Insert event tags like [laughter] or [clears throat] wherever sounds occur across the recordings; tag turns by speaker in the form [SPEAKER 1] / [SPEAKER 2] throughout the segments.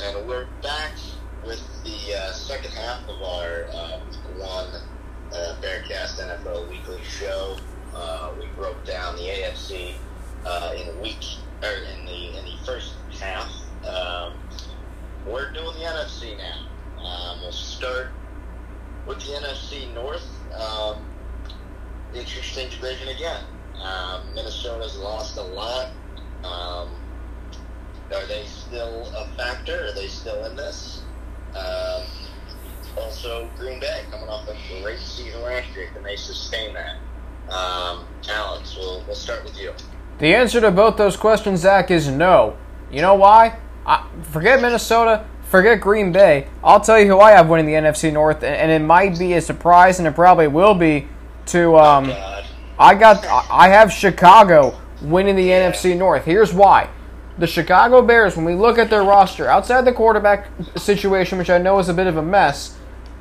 [SPEAKER 1] and we're back with the uh, second half of our uh, week one uh, Bearcast NFL weekly show. Uh, we broke down the AFC uh, in week or in the in the first half. Um, we're doing the NFC now. Um, we'll start with the NFC North. Um, interesting division again. Um, Minnesota's lost a lot. Um, are they still a factor? Are they still in this? Um, also, Green Bay coming off a great season last year. Can they sustain that? Um, Alex, we'll, we'll start with you.
[SPEAKER 2] The answer to both those questions, Zach, is no. You know why? I, forget Minnesota. Forget Green Bay. I'll tell you who I have winning the NFC North, and, and it might be a surprise, and it probably will be. To um,
[SPEAKER 1] God.
[SPEAKER 2] I got I have Chicago winning the NFC North. Here's why. The Chicago Bears, when we look at their roster, outside the quarterback situation, which I know is a bit of a mess,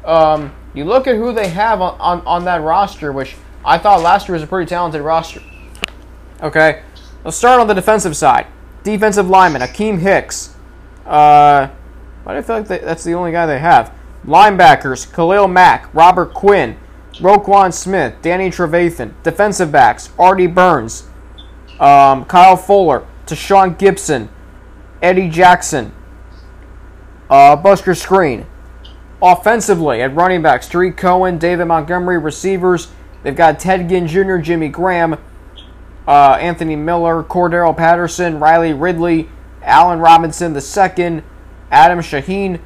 [SPEAKER 2] um, you look at who they have on, on, on that roster, which I thought last year was a pretty talented roster. Okay, let's start on the defensive side. Defensive lineman, Akiem Hicks. Uh, why do I feel like they, that's the only guy they have? Linebackers, Khalil Mack, Robert Quinn, Roquan Smith, Danny Trevathan. Defensive backs, Artie Burns, um, Kyle Fuller, Tashaun Gipson, Eddie Jackson, uh, Buster Skrine. Offensively, at running backs, Tarik Cohen, David Montgomery. Receivers, they've got Ted Ginn Jr., Jimmy Graham, uh, Anthony Miller, Cordarrelle Patterson, Riley Ridley, Allen Robinson II, Adam Shaheen.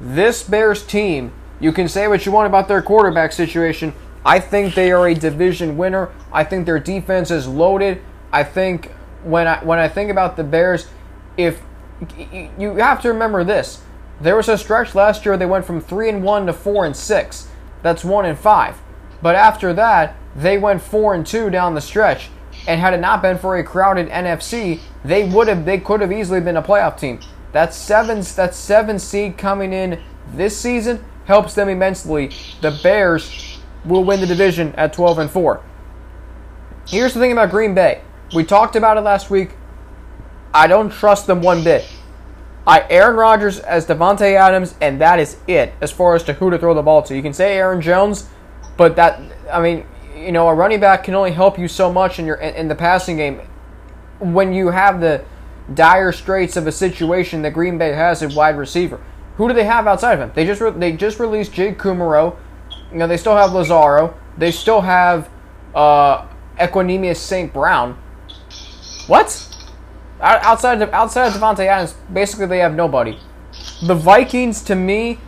[SPEAKER 2] This Bears team, you can say what you want about their quarterback situation. I think they are a division winner. I think their defense is loaded. I think when I when I think about the Bears, if you have to remember this, there was a stretch last year they went from three and one to four and six. That's one and five. But after that, they went four and two down the stretch. And had it not been for a crowded NFC, they would have they could have easily been a playoff team. That seven that seven seed coming in this season helps them immensely. The Bears will win the division at 12 and 4. Here's the thing about Green Bay. We talked about it last week. I don't trust them one bit. I Aaron Rodgers as Davante Adams, and that is it as far as to who to throw the ball to. You can say Aaron Jones, but that I mean, you know, a running back can only help you so much in your in, the passing game when you have the dire straits of a situation that Green Bay has at wide receiver. Who do they have outside of him? They just re- they just released Jake Kumerow. You know, they still have Lazard. They still have uh, Equanimous St. Brown. What? Out- Outside of outside of Davante Adams, basically they have nobody. The Vikings, to me,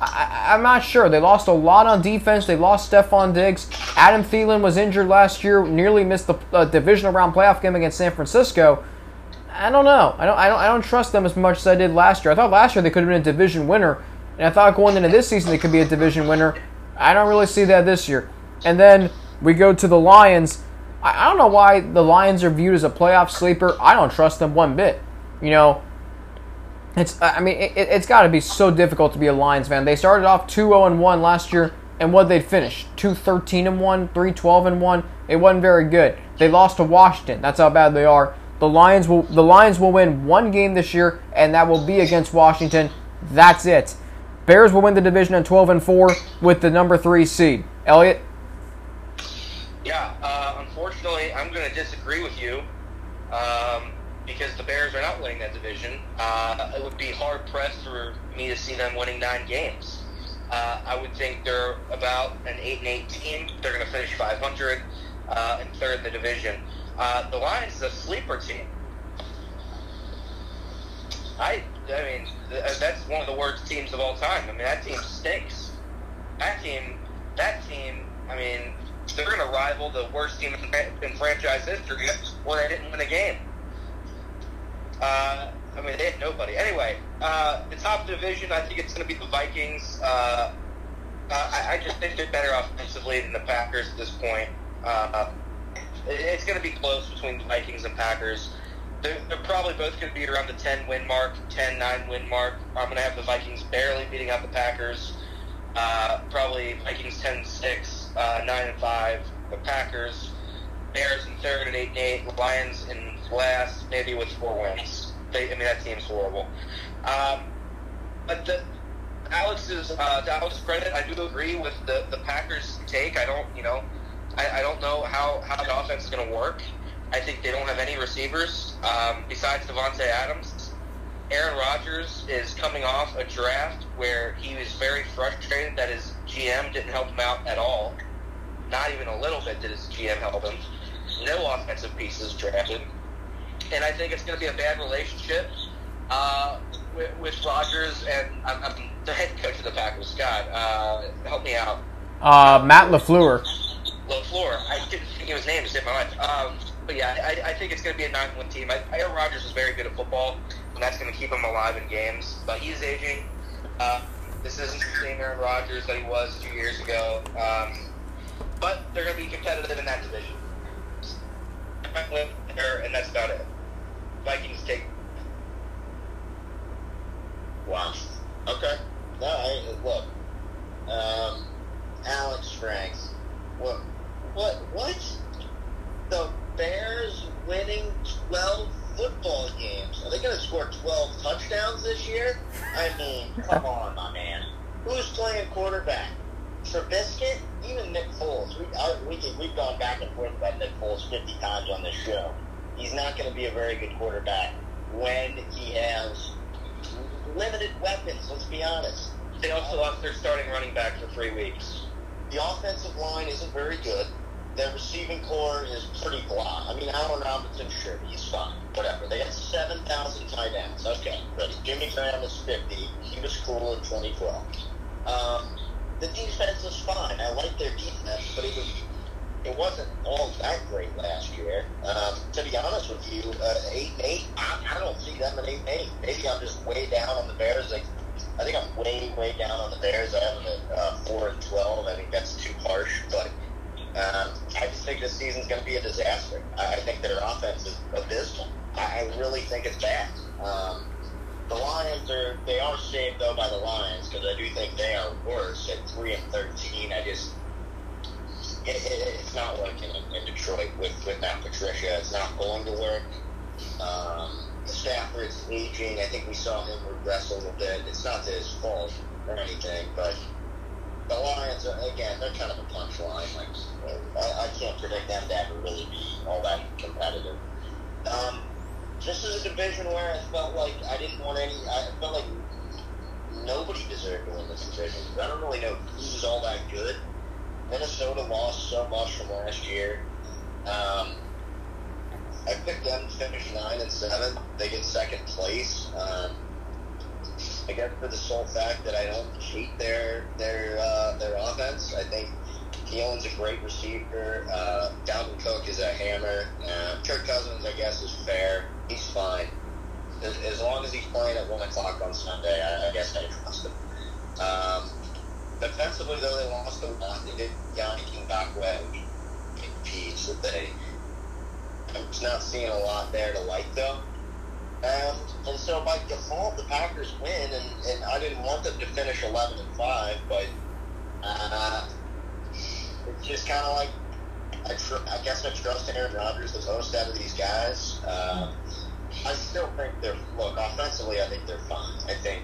[SPEAKER 2] I, I'm not sure. They lost a lot on defense. They lost Stefon Diggs. Adam Thielen was injured last year, nearly missed the uh, divisional round playoff game against San Francisco. I don't know. I don't, I don't. I don't trust them as much as I did last year. I thought last year they could have been a division winner, and I thought going into this season they could be a division winner. I don't really see that this year. And then we go to the Lions. I, I don't know why the Lions are viewed as a playoff sleeper. I don't trust them one bit. You know, it's. I mean, it, it's got to be so difficult to be a Lions fan. They started off 2-0 and one last year, and what they'd finish 2-13 and one, 3-12 and one. It wasn't very good. They lost to Washington. That's how bad they are. The Lions will the Lions will win one game this year, and that will be against Washington. That's it. Bears will win the division at 12 and 4 with the number 3 seed. Elliot?
[SPEAKER 1] Yeah, uh, unfortunately, I'm going to disagree with you um, because the Bears are not winning that division. Uh, it would be hard pressed for me to see them winning nine games. Uh, I would think they're about an eight and eight team. They're going to finish 500 uh, and third in the division. Uh, the Lions is a sleeper team. I, I mean, th- that's one of the worst teams of all time. I mean, that team stinks. That team, that team. I mean, they're going to rival the worst team in, franchise history where they didn't win a game. Uh, I mean, they had nobody. Anyway, uh, the top division, I think it's going to be the Vikings. Uh, uh, I, I just think they're better offensively than the Packers at this point. Uh, it- it's going to be close between the Vikings and Packers. They're, they're probably both going to be around the 10 win mark, 10 9 win mark. I'm going to have the Vikings barely beating out the Packers. Uh, probably Vikings 10 6, uh, 9 and 5. The Packers, Bears in third at 8 and 8. Lions in last, maybe with four wins. They, I mean, that team's horrible. Um,
[SPEAKER 3] but the, Alex's uh, to Alex's credit, I do agree with the, the Packers' take. I don't, you know, I, I don't know how, how the offense is going to work. I think they don't have any receivers um, besides Davante Adams. Aaron Rodgers is coming off a draft where he was very frustrated that his GM didn't help him out at all. Not even a little bit did his GM help him. No offensive pieces drafted. And I think it's going to be a bad relationship uh, with, with Rodgers and I'm, I'm the head coach of the Packers, Scott. Uh, help me out.
[SPEAKER 2] Uh, Matt LaFleur.
[SPEAKER 3] LaFleur. I didn't think his name. Just hit my mind. Um, but yeah, I, I think it's going to be a nine-win team. I, Aaron Rodgers is very good at football, and that's going to keep him alive in games. But he's aging. Uh, this isn't the same Aaron Rodgers that he was two years ago. Um, but they're going to be competitive in that division. And that's about it. Vikings take.
[SPEAKER 1] Wow. Okay. No, I, look. Um, Alex Franks. What? What? What? The Bears winning 12 football games. Are they going to score 12 touchdowns this year? I mean, come [laughs] on, my man. Who's playing quarterback? Trubisky? Even Nick Foles. We, I, we, we've gone back and forth about Nick Foles 50 times on this show. He's not going to be a very good quarterback when he has limited weapons, let's be honest.
[SPEAKER 3] They also lost their starting running back for three weeks.
[SPEAKER 1] The offensive line isn't very good. Their receiving core is pretty blah. I mean, Allen Robinson, sure, he's fine. Whatever. They got 7,000 tight ends. Okay, ready. Jimmy Graham is 50. He was cool in 2012. Um, the defense is fine. I like their defense, but it was it wasn't all that great last year. Um, to be honest with you, uh, eight and eight, I, I don't see them at eight and eight. Maybe I'm just way down on the Bears. Like, I think I'm way way down on the Bears. I have them at uh, four and twelve. I think that's too harsh, but. Um, I just think this season's going to be a disaster. I, think their offense is abysmal. I, I really think it's bad. Um, the Lions are they are saved though by the Lions because I do think they are worse at three and thirteen. I just it, it, it's not working in, in Detroit with with Matt Patricia. It's not going to work. Um, Stafford's aging. I think we saw him regress a little bit. It's not his fault or anything, but the Lions are again. They're kind of a punchline. Like I, I can't predict them to ever really be all that competitive. Um, this is a division where I felt like I didn't want any. I felt like nobody deserved to win this division. I don't really know who's all that good. Minnesota lost so much from last year. Um, I picked them to finish nine and seven. They get second place. Um, I guess for the sole fact that I don't hate their their uh, their offense. I think Thielen's a great receiver. Uh, Dalvin Cook is a hammer. Uh, Kirk Cousins, I guess, is fair. He's fine. As, as long as he's playing at 1 o'clock on Sunday, I, I guess I trust him. Um, defensively, though, they lost a lot. They did Yannick Ngakoue and Peach that they... I'm just not seeing a lot there to like, though. Um, and so by default, the Packers win, and, and I didn't want them to finish 11 and 5, but uh, it's just kind of like I, tr- I guess I trust Aaron Rodgers the most out of these guys. Um, I still think they're look offensively. I think they're fine. I think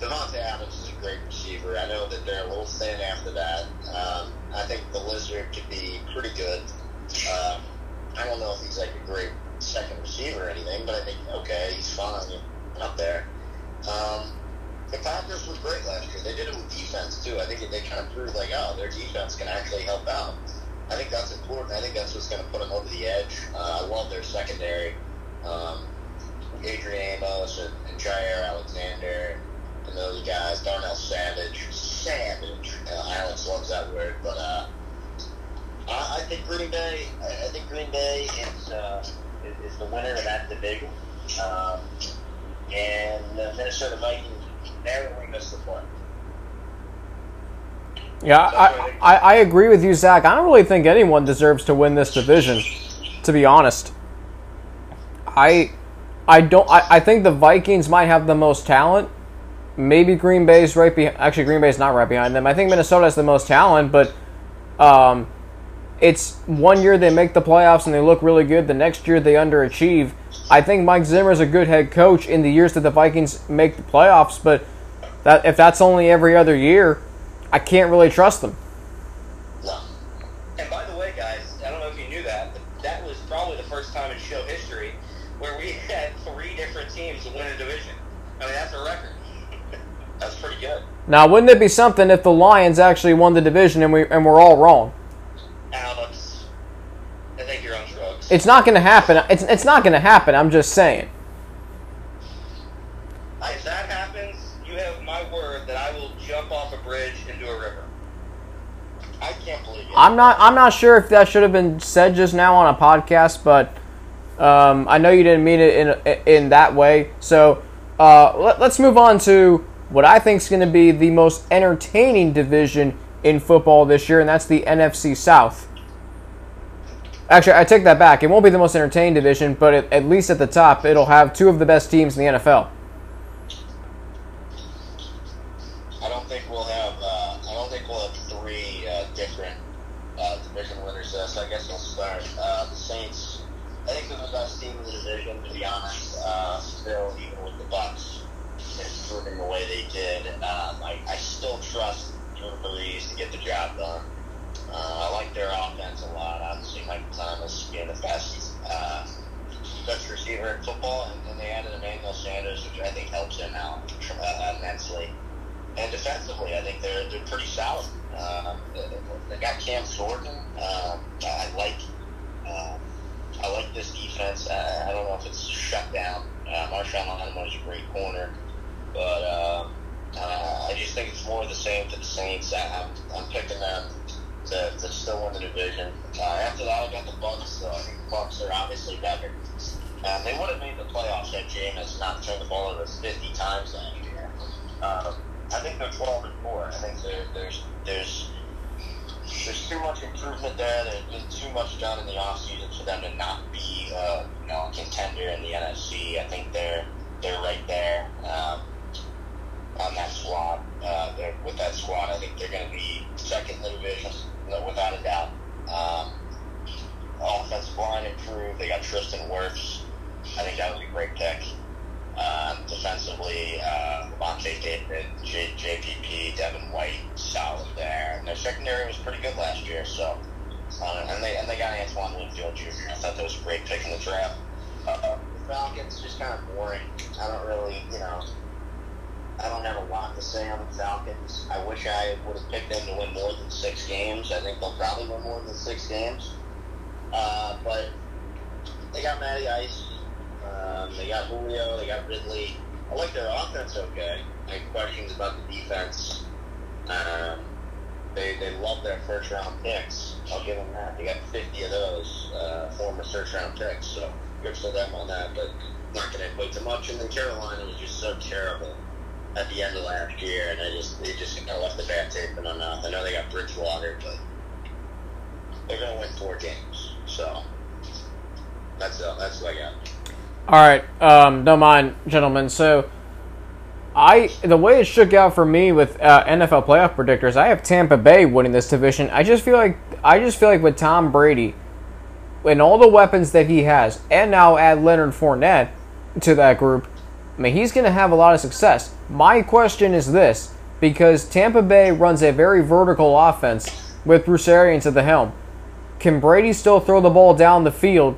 [SPEAKER 1] Davante Adams is a great receiver. I know that they're a little thin after that. Um, I think the Lizard could be pretty good. Um, I don't know if he's like a great second receiver or anything, but I think okay, he's fine up there. Um, the Packers were great last year. They did it with defense too. I think they kind of proved like, oh, their defense can actually help out. I think that's important. I think that's what's going to put them over the edge. Uh, I love their secondary. Um, Adrian Amos and, and Jaire Alexander and, and those guys. Darnell Savage. Savage. Uh, Alex loves that word, but uh, I, I think Green Bay. I, I think Green Bay is, uh, is is the winner of that division. Um, and the Minnesota Vikings narrowly missed the play.
[SPEAKER 2] Yeah, I, I, I agree with you, Zach. I don't really think anyone deserves to win this division, to be honest. I I don't I, I think the Vikings might have the most talent. Maybe Green Bay's right behind actually Green Bay's not right behind them. I think Minnesota has the most talent, but um, it's one year they make the playoffs and they look really good. The next year they underachieve. I think Mike Zimmer is a good head coach in the years that the Vikings make the playoffs, but That if that's only every other year, I can't really trust them.
[SPEAKER 3] No. And by the way, guys, I don't know if you knew that, but that was probably the first time in show history where we [laughs] had three different teams win a division. I mean, that's a record. [laughs] that's pretty good.
[SPEAKER 2] Now, wouldn't it be something if the Lions actually won the division and we and we're all wrong?
[SPEAKER 3] Alex, I think you're on drugs.
[SPEAKER 2] It's not going to happen. It's it's not going to happen. I'm just saying.
[SPEAKER 3] If that happens, you have my word that I will jump off a bridge into a river.
[SPEAKER 1] I can't believe it.
[SPEAKER 2] I'm not. I'm not sure if that should have been said just now on a podcast, but um, I know you didn't mean it in in that way. So uh, let, let's move on to what I think is going to be the most entertaining division in football this year, and that's the NFC South. Actually, I take that back. It won't be the most entertaining division, but at, at least at the top, it'll have two of the best teams in the NFL.
[SPEAKER 1] I don't think we'll have. Uh, I don't think we'll have three uh, different uh, division winners. Uh, so I guess we'll start. Uh, the Saints. I think they're the best team in the division. To be honest, uh, still even with the Bucks improving the way they did, um, I, I still trust Drew Brees to get the job done. Uh, I like their offense a lot. Obviously, Michael Thomas being the best. Uh, best receiver in football, and, and they added Emmanuel Sanders, which I think helps him out uh, immensely. And defensively, I think they're they're pretty solid. Um, they, they got Cam Jordan. Um, I like um, I like this defense. I, I don't know if it's shut down. Uh, Marshon Lattimore is a great corner, but uh, uh, I just think it's more of the same to the Saints. I, I'm, I'm picking them to, to still win the division. Uh, after that, I got the Bucks. So I think the Bucks are obviously better. Um, they would have made the playoffs had Jameis not turned the ball over 50 times last year. Um, I think they're 12 and 4. I think there, there's there's there's too much improvement there. There's been too much done in the offseason for them to not be uh, you know a contender in the NFC. I think they're they're right there um, on that squad. Uh, with that squad, I think they're going to be second in the division without a doubt. Um, offensive line improved. They got Tristan Wirfs. I think that was a great pick. Um, defensively, uh, Lavonte David, J- JPP, Devin White, solid there. And their secondary was pretty good last year, so. Uh, and they and they got Antoine Winfield Jr. I thought that was a great pick in the draft. Uh, the Falcons just kind of boring. I don't really, you know, I don't have a lot to say on the Falcons. I wish I would have picked them to win more than six games. I think they'll probably win more than six games. Uh, but they got Matty Ice. Um, they got Julio. They got Ridley. I like their offense okay. I have questions about the defense. Um, they they love their first round picks. I'll give them that. They got 50 of those uh, former first round picks. So good for them on that. But not going to equate to much. And then Carolina was just so terrible at the end of last year, and I just they just kind of left the bad taste in my mouth. I know they got Bridgewater, but they're going to win four games. So that's uh, that's what I got.
[SPEAKER 2] All right, um, don't mind, gentlemen. So, I the way it shook out for me with uh, NFL playoff predictors, I have Tampa Bay winning this division. I just feel like I just feel like with Tom Brady and all the weapons that he has, and now add Leonard Fournette to that group, I mean he's going to have a lot of success. My question is this: because Tampa Bay runs a very vertical offense with Bruce Arians at the helm, can Brady still throw the ball down the field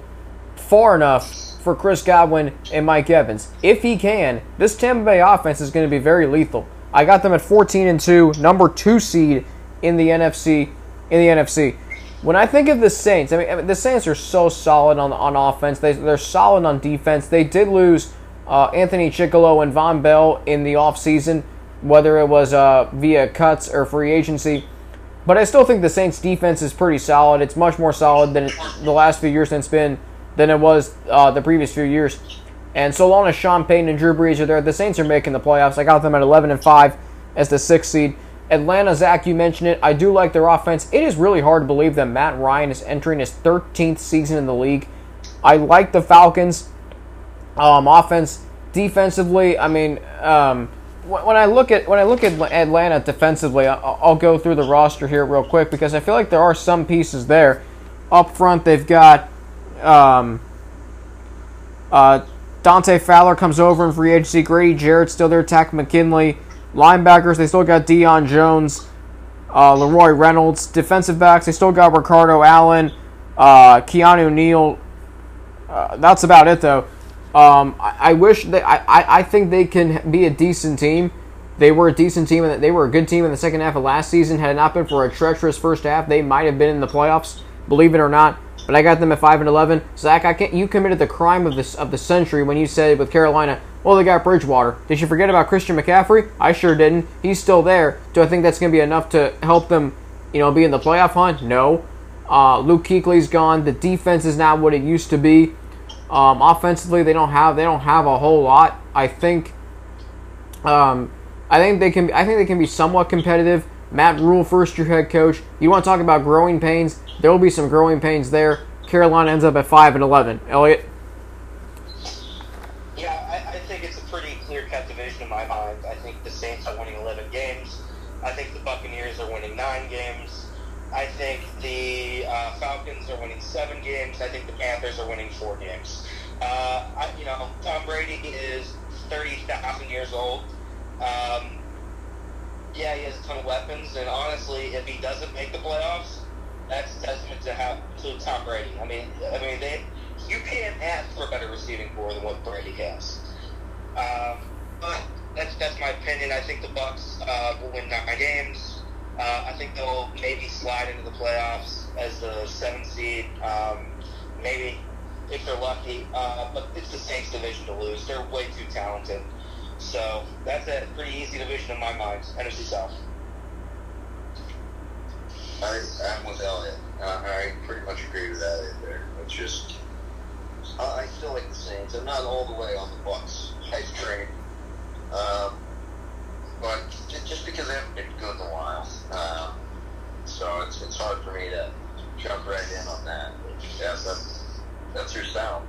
[SPEAKER 2] far enough? for Chris Godwin and Mike Evans. If he can, this Tampa Bay offense is going to be very lethal. I got them at 14 and 2, number 2 seed in the NFC in the NFC. When I think of the Saints, I mean, I mean the Saints are so solid on on offense. They they're solid on defense. They did lose uh, Anthony Chickillo and Vonn Bell in the offseason, whether it was uh, via cuts or free agency. But I still think the Saints defense is pretty solid. It's much more solid than the last few years it's been than it was uh, the previous few years. And so long as Sean Payton and Drew Brees are there, the Saints are making the playoffs. I got them at 11 and 5 as the sixth seed. Atlanta, Zach, you mentioned it. I do like their offense. It is really hard to believe that Matt Ryan is entering his 13th season in the league. I like the Falcons. Um, offense, defensively. I mean, um, when I look at when I look at Atlanta defensively, I'll, go through the roster here real quick because I feel like there are some pieces there. Up front, they've got um, uh, Dante Fowler comes over in free agency. Grady Jarrett's still there. Takk McKinley. Linebackers, they still got Deion Jones, uh, LaRoy Reynolds. Defensive backs, they still got Ricardo Allen, uh, Keanu Neal. Uh, that's about it, though. Um, I, I, wish they. I, I think they can be a decent team. They were a decent team, and they were a good team in the second half of last season. Had it not been for a treacherous first half, they might have been in the playoffs. Believe it or not, but I got them at five and eleven. Zach, I can't. You committed the crime of this of the century when you said with Carolina, well, they got Bridgewater. Did you forget about Christian McCaffrey? I sure didn't. He's still there. Do I think that's going to be enough to help them, you know, be in the playoff hunt? No. Uh, Luke Kuechly's gone. The defense is not what it used to be. Um, offensively, they don't have they don't have a whole lot. I think. Um, I think they can. I think they can be somewhat competitive. Matt Rhule, first year head coach. You want to talk about growing pains? There will be some growing pains there. Carolina ends up at five and eleven. Elliot.
[SPEAKER 3] Yeah, I, think it's a pretty clear cut division in my mind. I think the Saints are winning eleven games. I think the Buccaneers are winning nine games. I think the uh, Falcons are winning seven games. I think the Panthers are winning four. Uh, I, you know, Tom Brady is thirty thousand years old. Um, yeah, he has a ton of weapons, and honestly, if he doesn't make the playoffs, that's testament to how to Tom Brady. I mean, I mean, they you can't ask for a better receiving core than what Brady has. Um, but that's that's my opinion. I think the Bucks uh, will win nine games. Uh, I think they'll maybe slide into the playoffs as the seventh seed. Um, maybe if they're lucky. Uh, but it's the Saints division to lose. They're way too talented. So that's a pretty easy division in my mind. NFC South.
[SPEAKER 1] I, I'm with Elliot. Uh, I pretty much agree with that. There, it's just I still like the Saints. I'm not all the way on the Bucks hype train, um, but just because they haven't been good in a while, um, so it's it's hard for me to jump right in on that. Yeah, that's that's your sound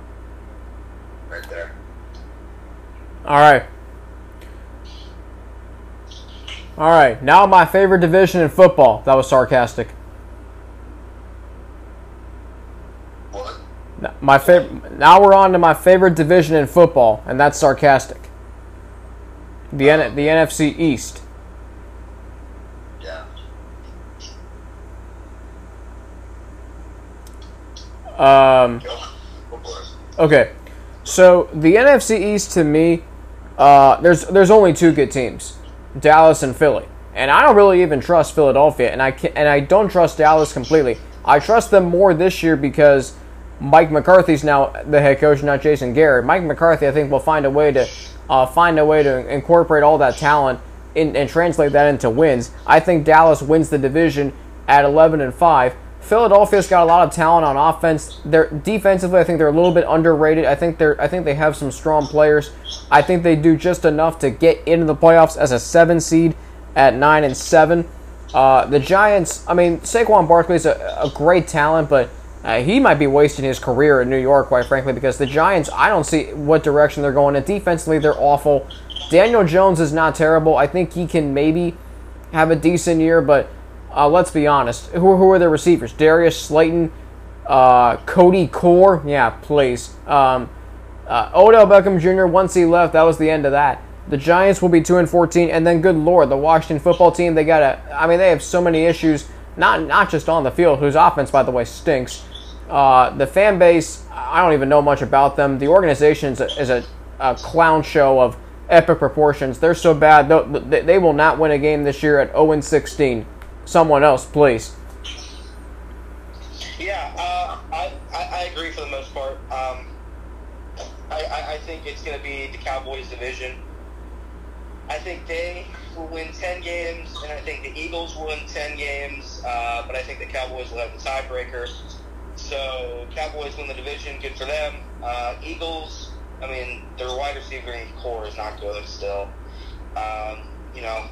[SPEAKER 1] right there.
[SPEAKER 2] All right. All right, now my favorite division in football. That was sarcastic.
[SPEAKER 1] What?
[SPEAKER 2] My favorite. Now we're on to my favorite division in football, and that's sarcastic. The N- the NFC East.
[SPEAKER 1] Yeah.
[SPEAKER 2] Um,
[SPEAKER 1] Go for it.
[SPEAKER 2] Okay, so the NFC East to me, uh, there's there's only two good teams, Dallas and Philly, and I don't really even trust Philadelphia, and I can, and I don't trust Dallas completely. I trust them more this year because Mike McCarthy's now the head coach, not Jason Garrett. Mike McCarthy, I think, will find a way to uh, find a way to incorporate all that talent in, and translate that into wins. I think Dallas wins the division at 11 and five. Philadelphia's got a lot of talent on offense. They're defensively, I think they're a little bit underrated. I think they're I think they have some strong players. I think they do just enough to get into the playoffs as a seven seed at nine and seven. Uh, the Giants, I mean, Saquon Barkley's a, a great talent, but uh, he might be wasting his career in New York, quite frankly, because the Giants, I don't see what direction they're going. And defensively, they're awful. Daniel Jones is not terrible. I think he can maybe have a decent year, but uh, let's be honest. Who, who are their receivers? Darius Slayton, uh, Cody Core. Yeah, please. Um, uh, Odell Beckham Jr. Once he left, that was the end of that. The Giants will be two and fourteen, and then good lord, the Washington football team. They got a. I mean, they have so many issues. Not not just on the field, whose offense, by the way, stinks. Uh, the fan base, I don't even know much about them. The organization is a, is a, a clown show of epic proportions. They're so bad, they, they will not win a game this year at 0 16. Someone else, please.
[SPEAKER 3] Yeah, uh, I, I, agree for the most part. Um, I, I, I think it's going to be the Cowboys division. I think they will win 10 games, and I think the Eagles will win 10 games, uh, but I think the Cowboys will have the tiebreaker. So Cowboys win the division, good for them. Uh, Eagles, I mean, their wide receiver core is not good still. Um, you know,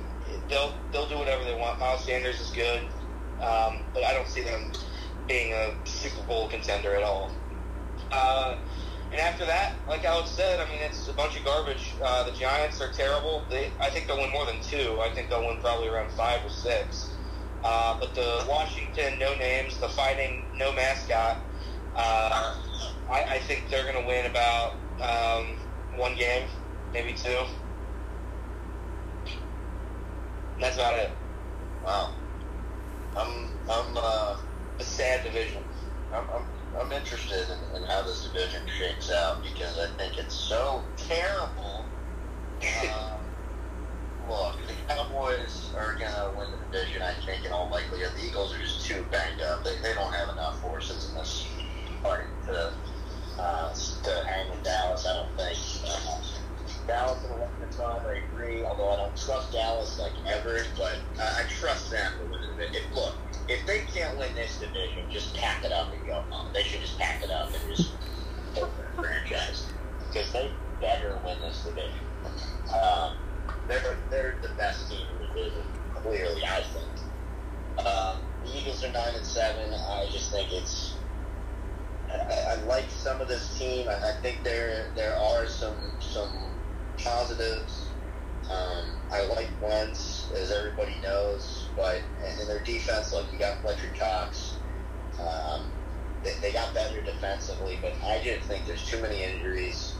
[SPEAKER 3] they'll they'll do whatever they want. Miles Sanders is good, um, but I don't see them being a Super Bowl contender at all. Uh, and after that, like Alex said, I mean, it's a bunch of garbage. Uh, the Giants are terrible. They, I think they'll win more than two. I think they'll win probably around five or six. Uh, but the Washington no names, the fighting no mascot, uh, I, I think they're going to win about um, one game, maybe two. That's about it.
[SPEAKER 1] Wow. I'm I'm uh, a sad division. I'm I'm, I'm interested in, in how this division shakes out because I think it's so terrible. Um, look, the Cowboys are gonna win the division. I think in all likelihood. The Eagles are just too banged up. They, they don't have enough horses in this party to uh, to hang with Dallas. I don't think. Uh, Dallas and Western I agree. Although I don't trust Dallas like ever, but uh, I trust them to win the. If, look, if they can't win this division, just pack it up and go home. They should just pack it up and just open the franchise because they better win this division. Um, they're they're the best team in the division, clearly. I think. Um, the Eagles are nine and seven. I just think it's. I, I like some of this team. I, I think there there are some some positives. Um, I like Wentz, as everybody knows, but in their defense, like you got Fletcher Cox. Um, they, they got better defensively, but I just think there's too many injuries,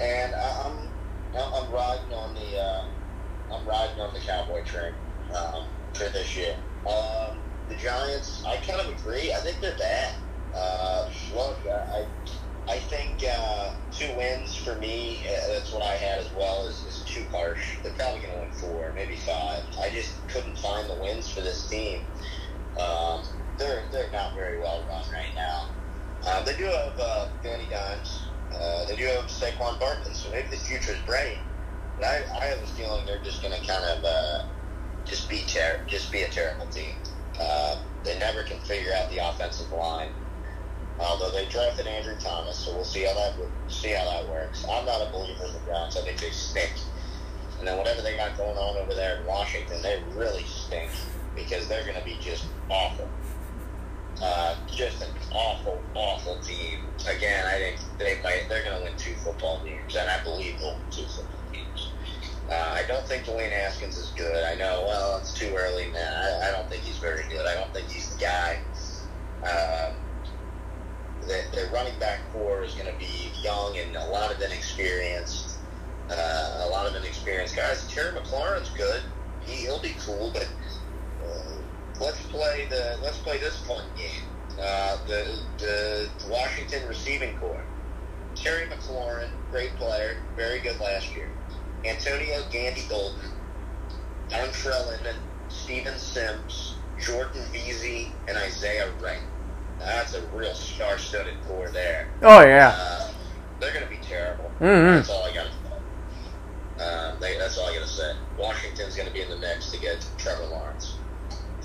[SPEAKER 1] and I'm I'm riding on the uh, I'm riding on the Cowboy train um, for this year. Um, the Giants, I kind of agree. I think they're bad. Uh, look, I I think uh, two wins for me. Uh, that's what I had as well. Is, is too harsh. They're probably going to win four, maybe five. I just couldn't find the wins for this team. Um, they're they're not very well run right now. Um, they do have uh, Danny Dimes. Uh, they do have Saquon Barkley, so maybe the future is bright. But I, I have a feeling they're just going to kind of uh, just be ter- just be a terrible team. Uh, they never can figure out the offensive line. Although they drafted Andrew Thomas, so we'll see how that see how that works. I'm not a believer in the Browns. I think they stink. And then whatever they got going on over there in Washington, they really stink because they're going to be just awful. Uh, just an awful, awful team. Again, I think they might, they're going to win two football games, and I believe they'll win two football games. Uh, I don't think Dwayne Haskins is good. I know, well, it's too early, man. I, I don't think he's very good. I don't think he's the guy. Um, the, the running back core is going to be young and a lot of inexperienced. Uh, a lot of inexperienced guys. Terry McLaurin's good. He, he'll be cool, but uh, let's play the let's play this fun game. Uh, the the Washington receiving core. Terry McLaurin, great player, very good last year. Antonio Gandy Golden, Dontrelle Inman, Steven Sims, Jordan Veasy, and Isaiah Wright. That's a real star-studded core there.
[SPEAKER 2] Oh yeah.
[SPEAKER 1] Uh, they're going to be terrible.
[SPEAKER 2] Mhm.
[SPEAKER 1] That's all I got to say. They, that's all I got to say. Washington's going to be in the mix to get Trevor Lawrence.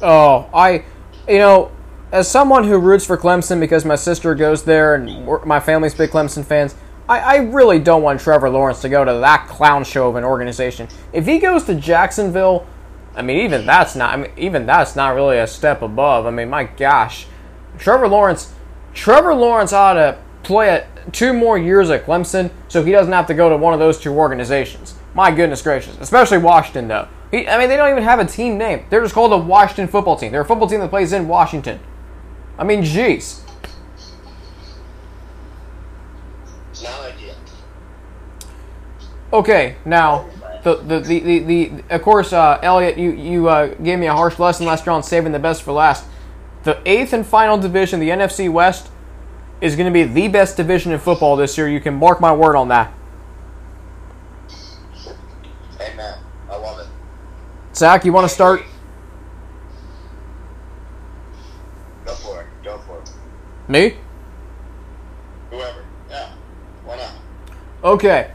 [SPEAKER 2] Oh, I, you know, as someone who roots for Clemson because my sister goes there and my family's big Clemson fans, I, I really don't want Trevor Lawrence to go to that clown show of an organization. If he goes to Jacksonville, I mean, even that's not. I mean, even that's not really a step above. I mean, my gosh, Trevor Lawrence, Trevor Lawrence ought to play at two more years at Clemson so he doesn't have to go to one of those two organizations. My goodness gracious, especially Washington though. He, I mean, they don't even have a team name. They're just called the Washington Football Team. They're a football team that plays in Washington. I mean, jeez. Okay, now the the, the, the, the of course, uh, Elliot, you you uh, gave me a harsh lesson last year on saving the best for last. The eighth and final division, the NFC West, is going to be the best division in football this year. You can mark my word on that.
[SPEAKER 1] Amen. I love it.
[SPEAKER 2] Zach, you want to start?
[SPEAKER 1] Go for it. Go for it.
[SPEAKER 2] Me?
[SPEAKER 1] Whoever. Yeah. Why not?
[SPEAKER 2] Okay.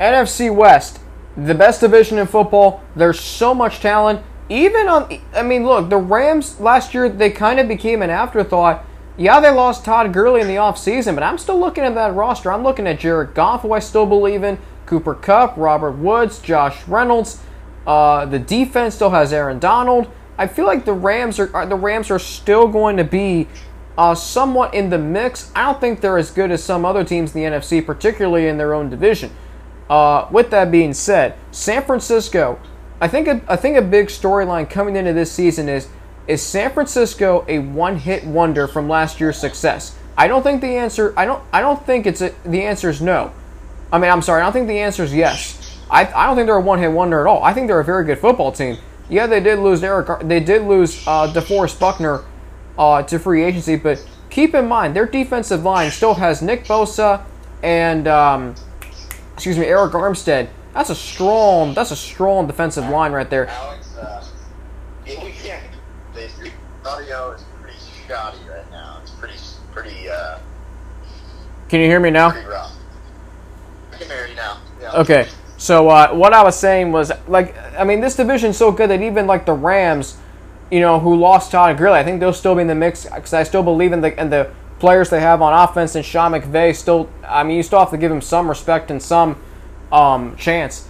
[SPEAKER 2] NFC West, the best division in football. There's so much talent. Even on, I mean, look, the Rams last year, they kind of became an afterthought. Yeah, they lost Todd Gurley in the offseason, but I'm still looking at that roster. I'm looking at Jared Goff, who I still believe in, Cooper Kupp, Robert Woods, Josh Reynolds. Uh, the defense still has Aaron Donald. I feel like the Rams are, are the Rams are still going to be uh, somewhat in the mix. I don't think they're as good as some other teams in the NFC, particularly in their own division. Uh, with that being said, San Francisco, I think a, I think a big storyline coming into this season is is San Francisco a one-hit wonder from last year's success? I don't think the answer I don't I don't think it's a, the answer is no. I mean, I'm sorry, I don't think the answer is yes. I, I don't think they're a one-hit wonder at all. I think they're a very good football team. Yeah, they did lose Eric. They did lose uh, DeForest Buckner uh, to free agency, but keep in mind their defensive line still has Nick Bosa and um, excuse me Arik Armstead. That's a strong. That's a strong defensive line right there.
[SPEAKER 1] Alex, uh, yeah. The audio is pretty shoddy right now. It's pretty, pretty, uh,
[SPEAKER 2] Can you hear me now?
[SPEAKER 1] can hear you now. Yeah.
[SPEAKER 2] Okay. So uh, what I was saying was like I mean this division's so good that even like the Rams, you know, who lost Todd Gurley, I think they'll still be in the mix because I still believe in the in the players they have on offense and Sean McVay. Still, I mean, you still have to give him some respect and some um, chance.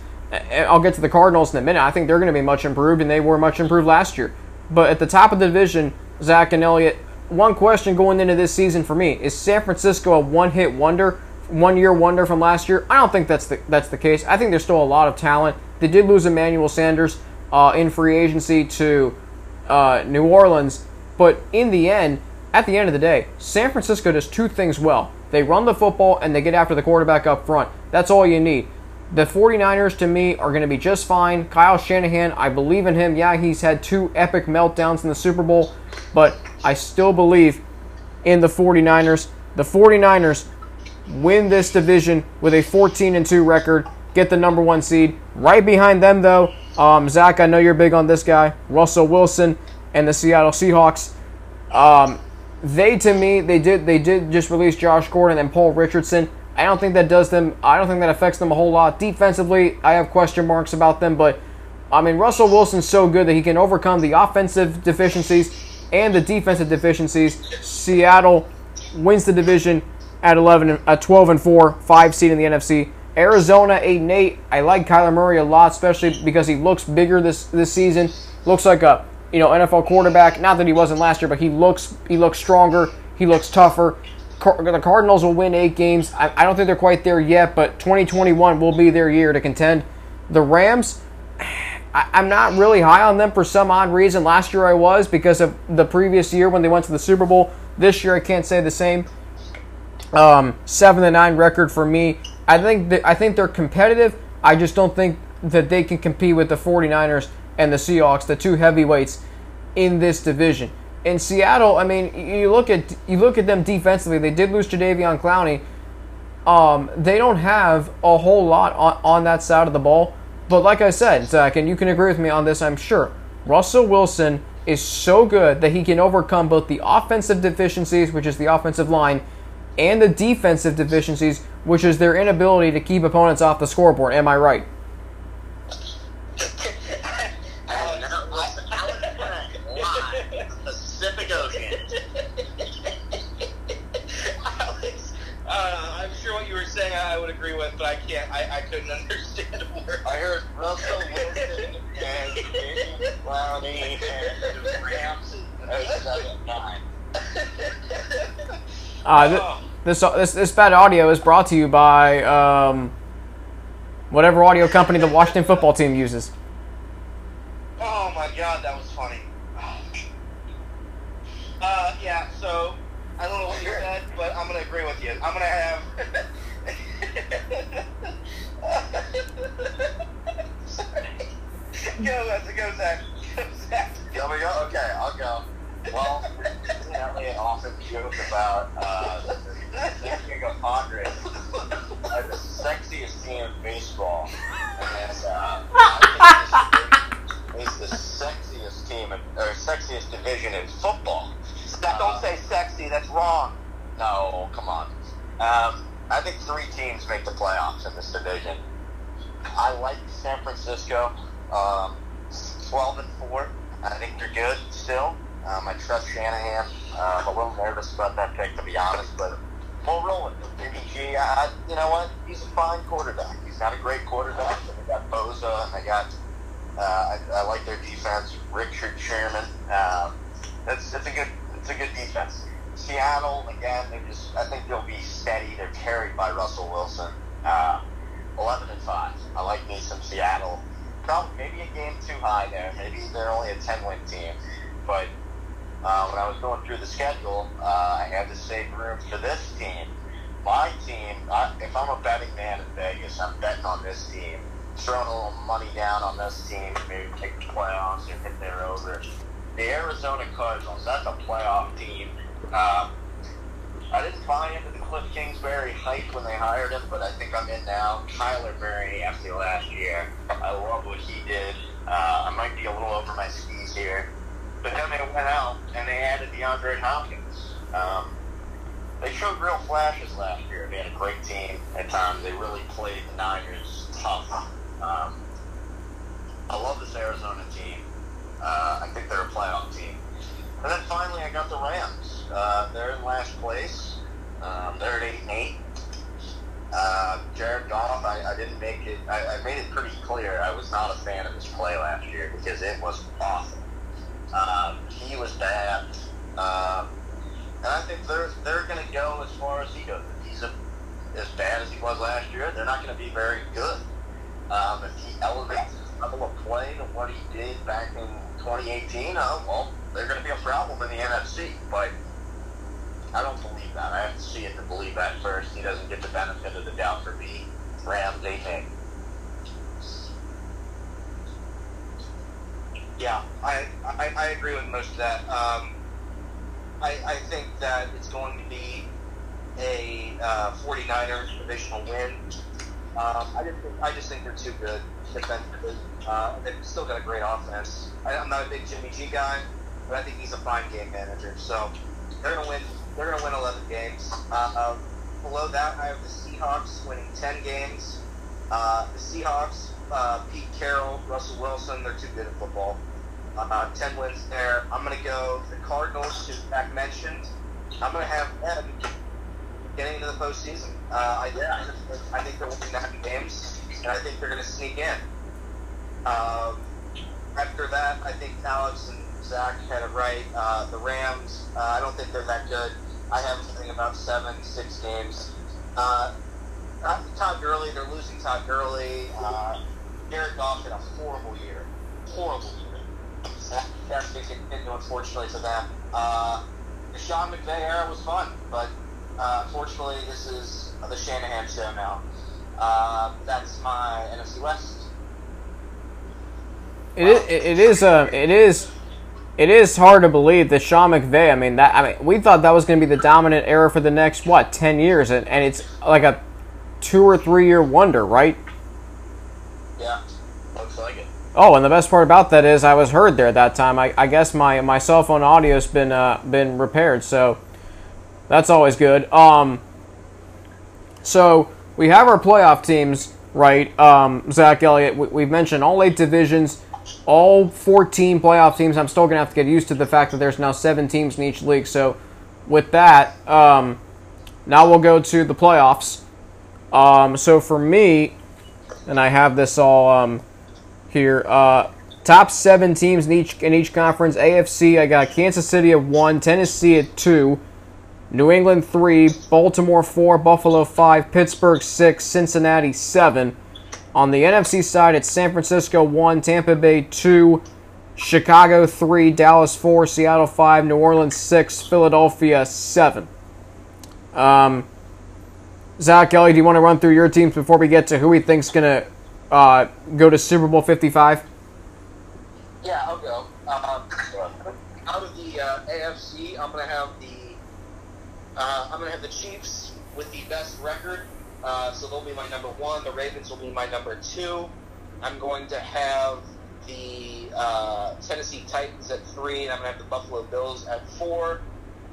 [SPEAKER 2] I'll get to the Cardinals in a minute. I think they're going to be much improved, and they were much improved last year. But at the top of the division, Zach and Elliott. One question going into this season for me is San Francisco a one-hit wonder? one year wonder from last year. I don't think that's the that's the case. I think there's still a lot of talent. They did lose Emmanuel Sanders uh, in free agency to uh, New Orleans, but in the end, at the end of the day, San Francisco does two things well. They run the football and they get after the quarterback up front. That's all you need. The 49ers to me are going to be just fine. Kyle Shanahan, I believe in him. Yeah, he's had two epic meltdowns in the Super Bowl, but I still believe in the 49ers. The 49ers win this division with a 14 and 2 record, get the number one seed. Right behind them, though, um, Zach, I know you're big on this guy, Russell Wilson and the Seattle Seahawks. Um, they, to me, they did they did just release Josh Gordon and Paul Richardson. I don't think that does them. I don't think that affects them a whole lot. Defensively, I have question marks about them, but I mean Russell Wilson's so good that he can overcome the offensive deficiencies and the defensive deficiencies. Seattle wins the division at 11, at 12 and 4, five seed in the NFC. Arizona 8 and 8. I like Kyler Murray a lot, especially because he looks bigger this this season. Looks like a you know NFL quarterback. Not that he wasn't last year, but he looks he looks stronger. He looks tougher. Car- the Cardinals will win eight games. I, I don't think they're quite there yet, but 2021 will be their year to contend. The Rams. I, I'm not really high on them for some odd reason. Last year I was because of the previous year when they went to the Super Bowl. This year I can't say the same. Um, seven to nine record for me. I think that, I think they're competitive. I just don't think that they can compete with the 49ers and the Seahawks, the two heavyweights in this division. In Seattle, I mean, you look at you look at them defensively. They did lose Jadeveon Clowney. Um, they don't have a whole lot on, on that side of the ball. But like I said, Zach, and you can agree with me on this, I'm sure. Russell Wilson is so good that he can overcome both the offensive deficiencies, which is the offensive line, and the defensive deficiencies, which is their inability to keep opponents off the scoreboard. Am I right? [laughs]
[SPEAKER 1] Alex, Alex, Alex Frank, live from the Pacific Ocean.
[SPEAKER 3] Alex, uh, I'm sure what you were saying I would agree with, but I can't. I, I couldn't [laughs] understand a word.
[SPEAKER 1] I heard Russell Wilson and James Clowney and the Rams are nine.
[SPEAKER 2] Uh, th-
[SPEAKER 3] Oh.
[SPEAKER 2] this, this this bad audio is brought to you by um, whatever audio company the Washington football team uses.
[SPEAKER 3] Oh my god, that was funny. Uh, yeah, so I don't know what you said, but I'm gonna agree with you. I'm gonna have. Go, let's go, Zach. Go, Zach.
[SPEAKER 1] Shall we go? Okay, I'll go. Well, Elliot often joke about uh, the San Diego Padres are the sexiest team in baseball, and uh, I think this is the sexiest team in, or sexiest division in football.
[SPEAKER 3] Zach, don't say sexy. That's wrong.
[SPEAKER 1] No, come on. Um, I think three teams make the playoffs in this division. I like San Francisco, um, 12 and 4. I think they're good still. Um, I trust Shanahan. Uh, I'm a little nervous about that pick, to be honest, but we'll roll it. Jimmy G, I, you know what? He's a fine quarterback. He's not a great quarterback, but they got Bosa and they got, uh, I, I like their defense. Richard Sherman. Um, it's, it's a good, it's a good defense. Seattle, again, they just, I think they'll be steady. They're carried by Russell Wilson. Uh, 11 and 5. I like me some Seattle. Probably maybe a game too high there. Maybe they're only a 10 win team. But uh, when I was going through the schedule, uh, I had to save room for this team. My team, I, if I'm a betting man in Vegas, I'm betting on this team throwing a little money down on this team, maybe take the playoffs or hit their over. The Arizona Cardinals, that's a playoff team. Um, I didn't buy into the Kliff Kingsbury hype when they hired him, but I think I'm in now. Kyler Murray after last year, I love what he did. Uh, I might be a little over my skis here, but then they went out and they added DeAndre Hopkins. Um, they showed real flashes last year. They had a great team at times. They really played the Niners tough. Um, I love this Arizona team. Uh, I think they're a playoff team. And then finally, I got the Rams. Uh, they're in last place. Um, they're at eight and eight. Uh, Jared Goff, I, I didn't make it. I, I made it pretty clear I was not a fan of his play last year because it was awful. Um, he was bad, um, and I think they're they're going to go as far as he goes. If he's a, as bad as he was last year, they're not going to be very good. Um, if he elevates his level of play to what he did back in 2018, uh, well, they're going to be a problem in the NFC. But I don't believe that. I have to see it to believe that first. He doesn't get the benefit of the doubt for me. Rams, they think.
[SPEAKER 3] Yeah, I, I, I agree with most of that. Um, I, I think that it's going to be a uh, 49ers divisional win. Um, I just think, I just think they're too good defensively. Uh, they've still got a great offense. I, I'm not a big Jimmy G guy, but I think he's a fine game manager. So they're gonna win. They're gonna win 11 games. Uh, below that, I have the Seahawks winning 10 games. Uh, the Seahawks, uh, Pete Carroll, Russell Wilson, they're too good at football. Uh, 10 wins there. I'm going to go the Cardinals, who Zach mentioned. I'm going to have them getting into the postseason. Uh, I, yeah, I think they're winning nine games, and I think they're going to sneak in. Um, after that, I think Alex and Zach had it right. Uh, the Rams, uh, I don't think they're that good. I have something about seven, six games. Uh, Todd Gurley, they're losing Todd Gurley. Uh, Jared Goff had a horrible year. Horrible year. That, that's to continue, unfortunately, for them. Uh, the Sean McVay era was fun, but uh, unfortunately, this is the Shanahan show now. Uh, that's my NFC West.
[SPEAKER 2] It is. It is. Uh, it is. It is hard to believe that Sean McVay. I mean, that. I mean, we thought that was going to be the dominant era for the next what ten years, and, and it's like a two or three year wonder, right?
[SPEAKER 1] Yeah, looks like it.
[SPEAKER 2] Oh, and the best part about that is I was heard there that time. I, I guess my my cell phone audio's been uh, been repaired, so that's always good. Um, so we have our playoff teams, right? Um, Zach Elliott, we, we've mentioned all eight divisions, all 14 playoff teams. I'm still gonna have to get used to the fact that there's now seven teams in each league. So with that, um, now we'll go to the playoffs. Um, so for me, and I have this all um, here. Uh, top seven teams in each in each conference. AFC, I got Kansas City at one, Tennessee at two, New England three, Baltimore four, Buffalo five, Pittsburgh six, Cincinnati seven. On the NFC side, it's San Francisco one, Tampa Bay two, Chicago three, Dallas four, Seattle five, New Orleans six, Philadelphia seven. Um, Zach Ellie, do you want to run through your teams before we get to who we think's gonna uh, go to Super Bowl Fifty Five?
[SPEAKER 3] Yeah, I'll go. Um, out of the uh, AFC, I'm going to have the uh, I'm going to have the Chiefs with the best record. Uh, so they'll be my number one. The Ravens will be my number two. I'm going to have the uh, Tennessee Titans at three, and I'm going to have the Buffalo Bills at four.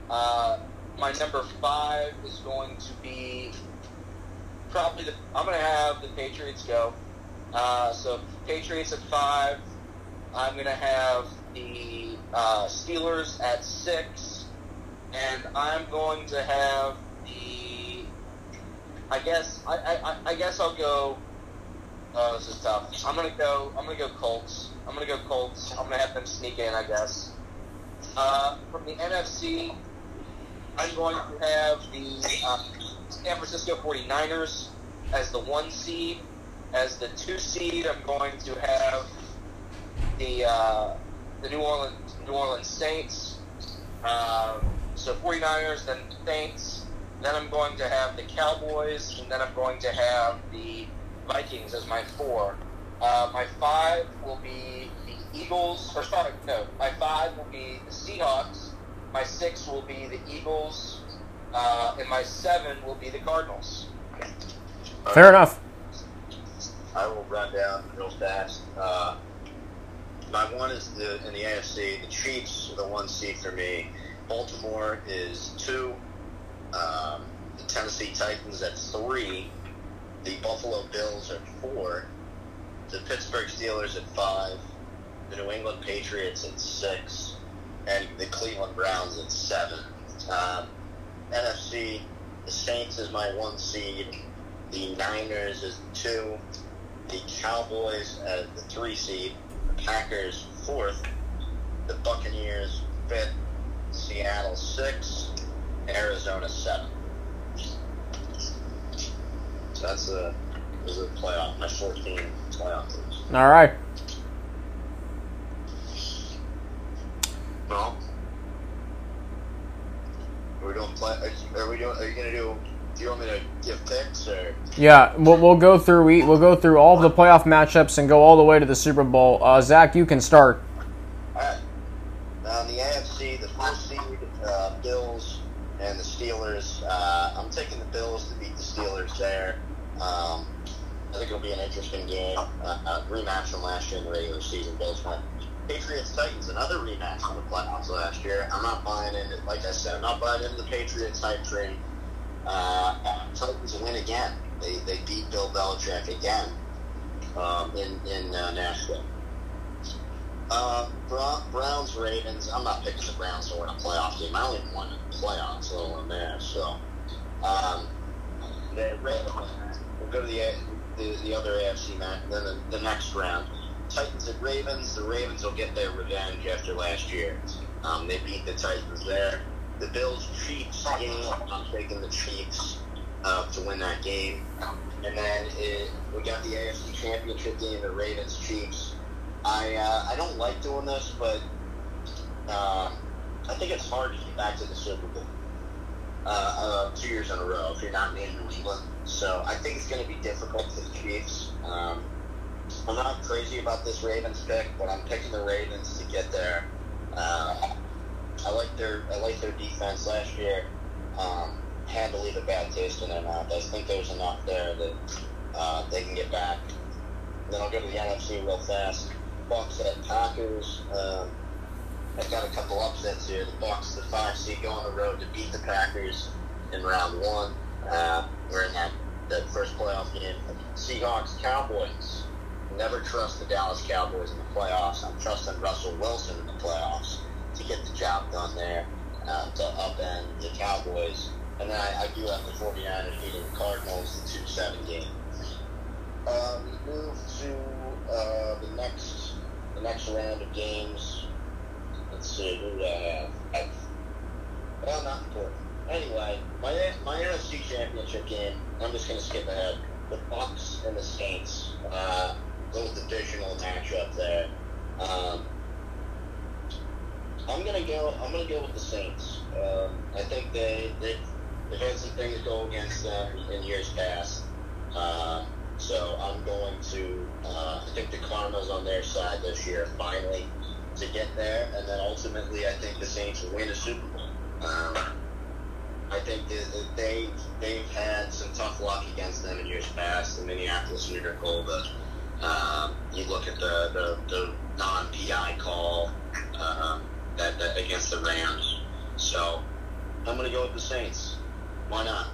[SPEAKER 3] Uh, my number five is going to be probably the. I'm going to have the Patriots go. Uh, so Patriots at five. I'm going to have the uh, Steelers at six, and I'm going to have the. I guess I, I, I guess I'll go. Oh, this is tough. I'm gonna go. I'm gonna go Colts. I'm gonna go Colts. I'm gonna have them sneak in. I guess. Uh, from the NFC, I'm going to have the uh, San Francisco 49ers as the one seed. As the two seed, I'm going to have the uh, the New Orleans New Orleans Saints. Um, so 49ers, then Saints. Then I'm going to have the Cowboys, and then I'm going to have the Vikings as my four. Uh, my five will be the Eagles. Or sorry, no, my five will be the Seahawks. My six will be the Eagles, uh, and my seven will be the Cardinals.
[SPEAKER 2] Fair enough.
[SPEAKER 1] I will run down real fast. Uh, my one is the in the AFC. The Chiefs are the one seed for me. Baltimore is two. Um, the Tennessee Titans at three. The Buffalo Bills at four. The Pittsburgh Steelers at five. The New England Patriots at six. And the Cleveland Browns at seven. Um, NFC, the Saints is my one seed. The Niners is two. The Cowboys as the three seed. The Packers fourth. The Buccaneers fifth. Seattle six. Arizona seven. So that's a, was a playoff. My 14 playoff teams.
[SPEAKER 2] All right.
[SPEAKER 1] Well, are we doing play? Are we doing? Are you gonna do? Do you want me to give picks or?
[SPEAKER 2] Yeah, we'll, we'll go through we we'll go through all of the playoff matchups and go all the way to the Super Bowl. Uh, Zach, you can start.
[SPEAKER 1] All right. Now in the AFC, the first seed, uh, Bills and the Steelers. Uh, I'm taking the Bills to beat the Steelers there. Um, I think it'll be an interesting game. Uh, uh, rematch from last year in the regular season. Bills went. Patriots Titans, another rematch from the playoffs last year. I'm not buying into, like I said, I'm not buying into the Patriots hype train. Uh, Titans win again. They, they beat Bill Belichick again um, in in uh, Nashville. Uh, Browns Ravens. I'm not picking the Browns to win a playoff game. I don't even want the playoffs, let alone there. So, um, the Ravens. We'll go to the the, the other AFC match. Then the, the next round, Titans and Ravens. The Ravens will get their revenge after last year. Um, they beat the Titans there. The Bills Chiefs game. I'm taking the Chiefs uh, to win that game. And then it, we got the AFC Championship game. The Ravens Chiefs. I uh, I don't like doing this, but uh, I think it's hard to get back to the Super Bowl uh, uh, two years in a row if you're not in New England. So I think it's going to be difficult for the Chiefs. Um, I'm not crazy about this Ravens pick, but I'm picking the Ravens to get there. Uh, I like their I like their defense last year. Um, had to leave a bad taste in their mouth. I think there's enough there that uh, they can get back. Then I'll go to the NFC real fast. Bucks at Packers. Um, I've got a couple upsets here. The Bucks, the five seed, go on the road to beat the Packers in round one. Uh, we're in that, that first playoff game. Seahawks, Cowboys. Never trust the Dallas Cowboys in the playoffs. I'm trusting Russell Wilson in the playoffs to get the job done there, uh, to upend the Cowboys. And then I, I do have the 49ers beating the Cardinals, the 2-7 game. Uh, we move to uh, the next the next round of games. Let's see, who do I have? I, well, not important. Anyway, my my NFC Championship game. I'm just going to skip ahead. The Bucks and the Saints. Uh, little divisional matchup there. Um, I'm gonna go. I'm gonna go with the Saints. Um, I think they they they've had some things go against them in years past. Uh, so I'm going to. Uh, I think the karma's on their side this year. Finally, to get there, and then ultimately, I think the Saints will win a Super Bowl. Um, I think that that they've had some tough luck against them in years past. The Minneapolis Miracle, the um, you look at the the, the non PI call um, that, that against the Rams. So I'm going to go with the Saints. Why not?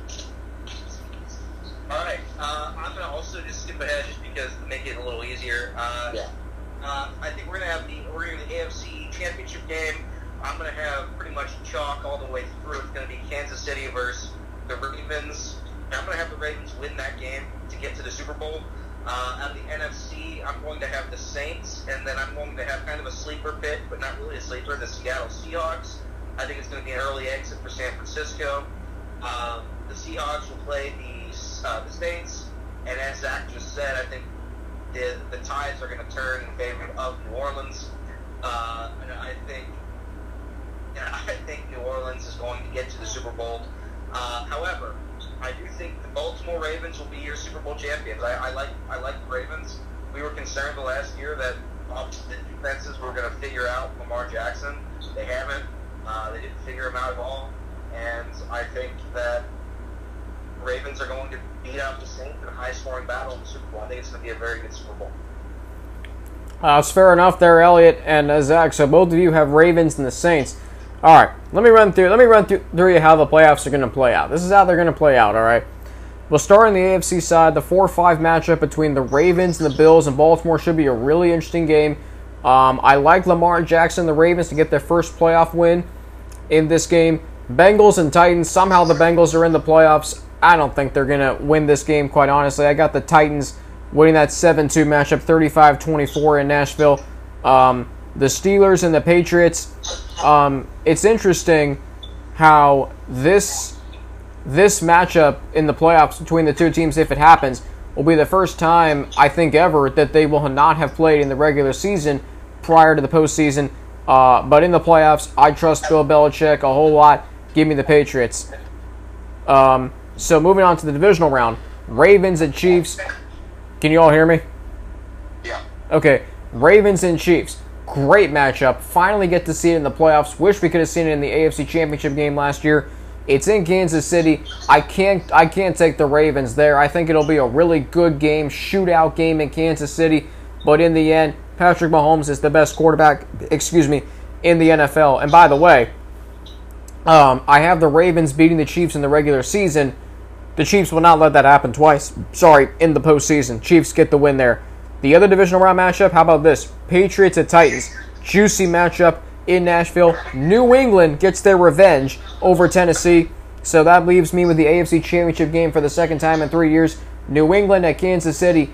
[SPEAKER 3] All right. Uh, I'm going to also just skip ahead just because to make it a little easier. Uh,
[SPEAKER 1] Yeah.
[SPEAKER 3] uh, I think we're going to have the we're going to the AFC Championship game. I'm going to have pretty much chalk all the way through. It's going to be Kansas City versus the Ravens. And I'm going to have the Ravens win that game to get to the Super Bowl. Uh, on the NFC, I'm going to have the Saints, and then I'm going to have kind of a sleeper pick, but not really a sleeper, the Seattle Seahawks. I think it's going to be an early exit for San Francisco. Um, the Seahawks will play the uh, the Saints, and as Zach just said, I think the the tides are going to turn in favor of New Orleans. Uh, and I think and [laughs] I think New Orleans is going to get to the Super Bowl. Uh, however, I do think the Baltimore Ravens will be your Super Bowl champions. I, I like I like the Ravens. we were concerned the last year that uh, the defenses were going to figure out Lamar Jackson. They haven't. Uh, they didn't figure him out at all. And I think that Ravens are going to beat out the Saints in a high-scoring battle in the Super Bowl. I think it's going to be a very good Super Bowl.
[SPEAKER 2] Uh, fair enough there, Elliot and uh, Zach. So both of you have Ravens and the Saints. All right, let me run through. Let me run through, through how the playoffs are going to play out. This is how they're going to play out. All right. We'll start on the AFC side. The 4 5 matchup between the Ravens and the Bills in Baltimore should be a really interesting game. Um, I like Lamar Jackson, the Ravens, to get their first playoff win in this game. Bengals and Titans. Somehow the Bengals are in the playoffs. I don't think they're going to win this game, quite honestly. I got the Titans winning that 7 2 matchup 35 24 in Nashville. Um, the Steelers and the Patriots. Um, it's interesting how this this matchup in the playoffs between the two teams, if it happens, will be the first time I think ever that they will not have played in the regular season prior to the postseason. Uh, but in the playoffs, I trust Bill Belichick a whole lot. Give me the Patriots. Um, so moving on to the divisional round, Ravens and Chiefs. Can you all hear me?
[SPEAKER 3] Yeah.
[SPEAKER 2] Okay, Ravens and Chiefs. Great matchup. Finally get to see it in the playoffs. Wish we could have seen it in the AFC Championship game last year. It's in Kansas City. I can't I can't take the Ravens there. I think it'll be a really good game, shootout game in Kansas City. But in the end, Patrick Mahomes is the best quarterback, excuse me, in the NFL. And by the way, um, I have the Ravens beating the Chiefs in the regular season. The Chiefs will not let that happen twice. Sorry, in the postseason. Chiefs get the win there. The other divisional round matchup, how about this? Patriots at Titans. Juicy matchup in Nashville. New England gets their revenge over Tennessee. So that leaves me with the AFC Championship game for the second time in three years. New England at Kansas City.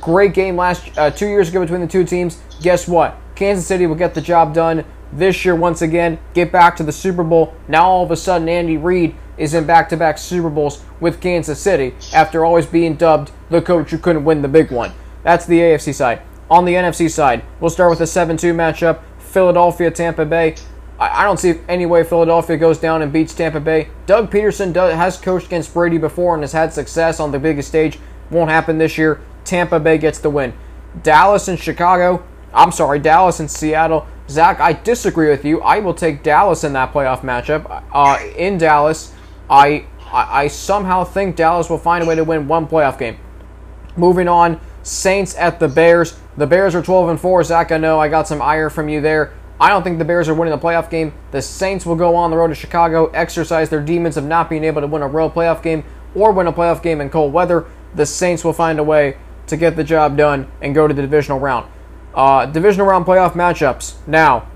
[SPEAKER 2] Great game last uh, two years ago between the two teams. Guess what? Kansas City will get the job done this year once again. Get back to the Super Bowl. Now all of a sudden, Andy Reid is in back-to-back Super Bowls with Kansas City after always being dubbed the coach who couldn't win the big one. That's the AFC side. On the NFC side, we'll start with a 7-2 matchup. Philadelphia, Tampa Bay. I don't see any way Philadelphia goes down and beats Tampa Bay. Doug Pederson does, has coached against Brady before and has had success on the biggest stage. Won't happen this year. Tampa Bay gets the win. Dallas and Chicago. I'm sorry, Dallas and Seattle. Zach, I disagree with you. I will take Dallas in that playoff matchup. Uh, in Dallas, I, I I somehow think Dallas will find a way to win one playoff game. Moving on, Saints at the Bears. The Bears are 12 and 4. Zach, I know I got some ire from you there. I don't think the Bears are winning the playoff game. The Saints will go on the road to Chicago, exercise their demons of not being able to win a real playoff game or win a playoff game in cold weather. The Saints will find a way to get the job done and go to the divisional round. Uh, divisional round playoff matchups. Now,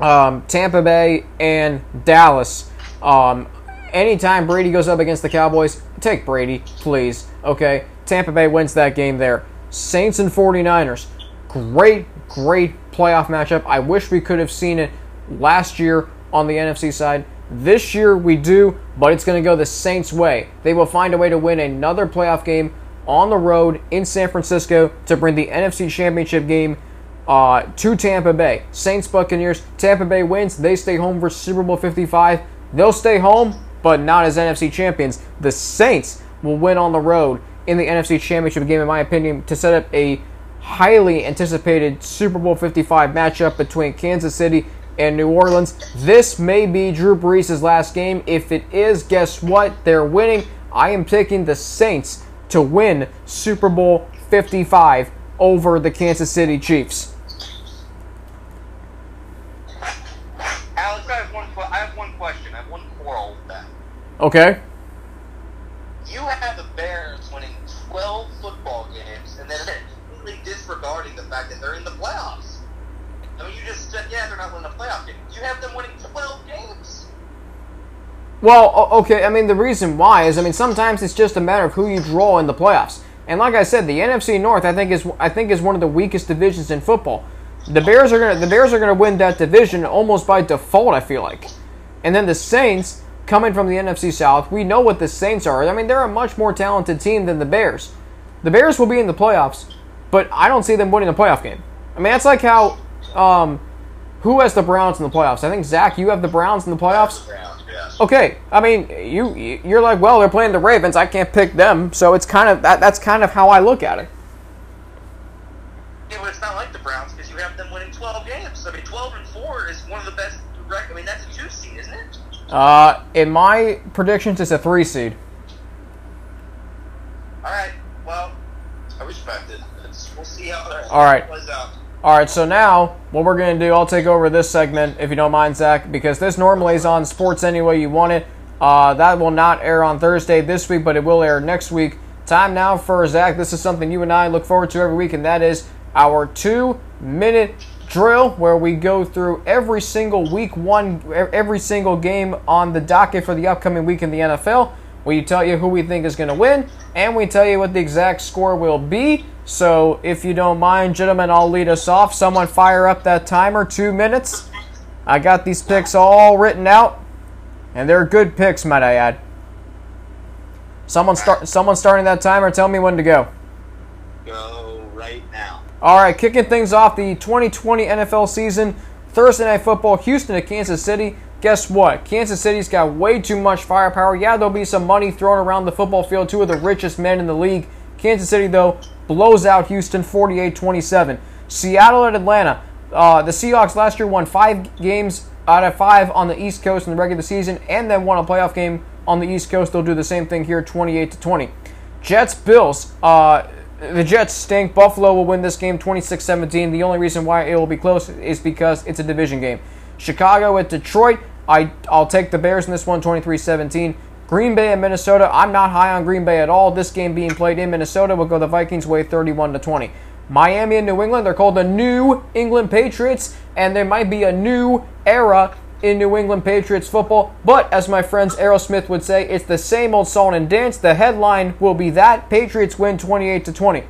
[SPEAKER 2] um, Tampa Bay and Dallas. Um, anytime Brady goes up against the Cowboys, take Brady, please. Okay? Tampa Bay wins that game there. Saints and 49ers. Great, great playoff matchup. I wish we could have seen it last year on the NFC side. This year we do, but it's going to go the Saints' way. They will find a way to win another playoff game on the road in San Francisco to bring the NFC Championship game uh, to Tampa Bay. Saints Buccaneers. Tampa Bay wins. They stay home for Super Bowl 55. They'll stay home, but not as NFC champions. The Saints will win on the road in the NFC Championship game, in my opinion, to set up a highly anticipated Super Bowl 55 matchup between Kansas City and New Orleans. This may be Drew Brees' last game. If it is, guess what? They're winning. I am taking the Saints to win Super Bowl 55 over the Kansas City Chiefs.
[SPEAKER 3] Alex, I have one. I have one question. I have one quarrel with that.
[SPEAKER 2] Okay?
[SPEAKER 3] You have the Bears winning 12 football games and then completely disregarding the fact that they're in the playoffs. I mean, you just said, yeah, they're not winning a playoff game. You have them winning 12 games.
[SPEAKER 2] Well, okay, I mean, the reason why is, I mean, sometimes it's just a matter of who you draw in the playoffs. And like I said, the NFC North, I think, is I think is one of the weakest divisions in football. The Bears are gonna the Bears are gonna win that division almost by default. I feel like, and then the Saints coming from the NFC South, we know what the Saints are. I mean, they're a much more talented team than the Bears. The Bears will be in the playoffs, but I don't see them winning a playoff game. I mean, that's like how um, who has the Browns in the playoffs? I think Zach, you have the Browns in the playoffs. Okay, I mean, you you're like, well, they're playing the Ravens. I can't pick them, so it's kind of that. That's kind of how I look at it.
[SPEAKER 3] Yeah, but it's not like the Browns because you have them winning 12 games. I mean, 12 and 4 is one of the best. Rec- I mean, that's a two seed, isn't it?
[SPEAKER 2] Uh, in my predictions, it's a three seed.
[SPEAKER 3] All right. Well,
[SPEAKER 1] I respect it. It's,
[SPEAKER 3] we'll see how that
[SPEAKER 2] All right.
[SPEAKER 3] plays out.
[SPEAKER 2] All right, so now what we're going to do, I'll take over this segment if you don't mind, Zach, because this normally is on sports any way you want it. Uh, that will not air on Thursday this week, but it will air next week. Time now for Zach. This is something you and I look forward to every week, and that is our two minute drill where we go through every single week one, every single game on the docket for the upcoming week in the NFL. We tell you who we think is going to win, and we tell you what the exact score will be. So, if you don't mind, gentlemen, I'll lead us off. Someone fire up that timer, two minutes. I got these picks all written out, and they're good picks, might I add. Someone start. Someone starting that timer. Tell me when to go.
[SPEAKER 1] Go right now.
[SPEAKER 2] All right, kicking things off the 2020 NFL season. Thursday night football, Houston to Kansas City. Guess what? Kansas City's got way too much firepower. Yeah, there'll be some money thrown around the football field. Two of the richest men in the league. Kansas City, though, blows out Houston 48 27. Seattle at Atlanta. Uh, the Seahawks last year won five games out of five on the East Coast in the regular season and then won a playoff game on the East Coast. They'll do the same thing here 28 to 20. Jets, Bills. Uh, the Jets stink. Buffalo will win this game 26 17. The only reason why it will be close is because it's a division game. Chicago at Detroit. I, I'll take the Bears in this one 23 17. Green Bay and Minnesota. I'm not high on Green Bay at all. This game being played in Minnesota will go the Vikings' way 31 to 20. Miami and New England. They're called the New England Patriots, and there might be a new era in New England Patriots football. But as my friends Aerosmith would say, it's the same old song and dance. The headline will be that Patriots win 28 to 20.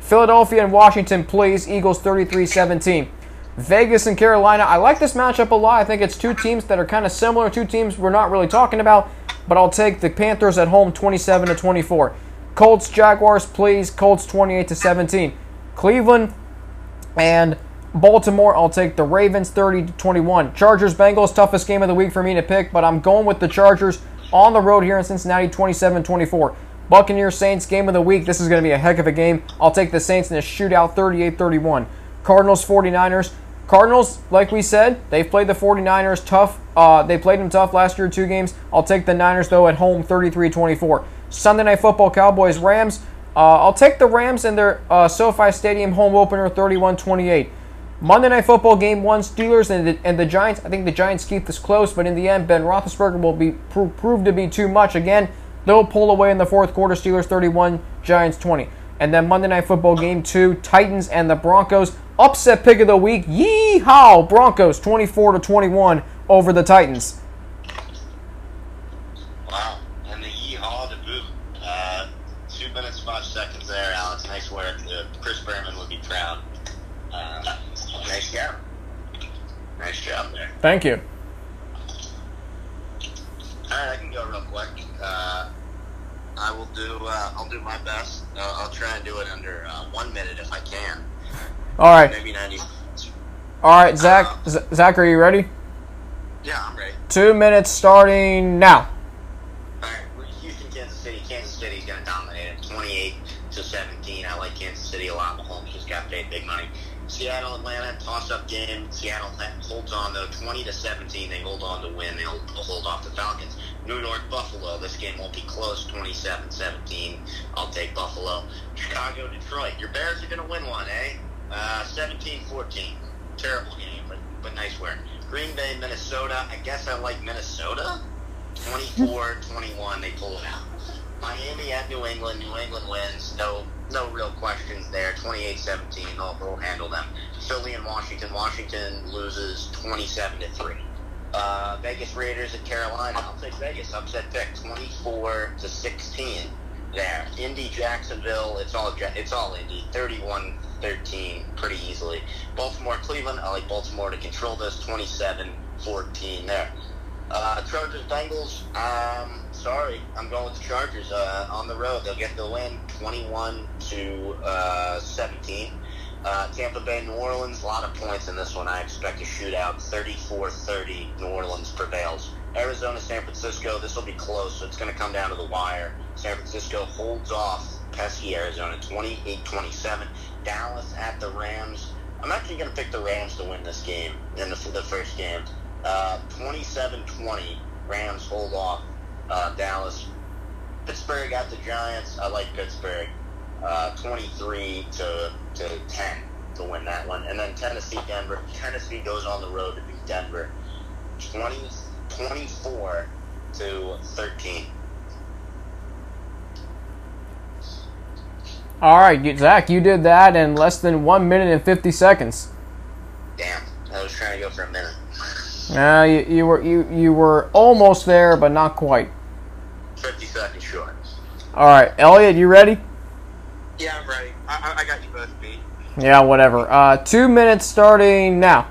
[SPEAKER 2] Philadelphia and Washington plays Eagles 33-17. Vegas and Carolina. I like this matchup a lot. I think it's two teams that are kind of similar, two teams we're not really talking about, but I'll take the Panthers at home 27 to 24. Colts Jaguars please. Colts 28 to 17. Cleveland and Baltimore, I'll take the Ravens 30 to 21. Chargers Bengals, toughest game of the week for me to pick, but I'm going with the Chargers on the road here in Cincinnati 27 24. Buccaneers Saints, game of the week. This is going to be a heck of a game. I'll take the Saints in a shootout 38 31. Cardinals 49ers. Cardinals, like we said, they've played the 49ers tough. Uh, they played them tough last year, two games. I'll take the Niners, though, at home 33 24. Sunday Night Football Cowboys Rams. Uh, I'll take the Rams in their uh, SoFi Stadium home opener 31 28. Monday Night Football Game 1, Steelers and the, and the Giants. I think the Giants keep this close, but in the end, Ben Roethlisberger will be pro- proved to be too much. Again, they'll pull away in the fourth quarter. Steelers 31, Giants 20. And then Monday Night Football Game 2, Titans and the Broncos. Upset pick of the week. Yeehaw! Broncos 24 to 21 over the Titans.
[SPEAKER 1] Wow. And the yeehaw to boot. Uh, two minutes, five seconds there, Alex. Nice work. Uh, Chris Berman would be proud. Uh, nice job. Nice job there.
[SPEAKER 2] Thank you.
[SPEAKER 1] All right, I can go real quick. Uh, I will do. Uh, I'll do my best. I'll try and do it under uh, one minute if I can.
[SPEAKER 2] All right.
[SPEAKER 1] Maybe ninety.
[SPEAKER 2] All right, Zach. Z- Zach, are you ready?
[SPEAKER 1] Yeah, I'm ready.
[SPEAKER 2] Two minutes starting now.
[SPEAKER 1] All right, we're Houston, Kansas City. Kansas City's going to dominate it, 28 to 17. I like Kansas City a lot. Mahomes just got paid big money. Seattle, Toss-up game. Seattle holds on though, 20 to 17. They hold on to win. They'll, they'll hold off the Falcons. New York, Buffalo. This game won't be close, 27-17. I'll take Buffalo. Chicago, Detroit. Your Bears are going to win one, eh? Uh, 17-14. Terrible game, but, but nice work. Green Bay, Minnesota. I guess I like Minnesota. 24-21, they pull it out. Miami at New England. New England wins. No, no real questions there. 28-17. They'll, they'll handle them. Washington. Washington loses 27 to three. Uh, Vegas Raiders at Carolina. I'll take Vegas. Upset pick. 24 to 16. There. Indy, Jacksonville. It's all it's all Indy. 31-13, pretty easily. Baltimore, Cleveland. I like Baltimore to control this. 27-14 there. Uh, Chargers, Bengals. Um, sorry, I'm going with the Chargers. Uh, on the road, they'll get the win, 21 to uh, 17. Uh, Tampa Bay, New Orleans, a lot of points in this one. I expect a shootout, 34-30. New Orleans prevails. Arizona, San Francisco. This will be close, so it's going to come down to the wire. San Francisco holds off pesky Arizona, 28-27. Dallas at the Rams. I'm actually going to pick the Rams to win this game in the, the first game. Uh, 27-20, Rams hold off uh, Dallas. Pittsburgh at the Giants. I like Pittsburgh. Uh, 23 to, to 10 to win that one. And then Tennessee, Denver. Tennessee goes on the road to beat Denver. 20, 24 to 13.
[SPEAKER 2] All right, Zach, you did that in less than one minute and 50 seconds.
[SPEAKER 1] Damn, I was trying to go for a minute.
[SPEAKER 2] Uh, you, you were you, you were almost there, but not quite.
[SPEAKER 1] 50 seconds short.
[SPEAKER 2] All right, Elliot, you ready?
[SPEAKER 3] Yeah, I'm ready. I, I, I got you both beat.
[SPEAKER 2] Yeah, whatever. Uh, two minutes starting now.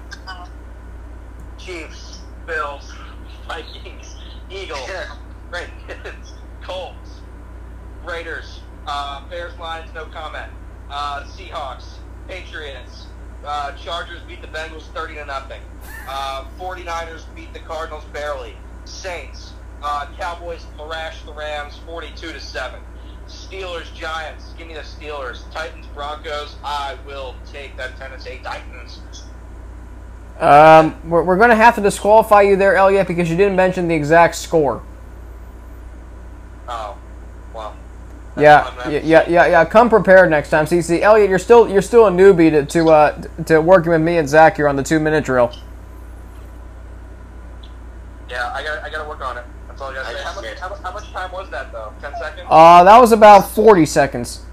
[SPEAKER 3] Chiefs, Bills, Vikings, Eagles, Ravens, Colts, Raiders, uh, Bears, Lions, no comment. Uh, Seahawks, Patriots, uh, Chargers beat the Bengals 30 to nothing. Uh, 49ers beat the Cardinals barely. Saints, uh, Cowboys thrashed the Rams 42 to 7. Steelers, Giants, give me the Steelers. Titans, Broncos, I will take that Tennessee Titans.
[SPEAKER 2] Um, we're, we're going to have to disqualify you there, Elliot, because you didn't mention the exact score.
[SPEAKER 3] Oh, well.
[SPEAKER 2] Yeah, yeah, yeah, yeah, yeah. Come prepared next time. See, see, Elliot, you're still you're still a newbie to to, uh, to working with me and Zach here on the two minute drill.
[SPEAKER 3] Yeah, I got I got to work on it. That's all I got to say. How much, how, how much time was that though? Ten seconds?
[SPEAKER 2] Uh, that was about forty seconds.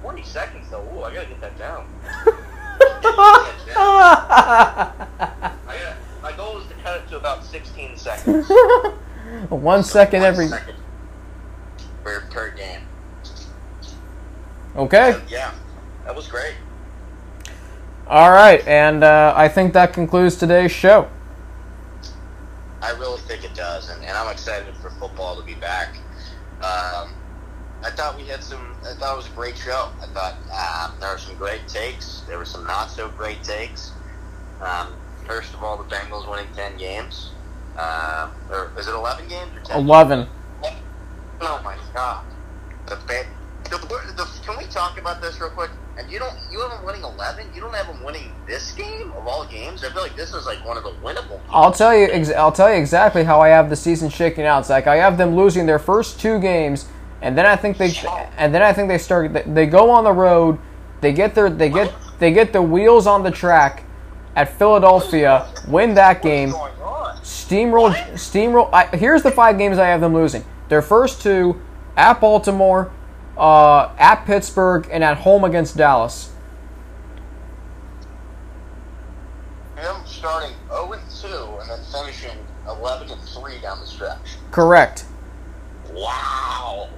[SPEAKER 3] Forty seconds though. Ooh, I gotta get that down. [laughs] I got my goal is to cut it to about sixteen seconds. [laughs]
[SPEAKER 2] One second every.
[SPEAKER 1] Second per, per game.
[SPEAKER 2] Okay.
[SPEAKER 1] Yeah, that was great.
[SPEAKER 2] All right, and uh, I think that concludes today's show.
[SPEAKER 1] I really think it does, and, and I'm excited for football to be back. Um, I thought we had some. I thought it was a great show. I thought um, there were some great takes. There were some not so great takes. Um, first of all, the Bengals winning ten games. Uh, or is it eleven games or ten?
[SPEAKER 2] Eleven.
[SPEAKER 1] Oh my god. The, the, the, can we talk about this real quick? And you don't you have them winning eleven. You don't have them winning this game of all games. I feel like this is like one of the winnable.
[SPEAKER 2] I'll tell you. Ex- I'll tell you exactly how I have the season shaking out, Zach. I have them losing their first two games, and then I think they, and then I think they start. they- go on the road. They get their. They get. They get the wheels on the track at Philadelphia. Win that game.
[SPEAKER 1] What's going on?
[SPEAKER 2] Steamroll. Steamroll. I, here's the five games I have them losing. Their first two at Baltimore, uh, at Pittsburgh, and at home against Dallas.
[SPEAKER 1] Them starting 0 2 and then finishing 11 and 3 down the stretch.
[SPEAKER 2] Correct.
[SPEAKER 1] Wow.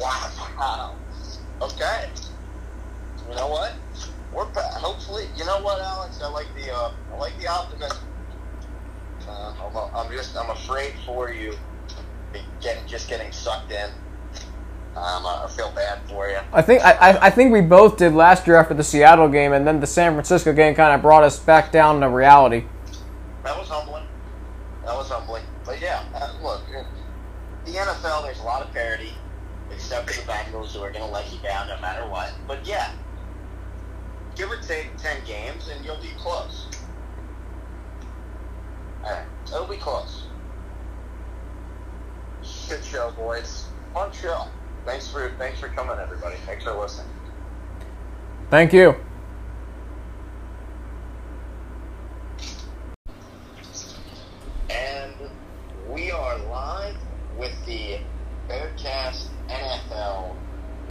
[SPEAKER 1] Wow. Okay. You know what? We're hopefully. You know what, Alex? I like the uh, I like the optimism. Uh, I'm, I'm just I'm afraid for you. Getting just getting sucked in. Um, I feel bad for you.
[SPEAKER 2] I think I, I- I think we both did last year after the Seattle game, and then the San Francisco game kind of brought us back down to reality.
[SPEAKER 1] That was humbling. That was humbling. But yeah, uh, look, the NFL, there's a lot of parity, except for the Bengals who are going to let you down no matter what. But yeah, give or take 10 games and you'll be close. Alright, it'll be close. Good show, boys. Fun show. Thanks for thanks for coming, everybody. Thanks for listening.
[SPEAKER 2] Thank you.
[SPEAKER 1] And we are live with the Bearcast NFL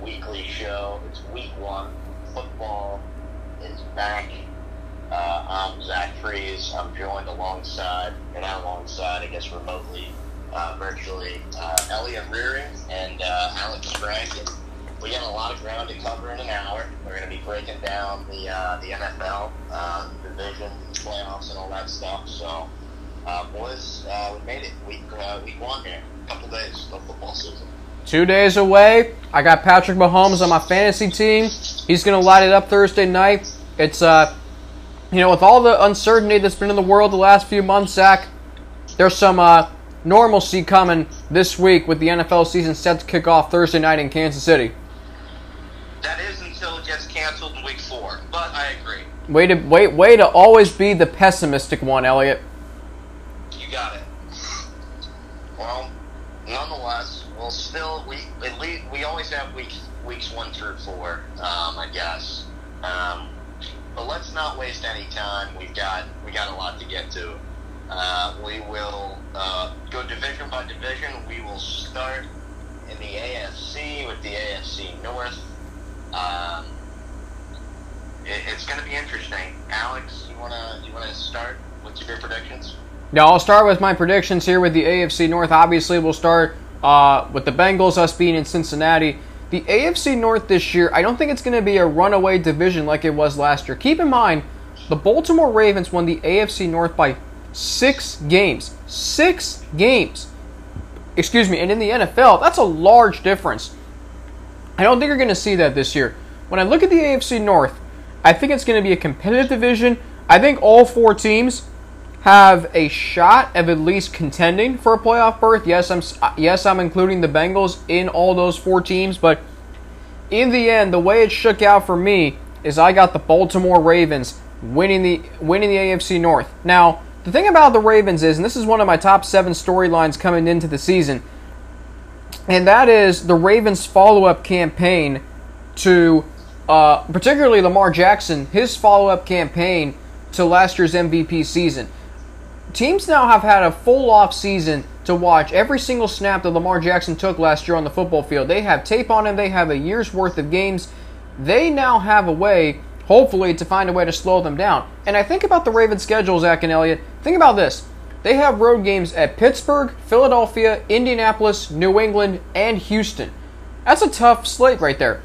[SPEAKER 1] weekly show. It's week one. Football is back. Uh, I'm Zach Freeze. I'm joined alongside, and not alongside, I guess remotely, uh, virtually, uh, Elliot Rearing and uh, Alex Frank. We got a lot of ground to cover in an hour. We're going to be breaking down the uh, the NFL uh, division, playoffs, and all that stuff. So, uh, boys, uh, we made it. Week uh, week one here. A couple days of football season.
[SPEAKER 2] Two days away. I got Patrick Mahomes on my fantasy team. He's going to light it up Thursday night. It's uh, you know, with all the uncertainty that's been in the world the last few months, Zach, there's some uh, normalcy coming this week with the NFL season set to kick off Thursday night in Kansas City.
[SPEAKER 3] That is until it gets canceled week four. But I agree.
[SPEAKER 2] Way to wait, way to always be the pessimistic one, Elliot.
[SPEAKER 3] You got it.
[SPEAKER 1] Well, nonetheless, we'll still we at least we always have weeks weeks one through four, um, I guess. Um, but let's not waste any time. We've got we got a lot to get to. Uh, we will uh, go division by division. We will start in the AFC with the AFC North. Um, it, it's going to be interesting. Alex, you wanna you wanna start with your predictions?
[SPEAKER 2] Now I'll start with my predictions here with the AFC North. Obviously, we'll start uh, with the Bengals, us being in Cincinnati. The AFC North this year, I don't think it's going to be a runaway division like it was last year. Keep in mind, the Baltimore Ravens won the AFC North by six games. Six games. Excuse me. And in the NFL, that's a large difference. I don't think you're going to see that this year. When I look at the AFC North, I think it's going to be a competitive division. I think all four teams have a shot of at least contending for a playoff berth. Yes, I'm yes, I'm including the Bengals in all those four teams, but in the end, the way it shook out for me is I got the Baltimore Ravens winning the winning the AFC North. Now, the thing about the Ravens is, and this is one of my top 7 storylines coming into the season, and that is the Ravens follow-up campaign to uh, particularly Lamar Jackson, his follow-up campaign to last year's MVP season teams now have had a full off season to watch every single snap that Lamar Jackson took last year on the football field. They have tape on him, they have a year's worth of games. They now have a way, hopefully, to find a way to slow them down. And I think about the Ravens' schedule, Zach and Elliott. Think about this. They have road games at Pittsburgh, Philadelphia, Indianapolis, New England, and Houston. That's a tough slate right there.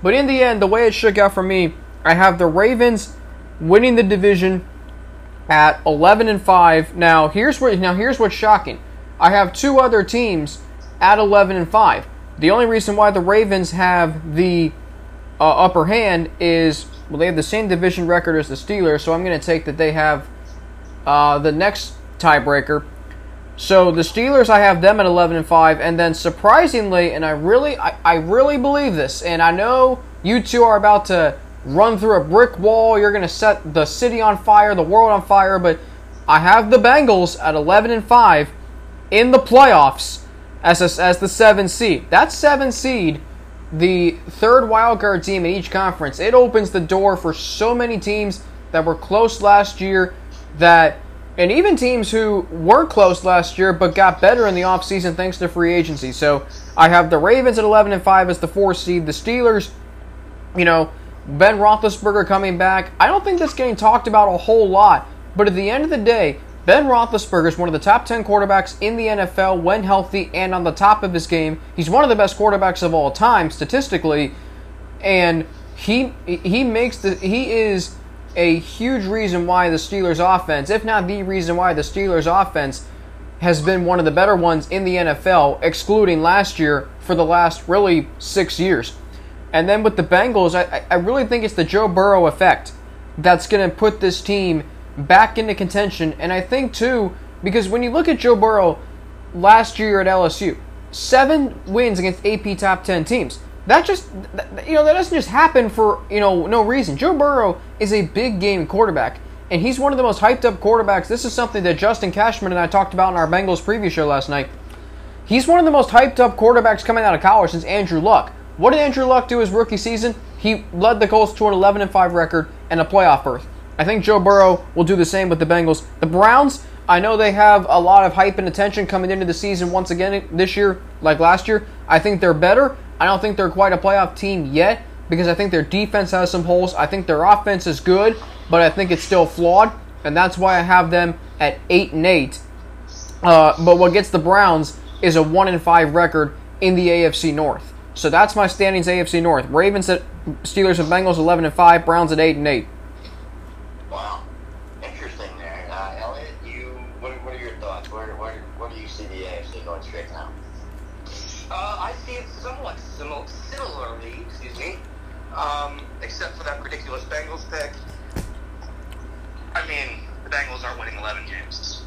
[SPEAKER 2] But in the end, the way it shook out for me, I have the Ravens winning the division at 11 and 5. Now, here's what now here's what's shocking. I have two other teams at 11 and 5. The only reason why the Ravens have the uh, upper hand is well, they have the same division record as the Steelers, so I'm going to take that they have uh, the next tiebreaker. So the Steelers, I have them at 11 and 5, and then surprisingly, and I really, I, I really believe this, and I know you two are about to run through a brick wall. You're going to set the city on fire, the world on fire. But I have the Bengals at 11 and 5 in the playoffs as, a, as the seven seed. That seven seed, the third wildcard team in each conference, it opens the door for so many teams that were close last year that and even teams who were close last year but got better in the offseason thanks to free agency. So I have the Ravens at 11 and 5 as the four seed. The Steelers, you know, Ben Roethlisberger coming back. I don't think that's getting talked about a whole lot. But at the end of the day, Ben Roethlisberger is one of the top 10 quarterbacks in the NFL when healthy and on the top of his game. He's one of the best quarterbacks of all time statistically, and he he makes the he is a huge reason why the Steelers offense, if not the reason why the Steelers offense has been one of the better ones in the NFL, excluding last year for the last really 6 years. And then with the Bengals, I, I really think it's the Joe Burrow effect that's going to put this team back into contention. And I think, too, because when you look at Joe Burrow last year at LSU, seven wins against AP top 10 teams. That just, you know, that doesn't just happen for, you know, no reason. Joe Burrow is a big game quarterback, and he's one of the most hyped up quarterbacks. This is something that Justin Cashman and I talked about in our Bengals preview show last night. He's one of the most hyped up quarterbacks coming out of college since Andrew Luck. What did Andrew Luck do his rookie season? He led the Colts to an 11 and 5 record and a playoff berth. I think Joe Burrow will do the same with the Bengals. The Browns, I know they have a lot of hype and attention coming into the season once again this year, like last year. I think they're better. I don't think they're quite a playoff team yet because I think their defense has some holes. I think their offense is good, but I think it's still flawed, and that's why I have them at eight and eight. Uh, but what gets the Browns is a one and five record in the AFC North. So that's my standings AFC North. Ravens at Steelers and Bengals 11 and 5, Browns at 8 and 8.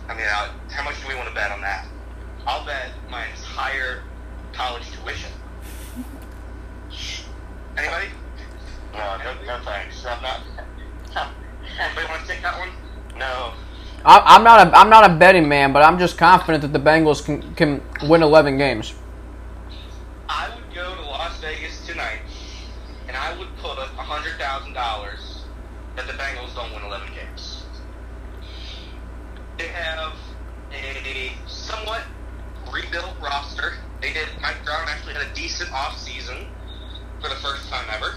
[SPEAKER 3] I mean, how much do we want to bet on that? I'll bet my entire college tuition Anybody?
[SPEAKER 1] No, no, no thanks. I'm not. Anybody want to take that one? No.
[SPEAKER 2] I, I'm not a I'm not a betting man, but I'm just confident that the Bengals can can win 11 games.
[SPEAKER 3] I would go to Las Vegas tonight, and I would put hundred thousand dollars that the Bengals don't win eleven games. They have a somewhat rebuilt roster. They did. Mike Brown actually had a decent off season for the first time ever.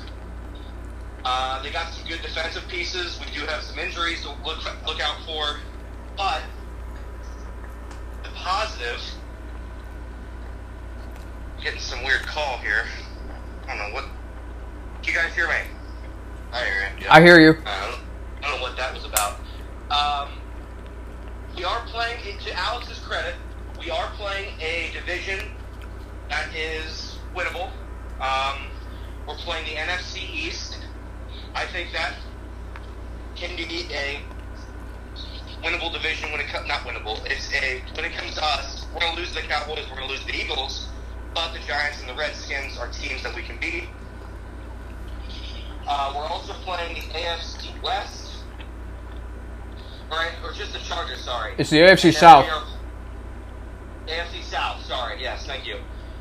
[SPEAKER 3] Uh, they got some good defensive pieces. We do have some injuries to look look out for, but the positive. Getting some weird call here. I don't know what. Can you guys hear me? I hear you.
[SPEAKER 2] I hear you.
[SPEAKER 3] I don't, I don't know what that was about. Um, we are playing, to Alex's credit, we are playing a division that is winnable. Um, we're playing the NFC East. I think that can be a winnable division when it comes, not winnable, it's a, when it comes to us, we're going to lose the Cowboys, we're going to lose the Eagles, but the Giants and the Redskins are teams that we can beat. Uh, we're also playing the AFC West, right? Or just the Chargers, sorry.
[SPEAKER 2] It's the AFC South.
[SPEAKER 3] AFC South, sorry, yes, thank you.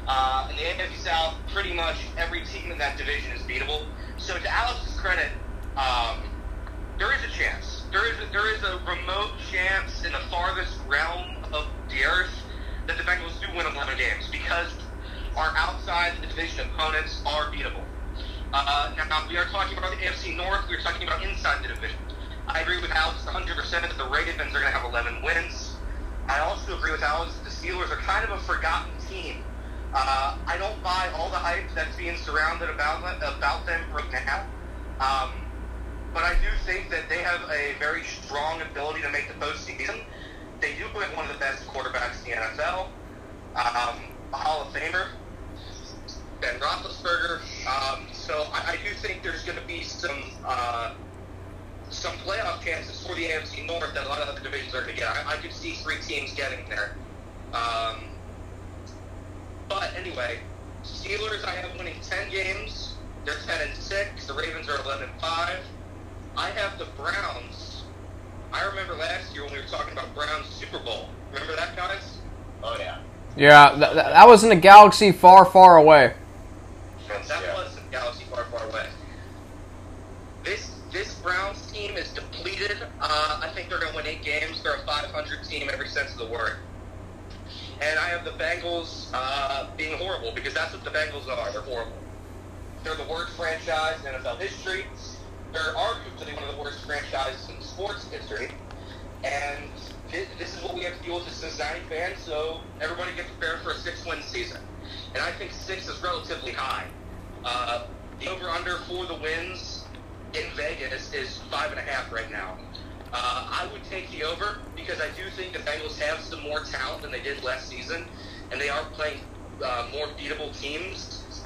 [SPEAKER 3] Uh, in the AFC South, pretty much every team in that division is beatable. So to Alex's credit, um, there is a chance. There is a, there is a remote chance in the farthest realm of the earth that the Bengals do win 11 games because our outside the division opponents are beatable. Uh, now, we are talking about the AFC North. We are talking about inside the division. I agree with Alex 100% that the Ravens are going to have 11 wins. I also agree with Alex that the Steelers are kind of a forgotten team. Uh, I don't buy all the hype that's being surrounded about about them right now. Um, but I do think that they have a very strong ability to make the postseason. They do have one of the best quarterbacks in the NFL, um, a Hall of Famer, Ben Roethlisberger. Um, so I, I do think there's going to be some uh, some playoff chances for the AFC North that a lot of other divisions are going to get. I, I could see three teams getting there. Um, but anyway, Steelers I have winning 10 games. They're 10 and 6. The Ravens are 11 and 5. I have the Browns. I remember last year when we were talking about Browns Super Bowl. Remember that, guys?
[SPEAKER 1] Oh yeah.
[SPEAKER 2] Yeah, that, that was in a galaxy far, far away.
[SPEAKER 3] That
[SPEAKER 1] Yeah.
[SPEAKER 3] was in a galaxy far, far away. This this Browns team is depleted. Uh, I think they're going to win eight games. They're a 500 team in every sense of the word. And I have the Bengals uh, being horrible because that's what the Bengals are. They're horrible. They're the worst franchise in NFL history. They're arguably one of the worst franchises in sports history. And thi- this is what we have to deal with as Cincinnati fans. So everybody get prepared for a six-win season. And I think six is relatively high. Uh, the over/under for the wins in Vegas is five and a half right now. Uh, I would take the over because I do think the Bengals have some more talent than they did last season, and they are playing uh, more beatable teams.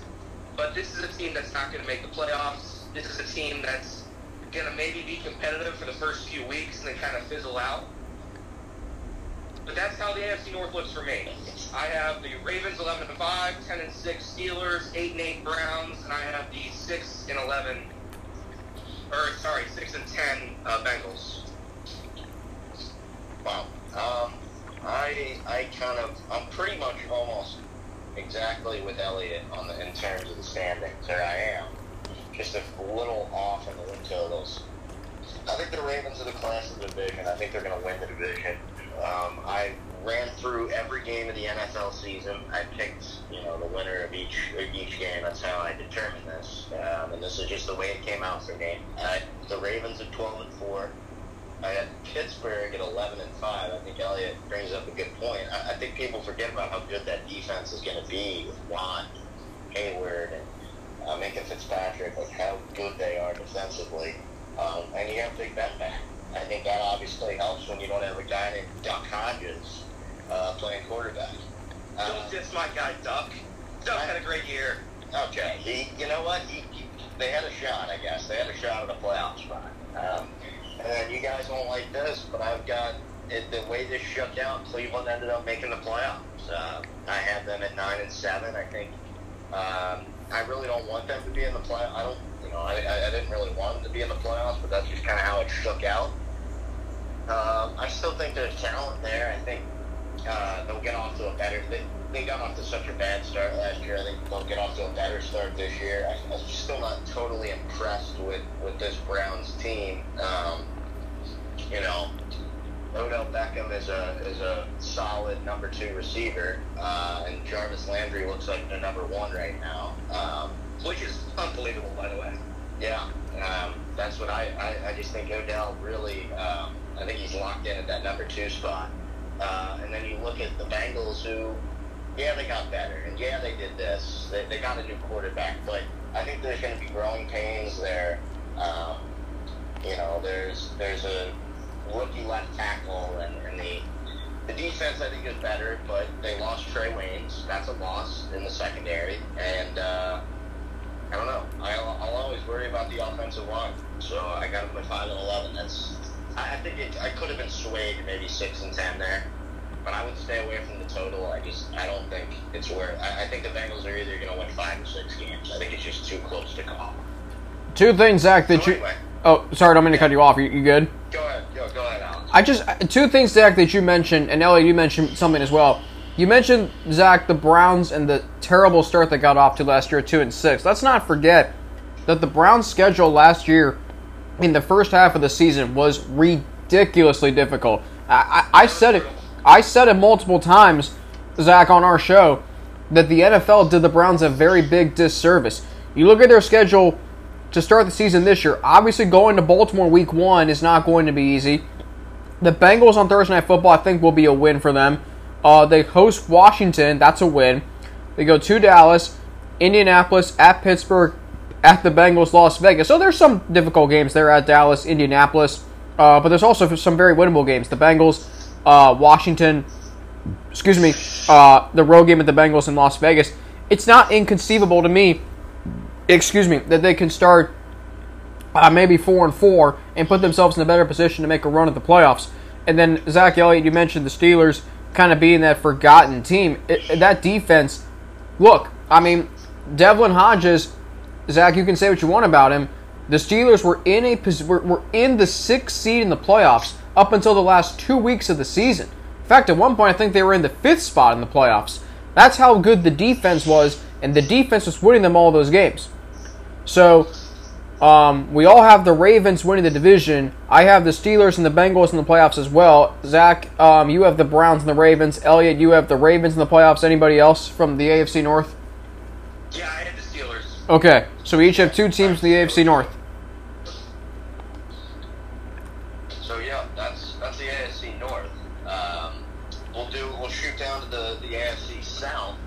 [SPEAKER 3] But this is a team that's not going to make the playoffs. This is a team that's going to maybe be competitive for the first few weeks and then kind of fizzle out. But that's how the AFC North looks for me. I have the Ravens 11 and 5, 10 and 6 Steelers, 8 and 8 Browns, and I have the 6 and 11, or sorry, 6 and 10 uh, Bengals.
[SPEAKER 1] Wow. Um, I I kind of I'm pretty much almost exactly with Elliot on the in terms of the standings. There I am, just a little off in the win totals. I think the Ravens are the class of the division. I think they're going to win the division. Um, I ran through every game of the NFL season. I picked, you know, the winner of each of each game. That's how I determined this, um, and this is just the way it came out for me. Uh, the Ravens at 12 and four. I had Pittsburgh at 11 and 5. I think Elliott brings up a good point. I, I think people forget about how good that defense is going to be with Watt, Heyward, and uh, Minkah Fitzpatrick, like how good they are defensively. Um, and you have Big Ben back. I think that obviously helps when you don't have a guy named Duck Hodges uh, playing quarterback. Uh,
[SPEAKER 3] Don't diss my guy, Duck. Duck had a great year.
[SPEAKER 1] Okay, he, you know what? He, he, they had a shot, I guess. They had a shot at a playoff spot. Um, and then you guys won't like this, but I've got it, the way this shook out. Cleveland ended up making the playoffs. Uh, I had them at nine and seven. I think um, I really don't want them to be in the play. I don't, you know, I, I didn't really want them to be in the playoffs, but that's just kind of how it shook out. Um, I still think there's talent there. I think uh, they'll get off to a better. They, they got off to such a bad start last year. I think they'll get off to a better start this year. I, I'm still not totally impressed with, with this Browns team. Um, you know, Odell Beckham is a is a solid number two receiver, uh, and Jarvis Landry looks like the number one right now. Um,
[SPEAKER 3] which is unbelievable, by the way.
[SPEAKER 1] yeah, um, that's what I, I, I just think Odell really. Um, I think he's locked in at that number two spot. Uh, and then you look at the Bengals, who, yeah, they got better, and yeah, they did this. They, they got a new quarterback, but I think there's going to be growing pains there. Um, you know, there's there's a rookie left tackle, and, and the the defense I think is better, but they lost Trae Waynes. That's a loss in the secondary, and uh, I don't know. I'll, I'll always worry about the offensive line, so I got them at five and eleven. That's I I think it, I could have been swayed maybe six and ten there, but I would stay away from the total. I just I don't think it's where I, I think the Bengals are either going to win five or six games. I think it's just too close to call.
[SPEAKER 2] Two things, Zach, that
[SPEAKER 1] So
[SPEAKER 2] you.
[SPEAKER 1] anyway,
[SPEAKER 2] Oh, sorry, I don't mean to cut you off. You, you good?
[SPEAKER 1] go ahead, go, go ahead, Alex.
[SPEAKER 2] I just two things, Zach, that you mentioned, and Elliot, you mentioned something as well. You mentioned Zach the Browns and the terrible start they got off to last year, two and six. Let's not forget that the Browns' schedule last year, in the first half of the season, was ridiculously difficult. I, I, said it. I said it multiple times, Zach, on our show, that the NFL did the Browns a very big disservice. You look at their schedule to start the season this year. Obviously, going to Baltimore week one is not going to be easy. The Bengals on Thursday Night Football, I think, will be a win for them. Uh, they host Washington. That's a win. They go to Dallas, Indianapolis, at Pittsburgh, at the Bengals, Las Vegas. So there's some difficult games there at Dallas, Indianapolis. Uh, but there's also some very winnable games. The Bengals, uh, Washington, excuse me, uh, the road game at the Bengals in Las Vegas. It's not inconceivable to me, excuse me, that they can start uh, maybe four and four and put themselves in a better position to make a run at the playoffs. And then Zach Elliott, you mentioned the Steelers kind of being that forgotten team. It, that defense, look, I mean, Devlin Hodges, Zach, you can say what you want about him. The Steelers were in a were, were in the sixth seed in the playoffs up until the last two weeks of the season. In fact, at one point, I think they were in the fifth spot in the playoffs. That's how good the defense was, and the defense was winning them all those games. So, um, we all have the Ravens winning the division. I have the Steelers and the Bengals in the playoffs as well. Zach, um, you have the Browns and the Ravens. Elliot, you have the Ravens in the playoffs. Anybody else from the AFC North?
[SPEAKER 3] Yeah, I had the Steelers.
[SPEAKER 2] Okay, so we each have two teams in the AFC North.
[SPEAKER 1] So yeah, that's that's the AFC North. Um, we'll do we'll shoot down to the the AFC South.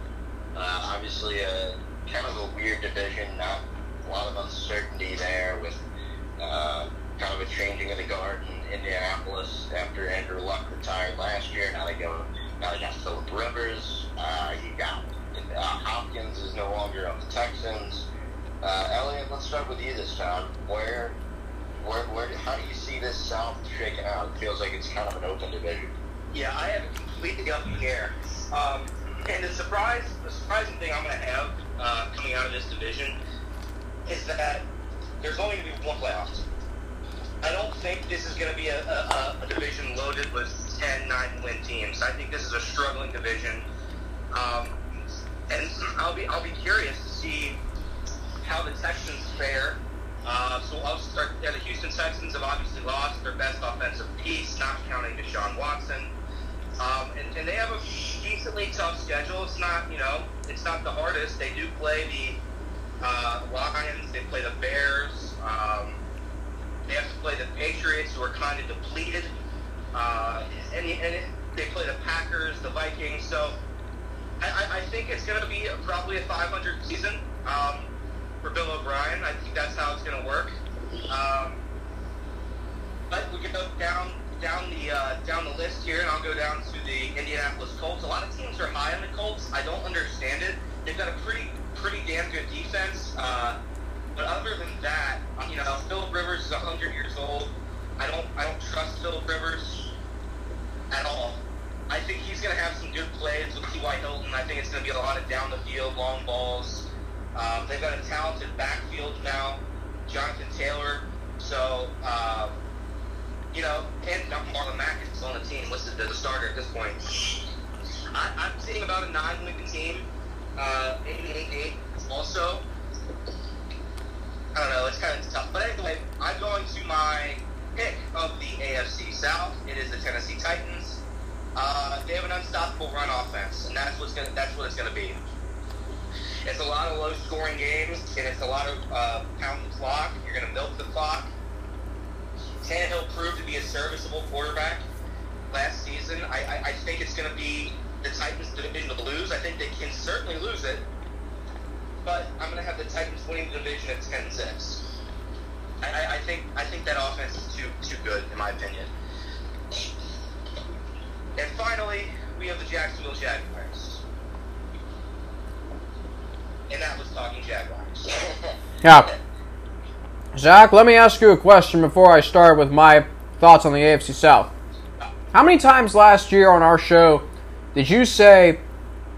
[SPEAKER 1] Uh, obviously, a kind of a weird division. Not a lot of uncertainty there with uh, kind of a changing of the guard in Indianapolis after Andrew Luck retired last year. Now they go. Now they got Philip Rivers. Uh, you got uh, Hopkins is no longer on the Texans. Uh, Elliot, let's start with you this time. Where where, where, how do you see this Shaking out? It feels like it's kind of an open division.
[SPEAKER 3] Yeah, I have it completely up in the air. Um, and the surprise, the surprising thing I'm going to have uh, coming out of this division is that there's only going to be one playoffs. I don't think this is going to be a, a, a division loaded with 10, 9 win teams. I think this is a struggling division. Um, and I'll be I'll be curious to see how the Texans fare. Uh, so I'll start. Yeah, the Houston Texans have obviously lost their best offensive piece, not counting Deshaun Watson. Um, and, and they have a decently tough schedule. It's not, you know, it's not the hardest. They do play the uh, Lions. They play the Bears. Um, they have to play the Patriots, who are kind of depleted. Uh, and and they play the Packers, the Vikings. So I, I- think it's going to be probably a 500 season um, for Bill O'Brien. I think that's how it's going to work. Um, but we go down down the uh, down the list here, and I'll go down to the Indianapolis Colts. A lot of teams are high on the Colts. I don't understand it. They've got a pretty pretty damn good defense. Uh, but other than that, you know, Philip Rivers is 100 years old. I don't I don't trust Philip Rivers at all. I think he's going to have some good plays with T.Y. Hilton. I think it's going to be a lot of down the field, long balls. Um, they've got a talented backfield now, Jonathan Taylor. So, uh, you know, and Marlon Mack is on the team, listed as a starter at this point. I, I'm seeing about a nine-win team, uh, eight, eight, eight. Also, I don't know, it's kind of tough. But anyway, I'm going to my pick of the AFC South. It is the Tennessee Titans. Uh, they have an unstoppable run offense, and that's what's gonna that's what it's gonna be. It's a lot of low-scoring games, and it's a lot of uh, pound the clock. You're gonna milk the clock. Tannehill proved to be a serviceable quarterback last season. I, I, I think it's going to be the Titans' division to lose. I think they can certainly lose it, but I'm going to have the Titans winning the division at 10-6. I, I think I think that offense is too too good in my opinion. And finally, we have the Jacksonville Jaguars, and that was talking Jaguars. [laughs]
[SPEAKER 2] Yeah. Zach, let me ask you a question before I start with my thoughts on the AFC South. How many times last year on our show did you say,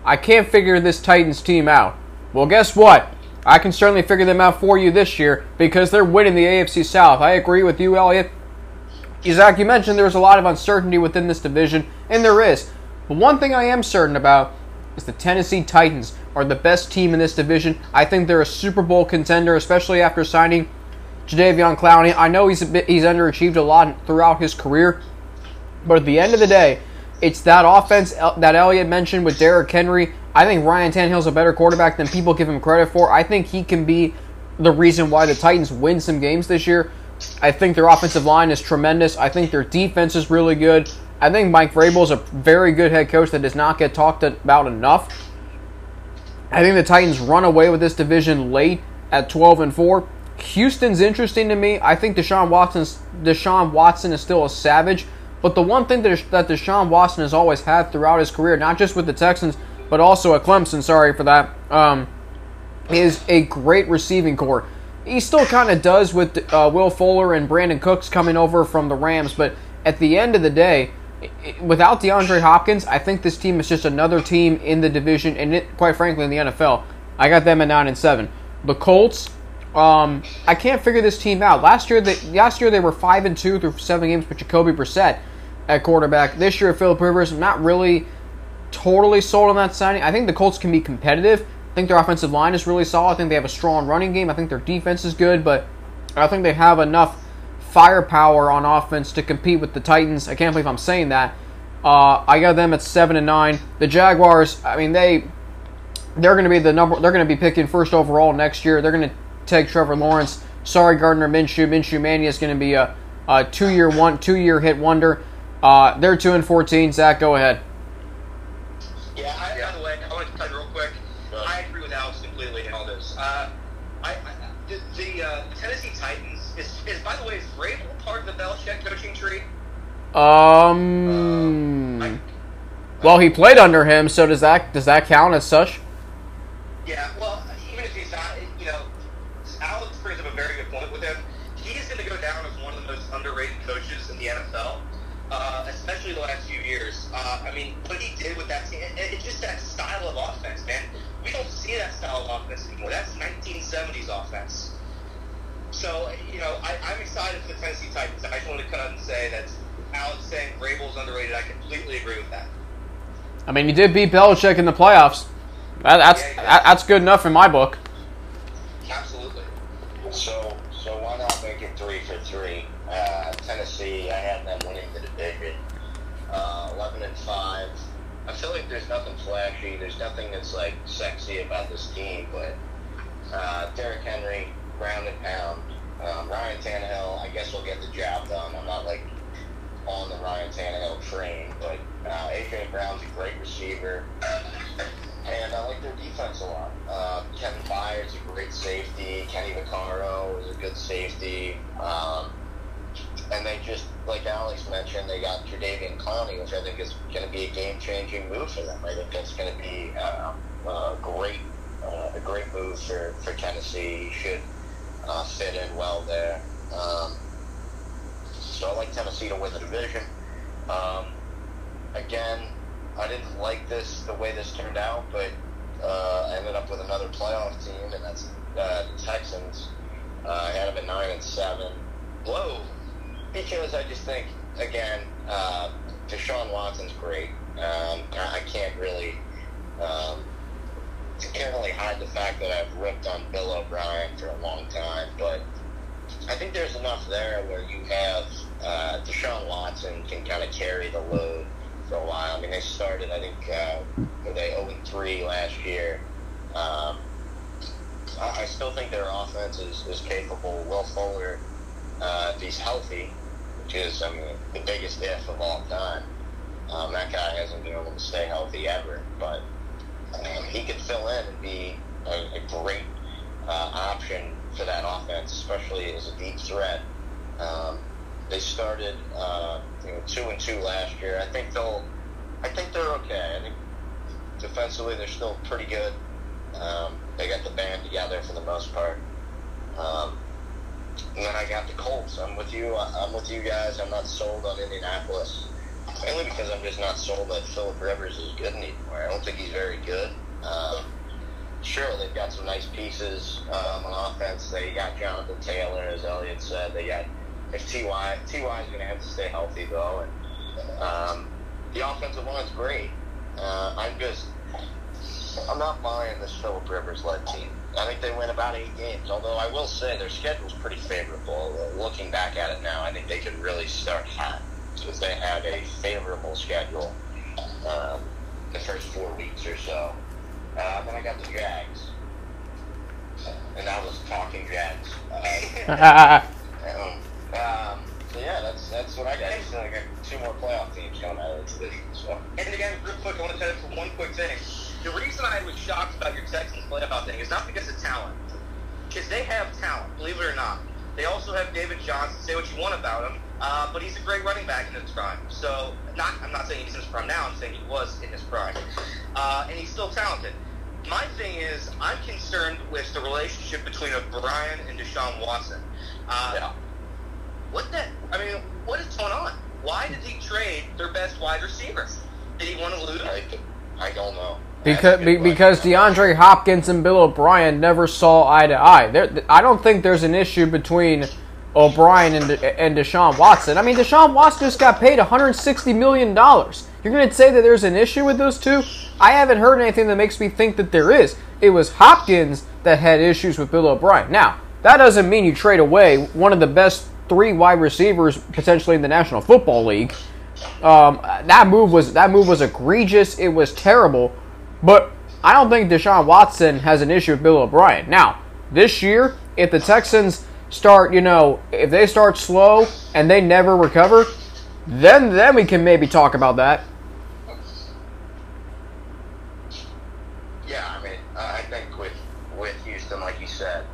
[SPEAKER 2] I can't figure this Titans team out? Well, guess what? I can certainly figure them out for you this year because they're winning the AFC South. I agree with you, Elliot. Zach, you mentioned there's a lot of uncertainty within this division, and there is. But one thing I am certain about is the Tennessee Titans are the best team in this division. I think they're a Super Bowl contender, especially after signing Jadeveon Clowney. I know he's bit, he's underachieved a lot throughout his career, but at the end of the day, it's that offense that Elliott mentioned with Derrick Henry. I think Ryan Tannehill's a better quarterback than people give him credit for. I think he can be the reason why the Titans win some games this year. I think their offensive line is tremendous. I think their defense is really good. I think Mike Vrabel is a very good head coach that does not get talked about enough. I think the Titans run away with this division late at 12 and 4. Houston's interesting to me. I think Deshaun Watson's Deshaun Watson is still a savage, but the one thing that Deshaun Watson has always had throughout his career, not just with the Texans, but also at Clemson. Sorry for that. Um, is a great receiving core. He still kind of does with uh, Will Fuller and Brandin Cooks coming over from the Rams, but at the end of the day, without DeAndre Hopkins, I think this team is just another team in the division, and it, quite frankly, in the NFL. I got them at nine and seven. The Colts, um, I can't figure this team out. Last year, they, last year they were five and two through seven games with Jacoby Brissett at quarterback. This year, Philip Rivers, not really totally sold on that signing. I think the Colts can be competitive. I think their offensive line is really solid. I think they have a strong running game. I think their defense is good, but I think they have enough firepower on offense to compete with the Titans. I can't believe I'm saying that. Uh, I got them at seven and nine. The Jaguars, I mean, they they're going to be the number. They're going to be picking first overall next year. They're going to take Trevor Lawrence. Sorry, Gardner Minshew. Minshew Mania is going to be a, a two year one two year hit wonder. Uh, they're two and fourteen. Zach, go ahead.
[SPEAKER 3] Yeah, I,
[SPEAKER 2] Um. Well, he played under him, so does that does that count as such?
[SPEAKER 3] Yeah. Well, even if he's not, you know, Alex brings up a very good point with him. He's going to go down as one of the most underrated coaches in the NFL, uh, especially the last few years. Uh, I mean, what he did with that team, it, it's just that style of offense, man. We don't see that style of offense anymore. That's 1970s offense. So, you know, I'm excited for the Tennessee Titans. I just want to that Alex saying Vrabel's underrated. I completely agree with that.
[SPEAKER 2] I mean, you did beat Belichick in the playoffs. That, that's
[SPEAKER 3] Yeah, yeah.
[SPEAKER 2] that's good enough in my book.
[SPEAKER 3] Absolutely.
[SPEAKER 1] So, so why not make it three for three? Uh, Tennessee, I had them winning to the division, uh, eleven and five. I feel like there's nothing flashy. There's nothing that's like sexy about this team, but uh, Derrick Henry, ground and pound. Um, Ryan Tannehill, I guess we'll get the job done. I'm not like on the Ryan Tannehill train, but uh, AJ Brown's a great receiver. And I like their defense a lot. Uh, Kevin Byard's a great safety. Kenny Vaccaro is a good safety. Um, and they just, like Alex mentioned, they got Jadeveon Clowney, which I think is going to be a game-changing move for them. I think that's going to be uh, a great, uh, a great move for, for Tennessee. He should uh, fit in well there. Um, so I like Tennessee to win the division. Um, again, I didn't like this the way this turned out, but uh, I ended up with another playoff team, and that's uh, the Texans. Uh, I had them at nine and seven. Whoa, Because I just think, again, uh, Deshaun Watson's great. Um, I can't really, um, can't really hide the fact that I've ripped on Bill O'Brien for a long time, but I think there's enough there where you have uh, Deshaun Watson can kind of carry the load for a while. I mean, they started, I think, uh, they 0 3 last year. Um, I, I still think their offense is, is capable. Will Fuller, uh, if he's healthy, which is, I mean, the biggest if of all time. Um, that guy hasn't been able to stay healthy ever, but um, he could fill in and be a, a great uh, option for that offense, especially as a deep threat. Um, they started uh, you know, two and two last year. I think they'll. I think they're okay. I think defensively they're still pretty good. Um, they got the band together for the most part. Um, and then I got the Colts. I'm with you. I'm with you guys. I'm not sold on Indianapolis. Mainly because I'm just not sold that Philip Rivers is good anymore. I don't think he's very good. Um, sure, they've got some nice pieces um, on offense. They got Jonathan Taylor, as Elliott said. They got if Ty Ty is going to have to stay healthy though, and um, the offensive line's great. Uh, I'm just I'm not buying this Philip Rivers led team. I think they win about eight games. Although I will say their schedule's pretty favorable. Looking back at it now, I think they could really start hot because they have a favorable schedule um, the first four weeks or so. Uh, then I got the Jags, and I was talking Jags. [laughs] Uh, um, um, so yeah, that's that's what I got. I got two more playoff teams coming out of the division. So.
[SPEAKER 3] And again, real quick, I want to tell you for one quick thing. The reason I was shocked about your Texans playoff thing is not because of talent, because they have talent, believe it or not. They also have David Johnson. Say what you want about him, uh, but he's a great running back in his prime. So, not I'm not saying he's in his prime now. I'm saying he was in his prime, uh, and he's still talented. My thing is, I'm concerned with the relationship between O'Brien and Deshaun Watson. Uh,
[SPEAKER 1] Yeah.
[SPEAKER 3] What the? I mean, what is going on? Why did he trade their best wide receiver? Did he want to lose?
[SPEAKER 1] I, I don't know.
[SPEAKER 2] Because be, because. DeAndre Hopkins and Bill O'Brien never saw eye to eye. There, I don't think there's an issue between O'Brien and and Deshaun Watson. I mean, Deshaun Watson just got paid 160 million dollars. You're going to say that there's an issue with those two? I haven't heard anything that makes me think that there is. It was Hopkins that had issues with Bill O'Brien. Now, that doesn't mean you trade away one of the best three wide receivers potentially in the National Football League. Um, that move was that move was egregious. It was terrible, but I don't think Deshaun Watson has an issue with Bill O'Brien. Now, this year, if the Texans start, you know, if they start slow and they never recover, then then we can maybe talk about that.
[SPEAKER 1] Yeah, I mean, I I think with with Houston, like you said,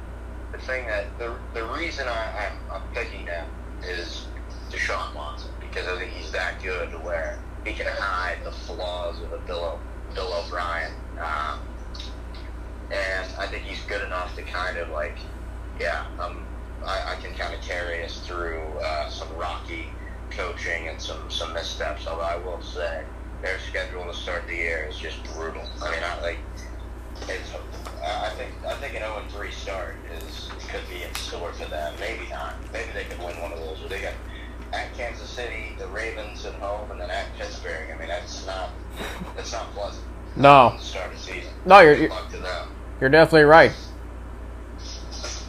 [SPEAKER 1] the thing that the the reason I, I'm, I'm picking him is Deshaun Watson because I think he's that good to where he can hide the flaws of a Bill O- Bill O'Brien, um, and I think he's good enough to kind of like, yeah, um, I, I can kind of carry us through uh, some rocky coaching and some some missteps. Although I will say their schedule to start the year is just brutal. I mean, I like it's, I think I think an 0 3 start is could be in store for them. Maybe not. Maybe they could win one of those. But they got at Kansas City, the Ravens at home, and then at Pittsburgh. I mean, that's not that's not pleasant.
[SPEAKER 2] No,
[SPEAKER 1] Start the season.
[SPEAKER 2] No, you're- you're-
[SPEAKER 1] luck to them.
[SPEAKER 2] you're definitely right.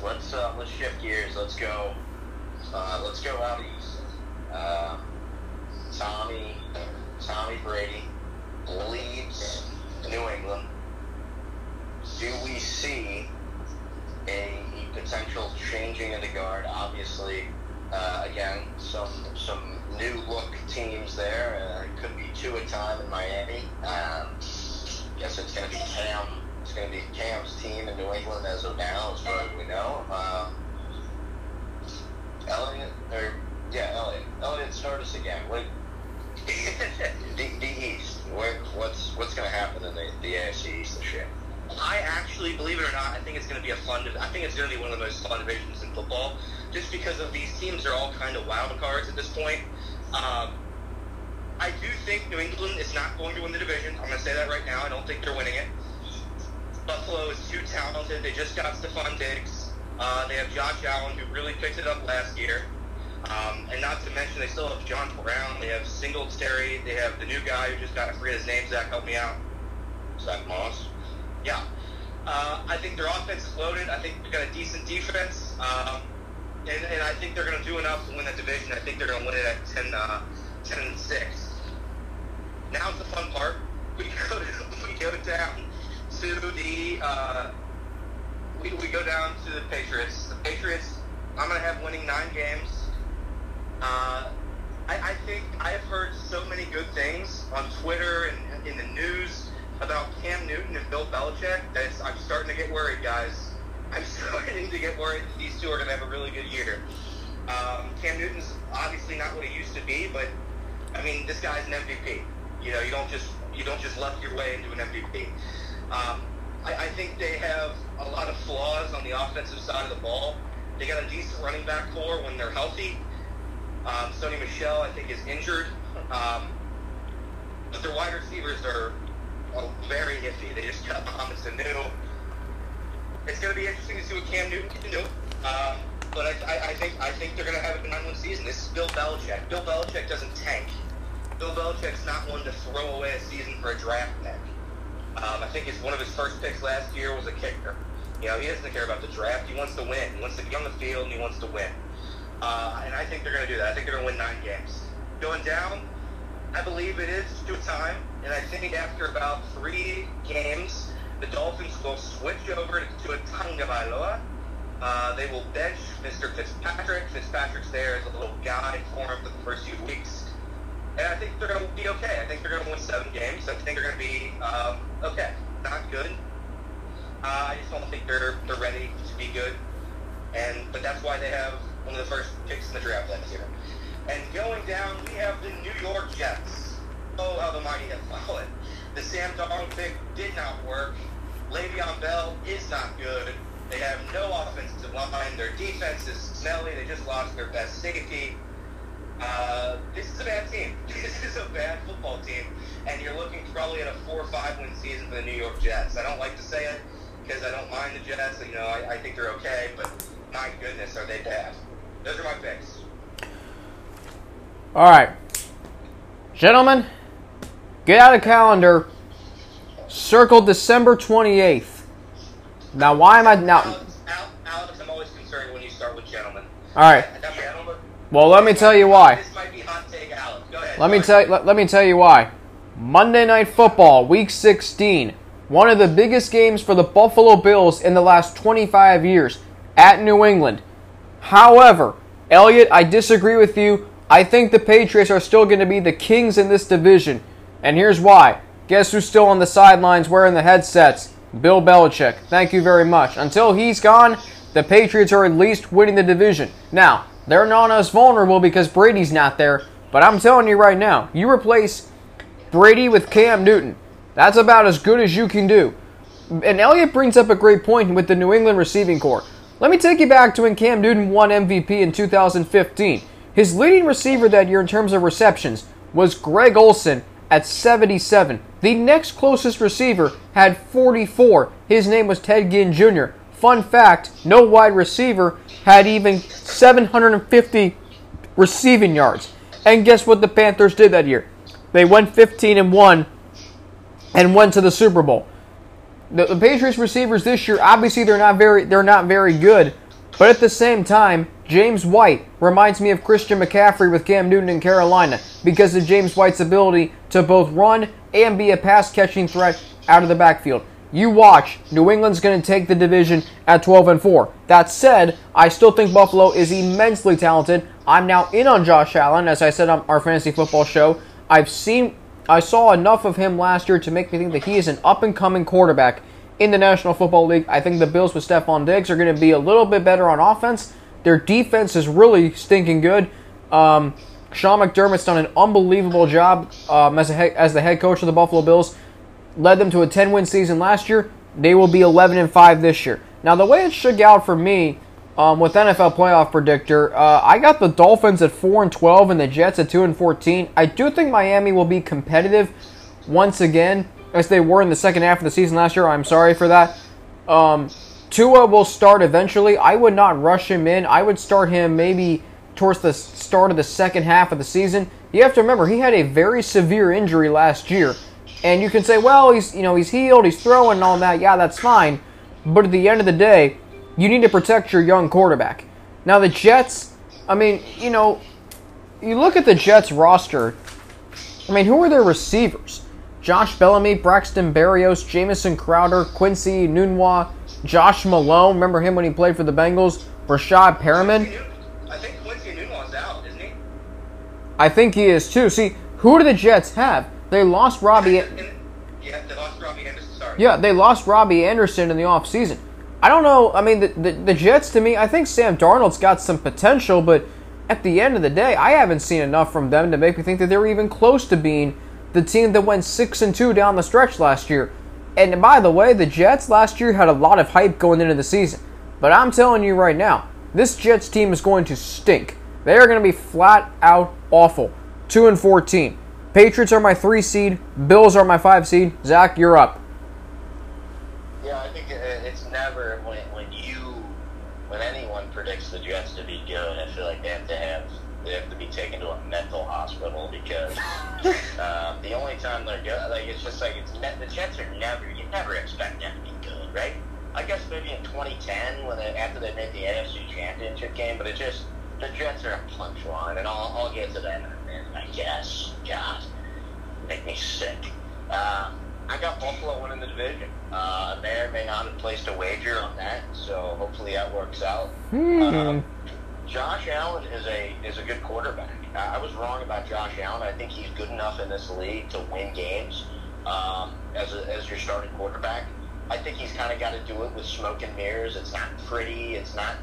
[SPEAKER 1] Let's uh, let's shift gears. Let's go. Uh, let's go out east. Uh, Tommy Tommy Brady leads New England. Do we see a potential changing of the guard? Obviously, uh, again, some some new look teams there. Uh, it could be two at a time in Miami. Um, guess it's going to be Cam. It's going to be Cam's team in New England as of now, as far as we know. Um, Elliot, or yeah, Elliot. Elliot, start us again. What, [laughs] the, the East. Where, what's what's going to happen in the, the AFC East this year?
[SPEAKER 3] I actually, believe it or not, I think it's going to be a fun. I think it's going to be one of the most fun divisions in football, just because of these teams are all kind of wild cards at this point. Um, I do think New England is not going to win the division. I'm going to say that right now. I don't think they're winning it. Buffalo is too talented. They just got Stefon Diggs. Uh, they have Josh Allen, who really picked it up last year. Um, and not to mention, they still have John Brown. They have Singletary. They have the new guy who just got, I forget his name, Zach, help me out.
[SPEAKER 1] Zach Moss.
[SPEAKER 3] Yeah. Uh, I think their offense is loaded. I think they've got a decent defense. Um, and, and I think they're going to do enough to win that division. I think they're going to win it at 10, uh, 10 and 6. Now's the fun part. [laughs] We go, we go down to the uh, we, we go down to the Patriots. The Patriots, I'm to have winning nine games. Uh, I, I think I have heard so many good things on Twitter and in the news about Cam Newton and Bill Belichick that I'm starting to get worried, guys. I'm [laughs] starting to get worried that these two are going to have a really good year. Um, Cam Newton's obviously not what he used to be, but I mean, this guy's an MVP. You know, you don't just you don't just luck your way into an MVP. Um, I, I think they have a lot of flaws on the offensive side of the ball. They got a decent running back core when they're healthy. Um, Sony Michel, I think, is injured. Um, but their wide receivers are very iffy. They just got Mohamed Sanu. It's going to be interesting to see what Cam Newton can do. Um, but I, I, I think I think they're going to have a nine-win season. This is Bill Belichick. Bill Belichick doesn't tank. Bill Belichick's not one to throw away a season for a draft pick. Um, I think his, one of his first picks last year was a kicker. You know, he doesn't care about the draft. He wants to win. He wants to be on the field and he wants to win. Uh, and I think they're going to do that. I think they're going to win nine games. Going down, I believe it is due time. And I think after about three games, the Dolphins will switch over to a Tagovailoa. Uh, they will bench Mr. Fitzpatrick. Fitzpatrick's there as a little guy for him for the first few weeks. And I think they're going to be okay. I think they're going to win seven games. I think they're going to be um, okay. Not good. Uh, I just don't think they're they're ready to be good. And but that's why they have one of the first picks in the draft next year. And going down, we have the New York Jets. Oh, how the mighty have fallen. The Sam Darnold pick did not work. Le'Veon Bell is not good. They have no offensive line. Their defense is smelly. They just lost their best safety. Uh, this is a bad team. [laughs] This is a bad football team, and you're looking probably at a four or five win season for the New York Jets. I don't like to say it because I don't mind the Jets. You know, I, I think they're okay, but my goodness, are they bad? Those are my picks.
[SPEAKER 2] All right, gentlemen, get out a calendar. Circle December twenty eighth. Now, why am I now?
[SPEAKER 3] Alex, Alex, I'm always concerned when you start with gentlemen.
[SPEAKER 2] All right.
[SPEAKER 3] Gentlemen.
[SPEAKER 2] Well, let me tell you why.
[SPEAKER 3] This might be hot take, Alex. Go ahead.
[SPEAKER 2] Let me tell let, let me tell you why. Monday Night Football, Week 16, one of the biggest games for the Buffalo Bills in the last 25 years at New England. However, Elliot, I disagree with you. I think the Patriots are still going to be the kings in this division, and here's why. Guess who's still on the sidelines wearing the headsets? Bill Belichick. Thank you very much. Until he's gone, the Patriots are at least winning the division. Now, they're not as vulnerable because Brady's not there, but I'm telling you right now, you replace Brady with Cam Newton. That's about as good as you can do. And Elliott brings up a great point with the New England receiving core. Let me take you back to when Cam Newton won MVP in 2015. His leading receiver that year in terms of receptions was Greg Olsen at 77. The next closest receiver had 44. His name was Ted Ginn Jr. Fun fact no wide receiver had even 750 receiving yards. And guess what the Panthers did that year? They went 15 and 1 and went to the Super Bowl. The, the Patriots receivers this year, obviously they're not very they're not very good, but at the same time, James White reminds me of Christian McCaffrey with Cam Newton in Carolina because of James White's ability to both run and be a pass catching threat out of the backfield. You watch, New England's going to take the division at 12 and 4. That said, I still think Buffalo is immensely talented. I'm now in on Josh Allen, as I said on our fantasy football show. I've seen, I saw enough of him last year to make me think that he is an up and coming quarterback in the National Football League. I think the Bills with Stefon Diggs are going to be a little bit better on offense. Their defense is really stinking good. Um, Sean McDermott's done an unbelievable job um, as, he- as the head coach of the Buffalo Bills. Led them to a 10 win season last year. They will be 11 and 5 this year. Now, the way it shook out for me um, with NFL playoff predictor, uh, I got the Dolphins at 4 and 12 and the Jets at 2 and 14. I do think Miami will be competitive once again, as they were in the second half of the season last year. I'm sorry for that. Um, Tua will start eventually. I would not rush him in. I would start him maybe towards the start of the second half of the season. You have to remember he had a very severe injury last year, and you can say, well, he's you know he's healed, he's throwing and all that. Yeah, that's fine, but at the end of the day, you need to protect your young quarterback. Now the Jets, I mean, you know, you look at the Jets roster. I mean, who are their receivers? Josh Bellamy, Braxton Berrios, Jamison Crowder, Quincy Enunwa, Josh Malone. Remember him when he played for the Bengals? Breshad Perriman.
[SPEAKER 3] I think Quincy Enunwa's out, isn't he?
[SPEAKER 2] I think he is too. See, who do the Jets have? They lost Robbie.
[SPEAKER 3] And- yeah, they lost Robbie Anderson. Sorry.
[SPEAKER 2] Yeah, they lost Robbie Anderson in the offseason. I don't know. I mean, the, the, the Jets, to me, I think Sam Darnold's got some potential, but at the end of the day, I haven't seen enough from them to make me think that they're even close to being the team that went 6 and 2 down the stretch last year. And by the way, the Jets last year had a lot of hype going into the season. But I'm telling you right now, this Jets team is going to stink. They are going to be flat out awful. 2 and 14. Patriots are my 3 seed, Bills are my 5 seed. Zach, you're up.
[SPEAKER 1] Yeah, I think it's never when when you when anyone predicts the Jets to be good. I feel like they have to have they have to be taken to a mental hospital because [laughs] um, the only time they're good, like it's just like it's ne- the Jets are never you never expect them to be good, right? I guess maybe in 2010 when they, after they made the AFC Championship game, but it just the Jets are a punchline, and I'll, I'll get to that in a minute. I guess. God, make me sick. Um, I got Buffalo winning the division. Uh, may or may not have placed a wager on that, so hopefully that works out.
[SPEAKER 2] Hmm.
[SPEAKER 1] Um, Josh Allen is a is a good quarterback. I I was wrong about Josh Allen. I think he's good enough in this league to win games um, as a, as your starting quarterback. I think he's kind of got to do it with smoke and mirrors. It's not pretty. It's not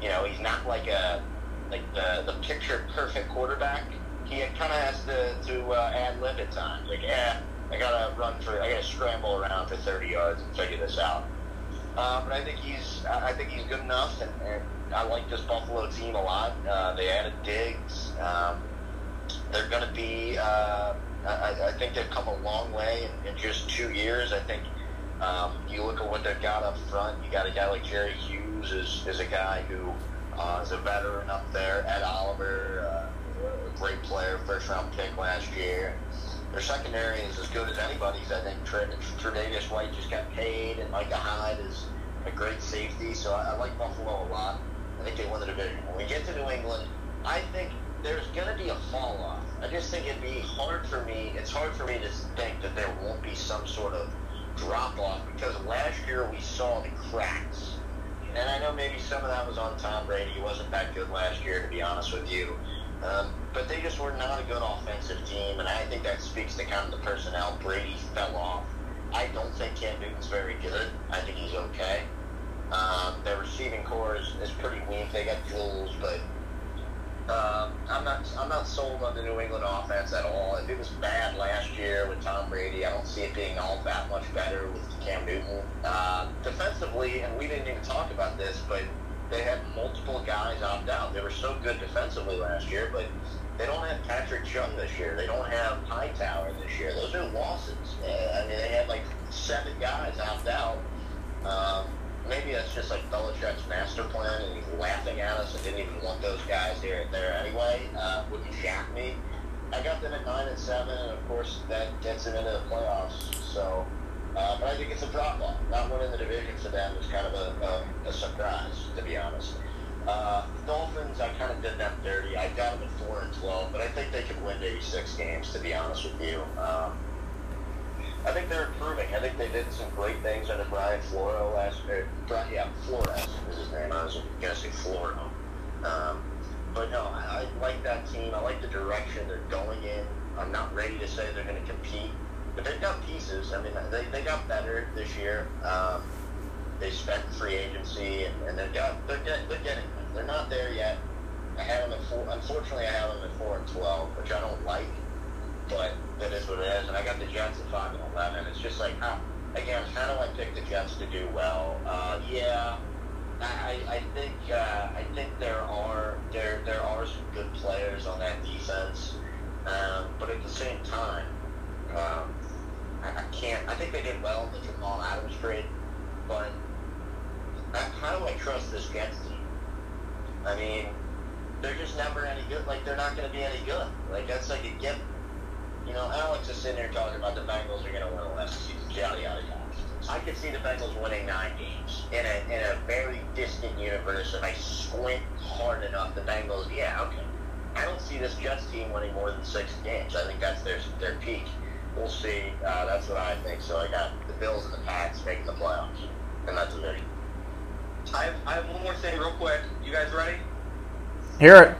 [SPEAKER 1] you know he's not like a like the the picture perfect quarterback. He kind of has to to uh, ad lib at times. Like yeah, I gotta run for I gotta scramble around for 30 yards and figure this out. Uh, but I think he's I think he's good enough, and, and I like this Buffalo team a lot. Uh, they added Diggs. Um, they're to be. Uh, I, I think they've come a long way in, in just two years. I think um, you look at what they've got up front. You got a guy like Jerry Hughes is, is a guy who uh, is a veteran up there. Ed Oliver, uh, a great player, first round pick last year. Their secondary is as good as anybody's. I think Tre'Davious White just got paid, and Micah Hyde is a great safety. So I, I like Buffalo a lot. I think they win the division. When we get to New England, I think there's going to be a fall off. I just think it'd be hard for me. It's hard for me to think that there won't be some sort of drop off because last year we saw the cracks. And I know maybe some of that was on Tom Brady. He wasn't that good last year, to be honest with you. Um, but they just were not a good offensive team, and I think that speaks to kind of the personnel. Brady fell off. I don't think Cam Newton's very good. I think he's okay. Um, their receiving core is, is pretty weak. They got Jules, but um, I'm not I'm not sold on the New England offense at all. If it was bad last year with Tom Brady, I don't see it being all that much better with Cam Newton. Uh, defensively, and we didn't even talk about this, but they had multiple guys opt out. They were so good defensively last year, but they don't have Patrick Chung this year. They don't have Hightower this year. Those are losses. Uh, I mean, they had like seven guys opt out. Um, maybe that's just like Belichick's master plan, and he's laughing at us and didn't even want those guys here there anyway. Uh, wouldn't shock me. I got them at nine and seven, and of course that gets them into the playoffs. So, uh, but I think it's a drop off. Not winning the division for them is kind of a, a, a surprise, to be honest. Uh, Dolphins, I kind of did them dirty. I got them at four and twelve, but I think they could win maybe six games, to be honest with you. Um, I think they're improving. I think they did some great things under Brian Floro last year. Yeah, Flores is his name. I was say Floro. Um, but no, I, I like that team. I like the direction they're going in. I'm not ready to say they're going to compete, but they've got pieces. I mean, they, they got better this year. Um, they spent free agency, and, and they've got they're, get, they're getting there. They're not there yet. I have them at four. Unfortunately, I have them at four and twelve, which I don't like but that is what it is. And I got the Jets at five and eleven. It's just like, again, how do I pick the Jets to do well? Uh, yeah, I, I think uh, I think there are there there are some good players on that defense, um, but at the same time, um, I, I can't. I think they did well in the Jamal Adams trade, but uh, how do I trust this Jets team? I mean, they're just never any good. Like they're not going to be any good. Like that's like a given. You know, Alex is sitting here talking about the Bengals are going to win 11 seasons, yada yada yada. I could see the Bengals winning nine games in a in a very distant universe. If I squint hard enough, the Bengals, yeah, okay. I don't see this Jets team winning more than six games. I think that's their their peak. We'll see. Uh, that's what I think. So I got the Bills and the Pats making the playoffs, and that's a very.
[SPEAKER 3] I have, I have one more thing real quick. You guys ready?
[SPEAKER 2] Hear it.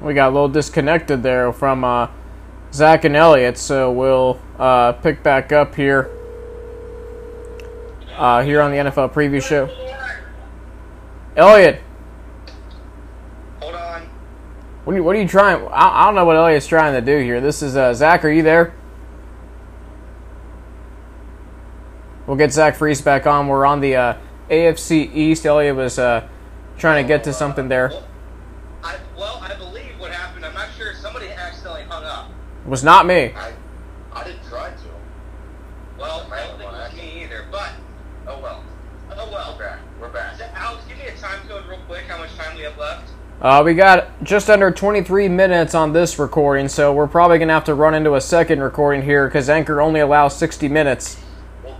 [SPEAKER 2] We got a little disconnected there from uh, Zach and Elliot, so we'll uh, pick back up here uh, here on the NFL preview show. Elliot,
[SPEAKER 3] Hold on.
[SPEAKER 2] what are you, what are you trying? I, I don't know what Elliot's trying to do here. This is uh, Zach. Are you there? We'll get Zach Freeze back on. We're on the uh, AFC East. Elliot was uh, trying to get to something there.
[SPEAKER 3] I, well, I believe what happened. I'm not sure. Somebody accidentally hung up.
[SPEAKER 2] It was not me.
[SPEAKER 1] I didn't try to.
[SPEAKER 3] Well, I don't think it was me either. But oh well. Oh well.
[SPEAKER 1] We're back. We're back.
[SPEAKER 3] So, Alex, give me a time code real quick. How much time we have left?
[SPEAKER 2] Uh, we got just under 23 minutes on this recording, so we're probably going to have to run into a second recording here because Anchor only allows 60 minutes.
[SPEAKER 1] We'll,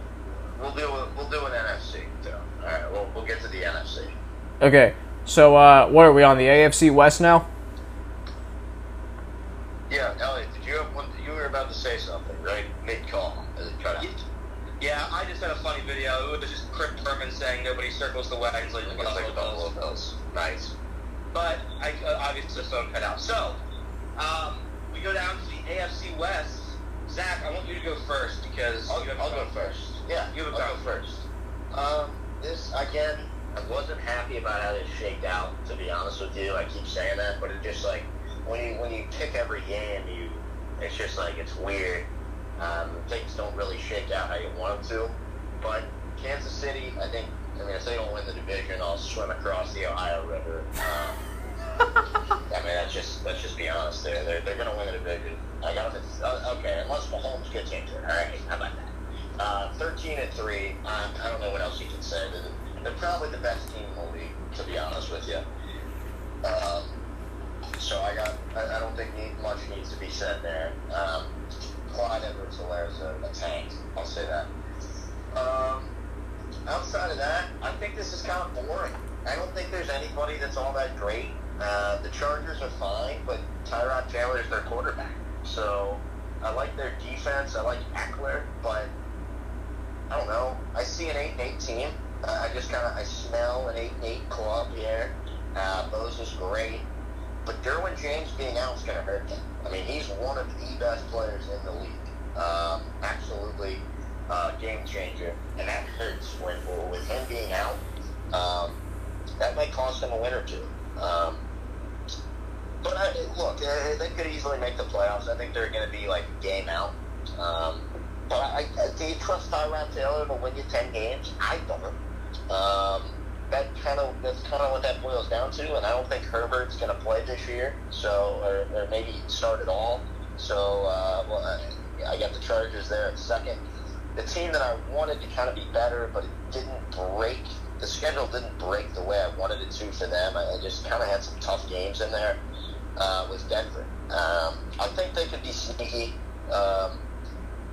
[SPEAKER 1] we'll do a, we'll do an NFC too. All right, we'll, we'll get to the NFC.
[SPEAKER 2] Okay, so uh, what are we on the AFC West now?
[SPEAKER 1] Yeah, Elliot, did you have one? You were about to say something, right? Mid call, as it cut out.
[SPEAKER 3] Yeah, I just had a funny video. It was just Chris Berman saying nobody circles the wagons like the
[SPEAKER 1] Looks like the
[SPEAKER 3] Buffalo
[SPEAKER 1] Buffalo
[SPEAKER 3] Bills.
[SPEAKER 1] Bills. Nice.
[SPEAKER 3] But I, uh, obviously the phone cut out. So um, we go down to West. Zach, I want you to go first because
[SPEAKER 1] I'll, I'll go first. Yeah,
[SPEAKER 3] You have
[SPEAKER 1] I'll go first. Um, this again, I wasn't happy about how this shaked out. To be honest with you, I keep saying that, but it just like when you when you pick every game, you it's just like it's weird. Um, things don't really shake out how you want them to. But Kansas City, I think. I mean, if they don't win the division, I'll swim across the Ohio River. Um, I mean, that's just let's just be honest. There, they're they're gonna win the division. I got them. Uh, okay, unless Mahomes gets injured. All right, how about that? Uh, Thirteen and three. Um, I don't know what else you can say. They're, they're probably the best team in the league, to be honest with you. Um, so I got. I, I don't think need, much needs to be said there. Um, Clyde Edwards-Hilaire's a, a tank. I'll say that. Um, outside of that, I think this is kind of boring. I don't think there's anybody that's all that great. Uh, the Chargers are fine, but Tyrod Taylor is their quarterback. So I like their defense. I like Ekeler, but I don't know. I see an eight and eight team. Uh, I just kind of I smell an eight and eight club here. Uh, Bosa is great, but Derwin James being out is going to hurt them. I mean, he's one of the best players in the league. Um, absolutely uh, game changer, and that hurts when with him being out. Um, that might cost them a win or two. Um, but I, look, uh, they could easily make the playoffs. I think they're going to be like game out. Um, but I, I, do you trust Tyrod Taylor to win you ten games? I don't. Um, that kind of that's kind of what that boils down to. And I don't think Herbert's going to play this year, so or, or maybe start at all. So uh, well, I, I got the Chargers there at second. The team that I wanted to kind of be better, but it didn't break. The schedule didn't break the way I wanted it to for them. I, I just kind of had some tough games in there. Uh, was Denver. Um, I think they could be sneaky. Um,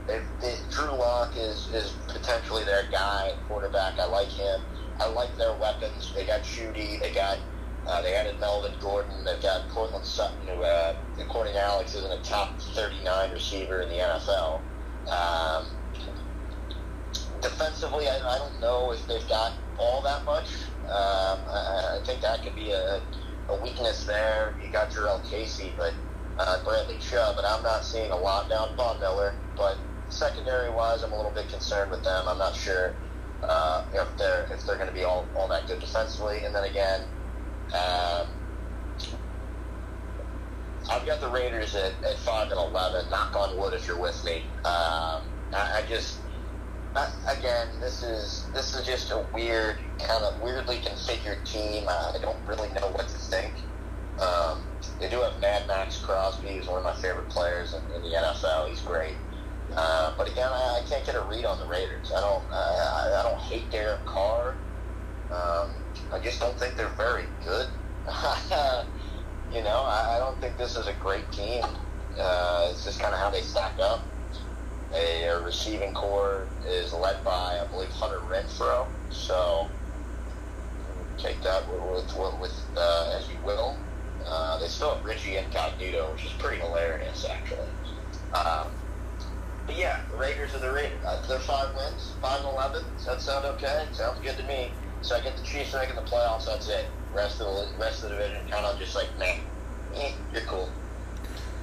[SPEAKER 1] if, if Drew Lock is, is potentially their guy, quarterback. I like him. I like their weapons. They got Jeudy. They got uh, they added Melvin Gordon. They've got Courtland Sutton, who, uh, according to Alex, isn't a top 39 receiver in the NFL. Um, defensively, I, I don't know if they've got all that much. Um, I, I think that could be a, a weakness there. You got Jurrell Casey, but uh, Bradley Chubb, but I'm not seeing a lot down Von Miller. But secondary wise, I'm a little bit concerned with them. I'm not sure uh, if they're if they're going to be all, all that good defensively. And then again, um, I've got the Raiders at, at five and eleven. Knock on wood if you're with me. Um, I, I just Again, this is this is just a weird kind of weirdly configured team. I don't really know what to think. Um, they do have Mad Maxx Crosby, who's one of my favorite players in, in the NFL. He's great. Uh, but again, I, I, can't get a read on the Raiders. I don't. I, I don't hate Derek Carr. Um, I just don't think they're very good. [laughs] you know, I, I, don't think this is a great team. Uh, it's just kind of how they stack up. A, a, receiving core is led by, I believe, Hunter Renfrow. So take that with, with, with uh, as you will. Uh, they still have Richie Incognito, which is pretty hilarious, actually. Um, but yeah, the Raiders are the Raiders. Uh, they're five wins, five and eleven. Does that sound okay? Sounds good to me. So I get the Chiefs making the playoffs. That's it. Rest of the rest of the division kind of just like, man, eh, you're cool.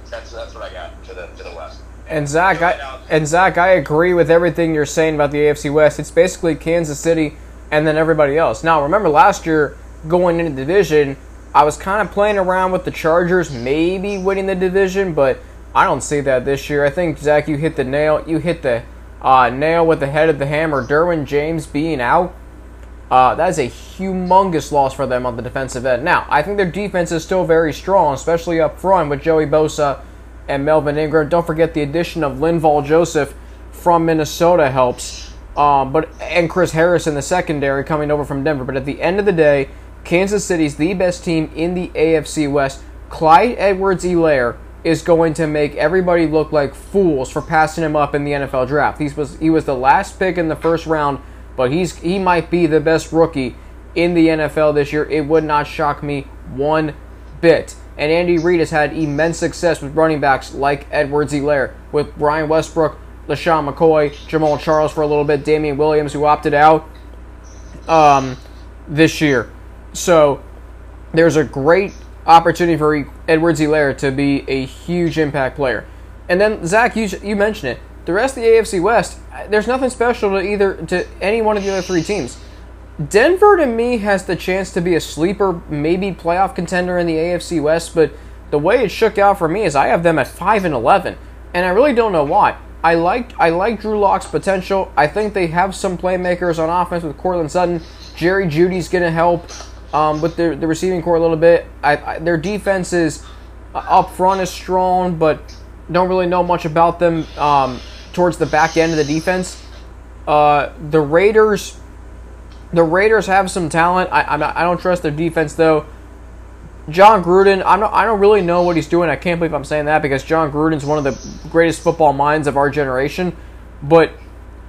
[SPEAKER 1] That's that's what I got to the to the West.
[SPEAKER 2] And Zach, I, and Zach, I agree with everything you're saying about the AFC West. It's basically Kansas City and then everybody else. Now, remember last year going into the division, I was kind of playing around with the Chargers, maybe winning the division, but I don't see that this year. I think Zach, you hit the nail. You hit the uh, nail with the head of the hammer. Derwin James being out, uh, that is a humongous loss for them on the defensive end. Now, I think their defense is still very strong, especially up front with Joey Bosa and Melvin Ingram. Don't forget the addition of Linval Joseph from Minnesota helps. Um, but and Chris Harris in the secondary coming over from Denver. But at the end of the day, Kansas City's the best team in the AFC West. Clyde Edwards-Hilaire is going to make everybody look like fools for passing him up in the NFL draft. He was he was the last pick in the first round, but he's he might be the best rookie in the NFL this year. It would not shock me one bit. And Andy Reid has had immense success with running backs like Edwards-Hilaire, with Brian Westbrook, LeSean McCoy, Jamaal Charles for a little bit, Damien Williams, who opted out um, this year. So there's a great opportunity for Edwards-Hilaire to be a huge impact player. And then, Zach, you, you mentioned it. The rest of the AFC West, there's nothing special to either to any one of the other three teams. Denver to me has the chance to be a sleeper, maybe playoff contender in the AFC West, but the way it shook out for me is I have them at five and eleven, and I really don't know why. I like I like Drew Lock's potential. I think they have some playmakers on offense with Courtland Sutton. Jerry Jeudy's going to help um, with the, the receiving core a little bit. I, I, their defense is uh, up front is strong, but don't really know much about them um, towards the back end of the defense. Uh, the Raiders, the Raiders have some talent. I, I'm not, I don't trust their defense though. Jon Gruden, I'm not, I don't really know what he's doing. I can't believe I'm saying that because Jon Gruden's one of the greatest football minds of our generation. But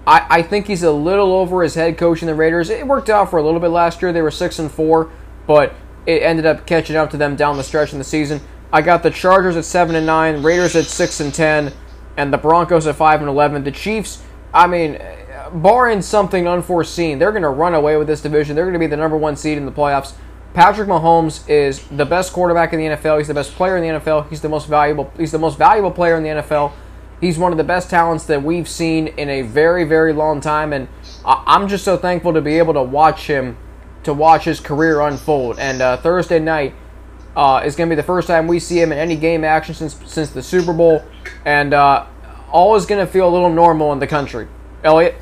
[SPEAKER 2] I, I think he's a little over his head coaching the Raiders. It worked out for a little bit last year. They were six and four, but it ended up catching up to them down the stretch in the season. I got the Chargers at seven and nine, Raiders at six and ten, and the Broncos at five and eleven. The Chiefs, I mean, barring something unforeseen, they're going to run away with this division. They're going to be the number one seed in the playoffs. Patrick Mahomes is the best quarterback in the NFL. He's the best player in the NFL. He's the most valuable. He's the most valuable player in the NFL. He's one of the best talents that we've seen in a very, very long time, and I'm just so thankful to be able to watch him, to watch his career unfold. And uh, Thursday night uh, is going to be the first time we see him in any game action since since the Super Bowl, and uh, all is going to feel a little normal in the country. Elliot.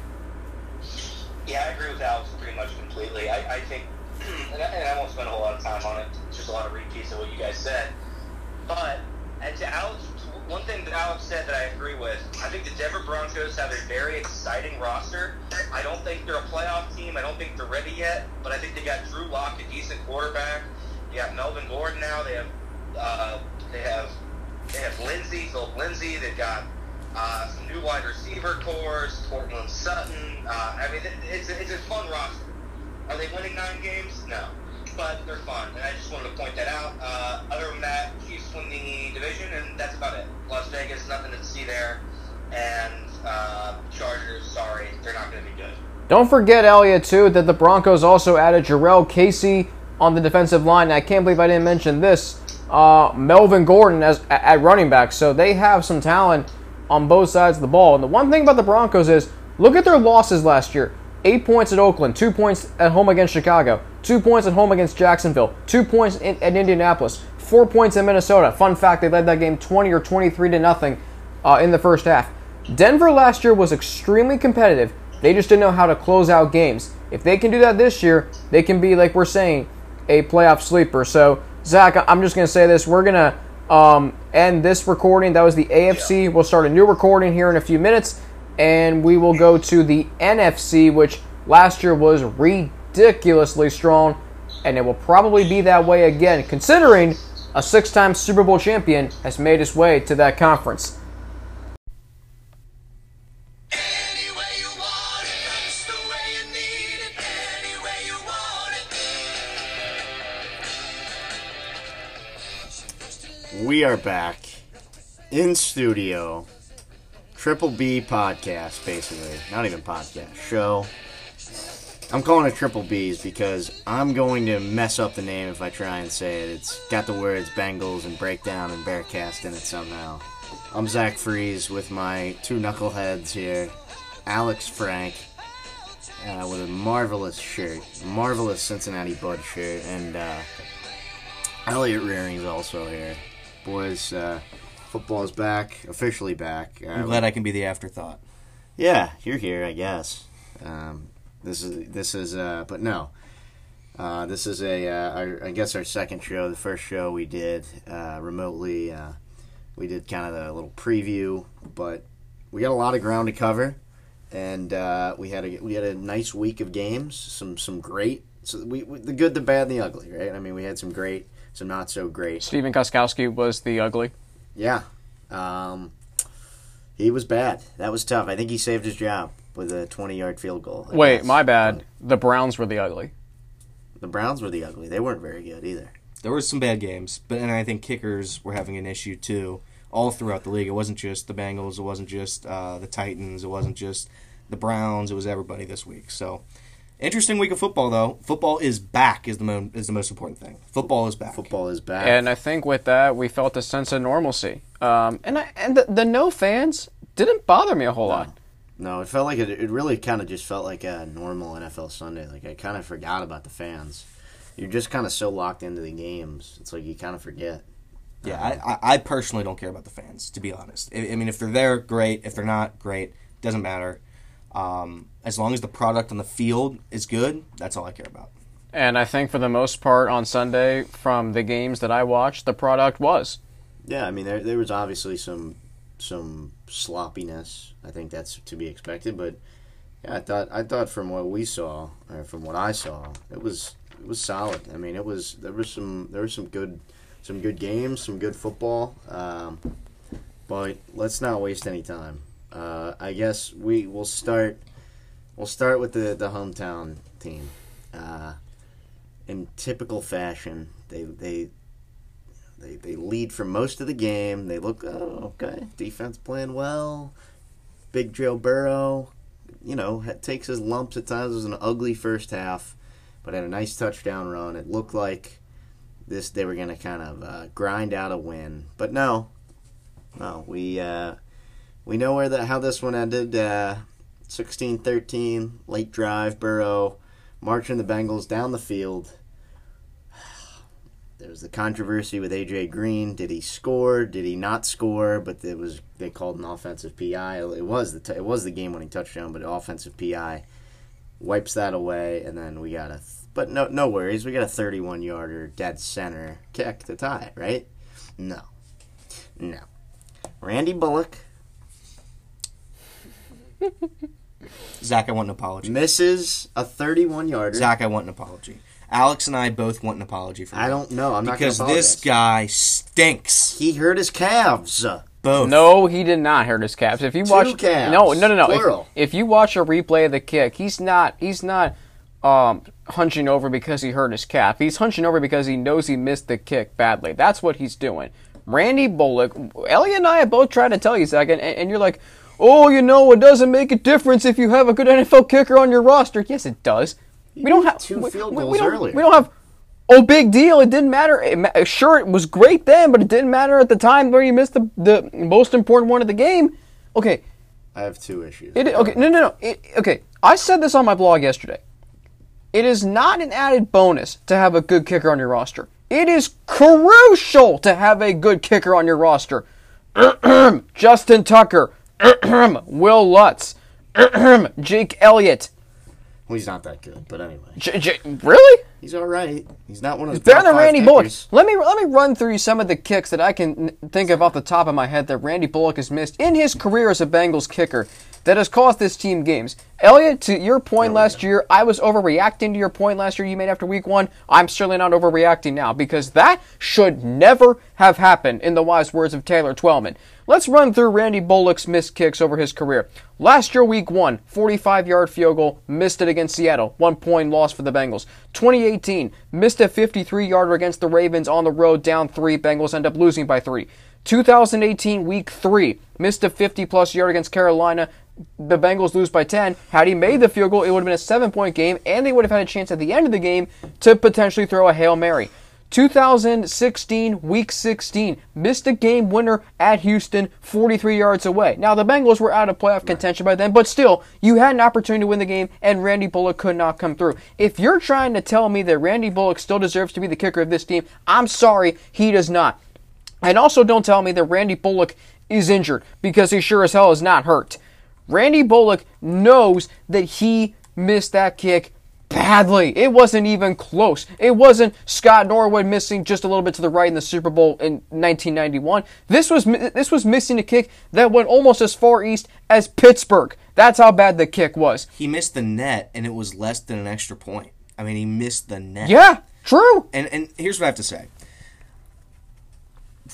[SPEAKER 3] Said But and to Alex, one thing that Alex said that I agree with. I think the Denver Broncos have a very exciting roster. I don't think they're a playoff team. I don't think they're ready yet, but I think they got Drew Lock, a decent quarterback. You got Melvin Gordon now. They have uh, they have they have Lindsay, Philip Lindsay. They've got uh, some new wide receiver cores, Courtland Sutton. Uh, I mean, it's it's a fun roster. Are they winning nine games? No but they're fun, and I just wanted to point that out. Uh, other than that, Chiefs win the division, and that's about it. Las Vegas, nothing to see there, and uh, Chargers, sorry, they're not going to be good.
[SPEAKER 2] Don't forget, Elliot, too, that the Broncos also added Jurrell Casey on the defensive line. I can't believe I didn't mention this. Uh, Melvin Gordon as at running back, so they have some talent on both sides of the ball. And the one thing about the Broncos is, look at their losses last year. Eight points at Oakland, two points at home against Chicago, two points at home against Jacksonville, two points in, at Indianapolis, four points in Minnesota. Fun fact: they led that game 20 or 23 to nothing uh, in the first half. Denver last year was extremely competitive. They just didn't know how to close out games. If they can do that this year, they can be like we're saying a playoff sleeper. So Zach, I'm just gonna say this: we're gonna um, end this recording. That was the AFC. We'll start a new recording here in a few minutes, and we will go to the NFC, which last year was ridiculously strong, and it will probably be that way again, considering a six time Super Bowl champion has made his way to that conference.
[SPEAKER 4] We are back in studio. Triple B podcast, basically. Not even podcast, show. I'm calling it Triple B's because I'm going to mess up the name if I try and say it. It's got the words Bengals and Breakdown and Bearcast in it somehow. I'm Zach Freeze with my two knuckleheads here, Alex Frank, uh, with a marvelous shirt, marvelous Cincinnati Bud shirt, and uh, Elliot Rearing's also here. Boys, uh, football's back, officially back. Uh,
[SPEAKER 5] I'm glad I can be the afterthought.
[SPEAKER 4] yeah, you're here, I guess. Um, this is this is, uh, but no, uh, this is a uh, our, I guess our second show. The first show we did uh, remotely. Uh, we did kind of a little preview, but we got a lot of ground to cover, and uh, we had a we had a nice week of games. Some some great. So we, we the good, the bad, and the ugly, right? I mean, we had some great, some not so great.
[SPEAKER 2] Stephen Gostkowski was the ugly.
[SPEAKER 4] Yeah. Um, he was bad. That was tough. I think he saved his job with a 20 yard field goal. I
[SPEAKER 2] Wait,
[SPEAKER 4] guess.
[SPEAKER 2] my bad. The Browns were the ugly.
[SPEAKER 4] The Browns were the ugly. They weren't very good either.
[SPEAKER 5] There were some bad games, but and I think kickers were having an issue too, all throughout the league. It wasn't just the Bengals, it wasn't just uh, the Titans, it wasn't just the Browns. It was everybody this week. So, interesting week of football though. Football is back is the mo- is the most important thing. Football is back.
[SPEAKER 4] Football is back.
[SPEAKER 2] And I think with that, we felt a sense of normalcy. Um, and I, and the, the no fans didn't bother me a whole lot.
[SPEAKER 4] no, it felt like it, it really kind of just felt like a normal NFL Sunday. Like I kind of forgot about the fans. You're just kind of so locked into the games. It's like you kind of forget.
[SPEAKER 5] Yeah, I, I, I personally don't care about the fans, to be honest. I, I mean, if they're there, great. If they're not, great. Doesn't matter. Um, as long as the product on the field is good, that's all I care about.
[SPEAKER 2] And I think for the most part on Sunday, from the games that I watched, the product was.
[SPEAKER 4] Yeah, I mean there there was obviously some some sloppiness. I think that's to be expected, but yeah, I thought I thought from what we saw, or from what I saw, it was it was solid. I mean, it was there was some there was some good some good games, some good football. Um, but let's not waste any time. Uh, I guess we will start. We'll start with the the hometown team. Uh, in typical fashion, they they they they lead for most of the game. They look oh okay, defense playing well. Big Joe Burrow, you know, takes his lumps at times. It was an ugly first half, but had a nice touchdown run. It looked like this they were going to kind of uh, grind out a win, but no, no. We uh, we know where the how this one ended. Uh, 16-13, late drive. Burrow marching the Bengals down the field. [sighs] There was the controversy with AJ Green. Did he score? Did he not score? But it was they called an offensive PI. It was the it was the game winning touchdown, but offensive PI wipes that away, and then we got a. Th- but no no worries. We got a 31 yarder dead center kick to tie it. Right? No, no. Randy Bullock [laughs]
[SPEAKER 5] Zach, I want an apology.
[SPEAKER 4] misses a 31 yarder.
[SPEAKER 5] Zach, I want an apology. Alex and I both want an apology for
[SPEAKER 4] I don't know. I'm not
[SPEAKER 5] because this guy stinks.
[SPEAKER 4] he hurt his calves.
[SPEAKER 5] Both.
[SPEAKER 2] No, he did not hurt his calves. If you watch,
[SPEAKER 4] calves,
[SPEAKER 2] no, no, no, no.
[SPEAKER 4] plural.
[SPEAKER 2] If, if you watch a replay of the kick, he's not, he's not um, hunching over because he hurt his calf. He's hunching over because he knows he missed the kick badly. That's what he's doing. Randy Bullock, Ellie and I have both tried to tell you, Zach, and, and you're like, oh, you know, it doesn't make a difference if you have a good NFL kicker on your roster. Yes, it does. We don't have
[SPEAKER 4] two
[SPEAKER 2] we-
[SPEAKER 4] field
[SPEAKER 2] we-
[SPEAKER 4] goals
[SPEAKER 2] we don't-
[SPEAKER 4] earlier.
[SPEAKER 2] We don't have. Oh, big deal! It didn't matter. It, ma- sure, it was great then, but it didn't matter at the time where you missed the the most important one of the game. Okay,
[SPEAKER 4] I have two issues.
[SPEAKER 2] it, okay, no, no, no. It, okay, I said this on my blog yesterday. It is not an added bonus to have a good kicker on your roster. It is crucial to have a good kicker on your roster. [clears throat] Justin Tucker, [clears throat] Wil Lutz, [clears throat] Jake Elliott.
[SPEAKER 4] Well, he's not that good, but anyway.
[SPEAKER 2] J- J- really?
[SPEAKER 4] He's all right. He's not one of the
[SPEAKER 2] Better
[SPEAKER 4] top
[SPEAKER 2] than Randy Bullock. Let me let me run through some of the kicks that I can think of off the top of my head that Randy Bullock has missed in his career as a Bengals kicker that has cost this team games. Elliot, to your point last year, I was overreacting to your point last year you made after week one. I'm certainly not overreacting now because that should never have happened, in the wise words of Taylor Twellman. Let's run through Randy Bullock's missed kicks over his career. Last year, week one, 45 yard field goal, missed it against Seattle, one point loss for the Bengals. 2018, missed a 53 yarder against the Ravens on the road, down three. Bengals end up losing by three. 2018, week three, missed a 50 plus yard against Carolina. The Bengals lose by 10. Had he made the field goal, it would have been a seven point game, and they would have had a chance at the end of the game to potentially throw a Hail Mary. 2016, week 16, missed a game winner at Houston, 43 yards away. Now, the Bengals were out of playoff contention by then, but still, you had an opportunity to win the game, and Randy Bullock could not come through. If you're trying to tell me that Randy Bullock still deserves to be the kicker of this team, I'm sorry, he does not. And also, don't tell me that Randy Bullock is injured, because he sure as hell is not hurt. Randy Bullock knows that he missed that kick badly. It wasn't even close. It wasn't Scott Norwood missing just a little bit to the right in the Super Bowl in 1991. This was this was missing a kick that went almost as far east as Pittsburgh. That's how bad the kick was.
[SPEAKER 5] He missed the net, and it was less than an extra point. I mean, he missed the net.
[SPEAKER 2] Yeah, true.
[SPEAKER 5] And and here's what I have to say.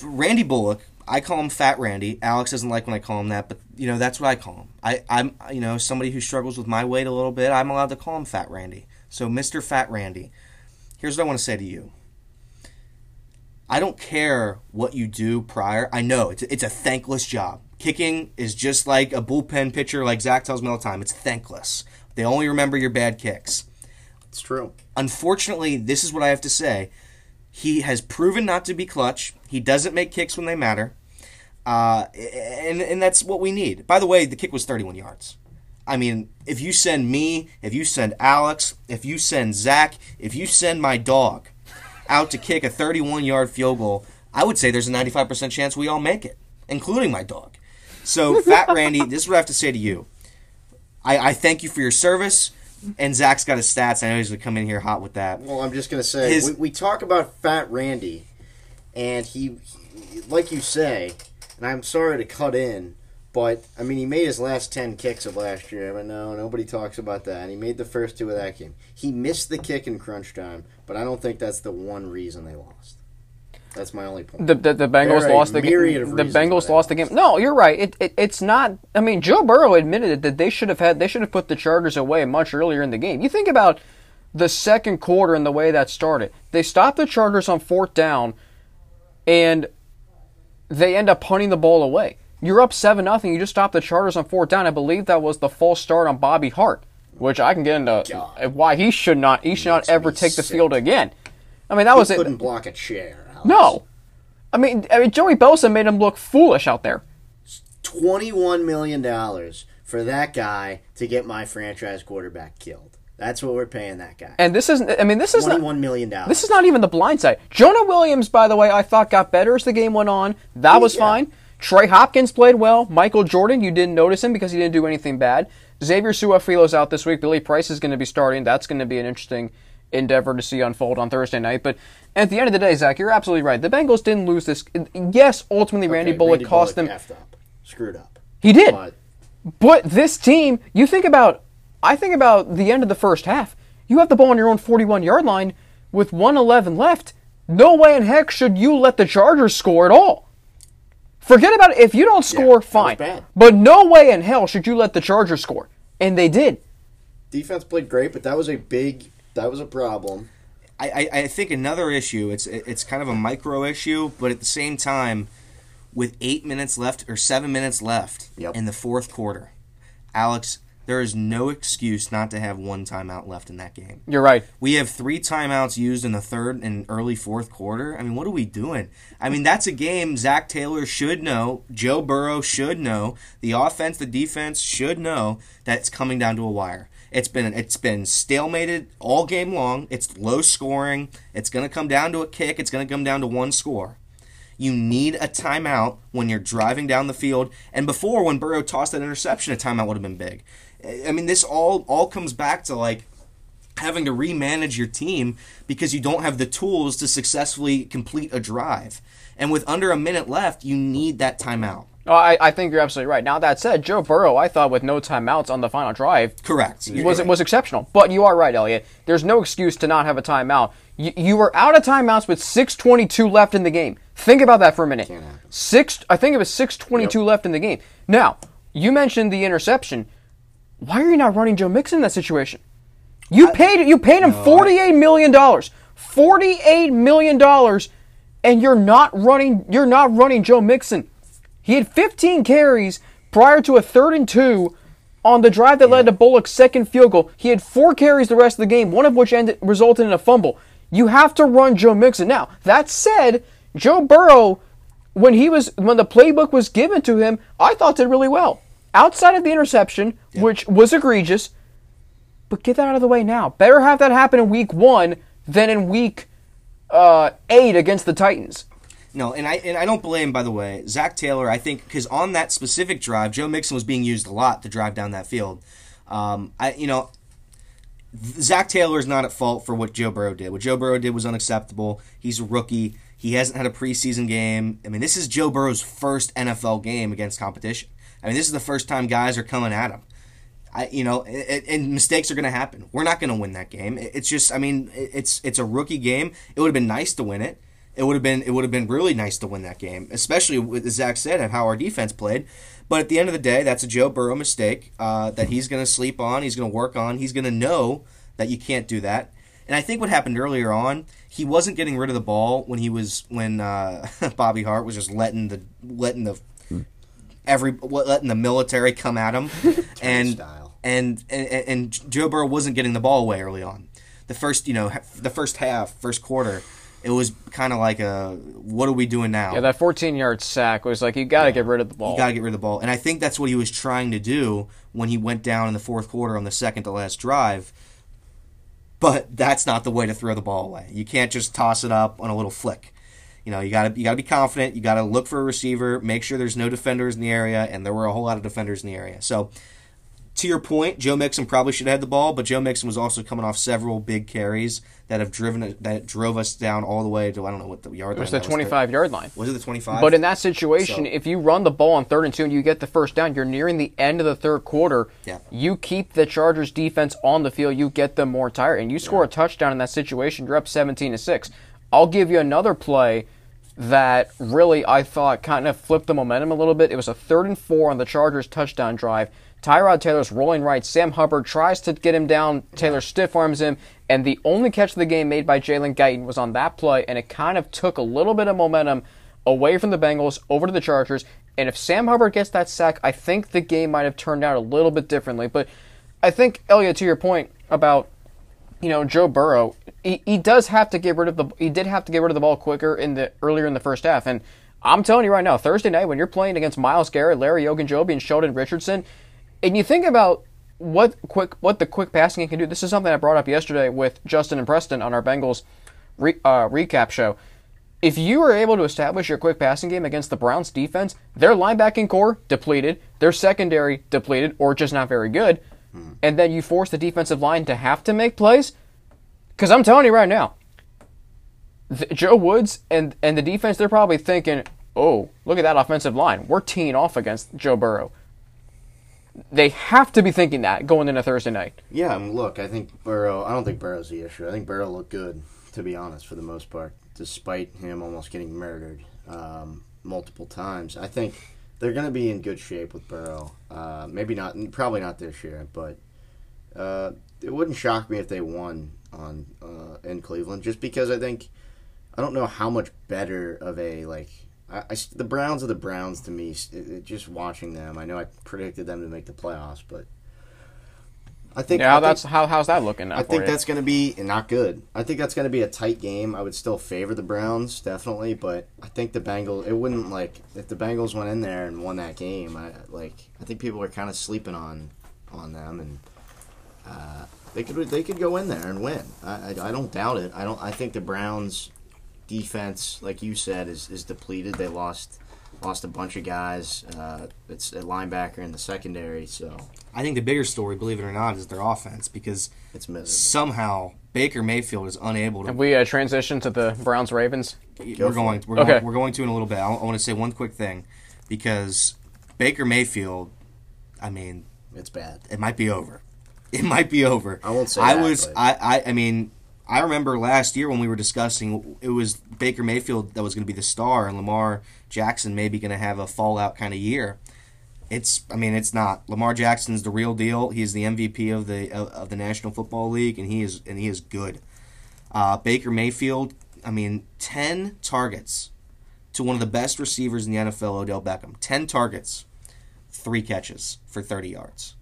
[SPEAKER 5] Randy Bullock, I call him Fat Randy. Alex doesn't like when I call him that, but you know that's what I call him. I, I'm you know somebody who struggles with my weight a little bit. I'm allowed to call him Fat Randy. So Mr. Fat Randy, here's what I want to say to you. I don't care what you do prior. I know it's it's a thankless job. Kicking is just like a bullpen pitcher, like Zach tells me all the time. It's thankless. They only remember your bad kicks
[SPEAKER 4] It's true.
[SPEAKER 5] unfortunately, this is what I have to say. He has proven not to be clutch. He doesn't make kicks when they matter. Uh, and, and that's what we need. By the way, the kick was 31 yards. I mean, if you send me, if you send Alex, if you send Zach, if you send my dog out to kick a 31 yard field goal, I would say there's a 95% chance we all make it, including my dog. So, Fat Randy, this is what I have to say to you. I, I thank you for your service. And Zach's got his stats. I know he's going to come in here hot with that.
[SPEAKER 4] Well, I'm just gonna say
[SPEAKER 5] His-
[SPEAKER 4] we, we talk about Fat Randy, and he, he, like you say, and I'm sorry to cut in, but I mean he made his last ten kicks of last year. But no, nobody talks about that. And he made the first two of that game. He missed the kick in crunch time, but I don't think that's the one reason they lost. That's my only point.
[SPEAKER 2] The, the, the Bengals
[SPEAKER 4] There are a
[SPEAKER 2] lost the game. The Bengals lost the game. No, you're right. It, it it's not. I mean, Joe Burrow admitted that they should have had they should have put the Chargers away much earlier in the game. You think about the second quarter and the way that started. They stopped the Chargers on fourth down, and they end up punting the ball away. You're up seven nothing. You just stopped the Chargers on fourth down. I believe that was the false start on Bobby Hart, which I can get into
[SPEAKER 4] God.
[SPEAKER 2] why he should not he should not ever take the field again. I mean, that
[SPEAKER 4] he
[SPEAKER 2] was it.
[SPEAKER 4] couldn't block a chair.
[SPEAKER 2] No. I mean, I mean, Joey Bosa made him look foolish out there.
[SPEAKER 4] twenty-one million dollars for that guy to get my franchise quarterback killed. That's what we're paying that guy.
[SPEAKER 2] And this isn't. I mean, this is not.
[SPEAKER 4] Twenty-one million dollars.
[SPEAKER 2] This is not even the blind side. Jonah Williams, by the way, I thought got better as the game went on. That was
[SPEAKER 4] Yeah.
[SPEAKER 2] fine. Trey Hopkins played well. Michael Jordan, you didn't notice him because he didn't do anything bad. Xavier Su'a-Filo's out this week. Billy Price is going to be starting. That's going to be an interesting endeavor to see unfold on Thursday night. But at the end of the day, Zach, you're absolutely right. The Bengals didn't lose this. Yes, ultimately, Randy
[SPEAKER 4] Okay,
[SPEAKER 2] Bullock
[SPEAKER 4] Randy
[SPEAKER 2] cost
[SPEAKER 4] Bullock
[SPEAKER 2] them.
[SPEAKER 4] up, screwed up.
[SPEAKER 2] He did.
[SPEAKER 4] But
[SPEAKER 2] But this team, you think about, I think about the end of the first half. You have the ball on your own 41 yard line with 111 left. No way in heck should you let the Chargers score at all. Forget about it. If you don't score,
[SPEAKER 4] was
[SPEAKER 2] fine. But no way in hell should you let the Chargers score. And they did.
[SPEAKER 4] defense played great, but that was a big. That was a problem.
[SPEAKER 5] I, I, I think another issue. It's it's kind of a micro issue, but at the same time, with eight minutes left or seven minutes left
[SPEAKER 4] Yep.
[SPEAKER 5] in the fourth quarter, Alex, there is no excuse not to have one timeout left in that game.
[SPEAKER 2] You're right.
[SPEAKER 5] We have three timeouts used in the third and early fourth quarter. I mean, what are we doing? I mean, that's a game Zac Taylor should know, Joe Burrow should know, the offense, the defense should know that it's coming down to a wire. It's been it's been stalemated all game long. It's low scoring. It's going to come down to a kick. It's going to come down to one score. You need a timeout when you're driving down the field. And before, when Burrow tossed that interception, a timeout would have been big. I mean, this all all comes back to like having to remanage your team because you don't have the tools to successfully complete a drive. And with under a minute left, you need that timeout.
[SPEAKER 2] Oh, I, I think you're absolutely right. Now that said, Joe Burrow, I thought with no timeouts on the final drive,
[SPEAKER 5] Correct.
[SPEAKER 2] was was exceptional. But you are right, Elliot. There's no excuse to not have a timeout. You, you were out of timeouts with 6:22 left in the game. Think about that for a minute. Six. I think it was 6:22 left in the game. Now you mentioned the interception. Why are you not running Joe Mixon in that situation? You paid you paid him 48 million dollars. 48 million dollars, and you're not running. You're not running Joe Mixon. He had 15 carries prior to a third and two on the drive that led to Bullock's second field goal. He had four carries the rest of the game, one of which ended, resulted in a fumble. You have to run Joe Mixon. Now, that said, Joe Burrow, when he was when the playbook was given to him, I thought did really well. Outside of the interception, which was egregious, but get that out of the way now. Better have that happen in week one than in week uh, eight against the Titans.
[SPEAKER 5] No, and I and I don't blame, by the way, Zac Taylor. I think because on that specific drive, Joe Mixon was being used a lot to drive down that field. Um, I you know, Zac Taylor is not at fault for what Joe Burrow did. What Joe Burrow did was unacceptable. He's a rookie. He hasn't had a preseason game. I mean, this is Joe Burrow's first NFL game against competition. I mean, this is the first time guys are coming at him. I, you know, and, and mistakes are going to happen. We're not going to win that game. It's just, I mean, it's it's a rookie game. It would have been nice to win it. It would have been it would have been really nice to win that game, especially with as Zach said of how our defense played. But at the end of the day, that's a Joe Burrow mistake uh, that he's going to sleep on. He's going to work on. He's going to know that you can't do that. And I think what happened earlier on, he wasn't getting rid of the ball when he was when uh, [laughs] Bobby Hart was just letting the letting the every letting the military come at him, [laughs] and, and and and Joe Burrow wasn't getting the ball away early on. The first you know the first half, first quarter, it was kind of like a what are we doing now?
[SPEAKER 2] Yeah, that 14 yard sack was like you got to get rid of the ball.
[SPEAKER 5] You got to get rid of the ball. And I think that's what he was trying to do when he went down in the fourth quarter on the second to last drive. But that's not the way to throw the ball away. You can't just toss it up on a little flick. You know, you got to you got to be confident. You got to look for a receiver, make sure there's no defenders in the area, and there were a whole lot of defenders in the area. So, to your point, Joe Mixon probably should have had the ball, but Joe Mixon was also coming off several big carries that have driven that drove us down all the way to I don't know what the yard
[SPEAKER 2] it was the 25 yard line.
[SPEAKER 5] Was it the 25?
[SPEAKER 2] But in that situation,
[SPEAKER 5] So-
[SPEAKER 2] if you run the ball on third and two and you get the first down, you're nearing the end of the third quarter.
[SPEAKER 5] Yeah.
[SPEAKER 2] You keep the Chargers defense on the field, you get them more tired, and you score a touchdown in that situation, you're up 17 to 6. I'll give you another play that really I thought kind of flipped the momentum a little bit. It was a third and four on the Chargers touchdown drive. Tyrod Taylor's rolling right. Sam Hubbard tries to get him down. Taylor stiff arms him, and the only catch of the game made by Jalen Guyton was on that play, and it kind of took a little bit of momentum away from the Bengals over to the Chargers. And if Sam Hubbard gets that sack, I think the game might have turned out a little bit differently. But I think Elliot, to your point about you know Joe Burrow, he, he does have to get rid of the he did have to get rid of the ball quicker in the earlier in the first half. And I'm telling you right now, Thursday night when you're playing against Myles Garrett, Larry Ogunjobi, and Sheldon Richardson, and you think about what quick what the quick passing game can do. This is something I brought up yesterday with Justin and Preston on our Bengals re, uh, recap show. If you are able to establish your quick passing game against the Browns defense, their linebacking core depleted, their secondary depleted, or just not very good, and then you force the defensive line to have to make plays. Because I'm telling you right now, th- Joe Woods and and the defense, they're probably thinking, "Oh, look at that offensive line. We're teeing off against Joe Burrow." They have to be thinking that going into Thursday night.
[SPEAKER 4] Yeah, and look, I think Burrow. I don't think Burrow's the issue. I think Burrow looked good, to be honest, for the most part, despite him almost getting murdered um, multiple times. I think they're going to be in good shape with Burrow. Uh, maybe not, probably not this year, but uh, it wouldn't shock me if they won on uh, in Cleveland, just because I think I don't know how much better of a like. I, I the Browns are the Browns to me. it- it- just watching them, I know I predicted them to make the playoffs, but I think
[SPEAKER 2] Yeah,
[SPEAKER 4] I
[SPEAKER 2] that's
[SPEAKER 4] think,
[SPEAKER 2] how how's that looking
[SPEAKER 4] I think
[SPEAKER 2] you?
[SPEAKER 4] that's going to be not good. I think that's going to be a tight game. I would still favor the Browns definitely, but I think the Bengals. It wouldn't like if the Bengals went in there and won that game. I like. I think people are kind of sleeping on on them, and uh, they could they could go in there and win. I, I, I don't doubt it. I don't. I think the Browns defense, like you said, is is depleted. They lost lost a bunch of guys. Uh, it's a linebacker in the secondary, so
[SPEAKER 5] I think the bigger story, believe it or not, is their offense because
[SPEAKER 4] it's miserable.
[SPEAKER 5] somehow Baker Mayfield is unable to.
[SPEAKER 2] Have we uh, transitioned to the Browns Ravens?
[SPEAKER 5] we're going. We're,
[SPEAKER 2] Okay.
[SPEAKER 5] going, we're going to in a little bit. I, want to say one quick thing because Baker Mayfield. I mean,
[SPEAKER 4] It's bad.
[SPEAKER 5] it might be over. [laughs] It might be over.
[SPEAKER 4] I won't say
[SPEAKER 5] I
[SPEAKER 4] that,
[SPEAKER 5] was.
[SPEAKER 4] but-
[SPEAKER 5] I, I. I mean, I remember last year when we were discussing it was Baker Mayfield that was going to be the star, and Lamar Jackson maybe going to have a fallout kind of year. It's. I mean, it's not. Lamar Jackson's the real deal. He's the MVP of the of, the National Football League, and he is and he is good. Uh, Baker Mayfield. I mean, ten targets to one of the best receivers in the NFL, Odell Beckham. Ten targets, three catches for thirty yards.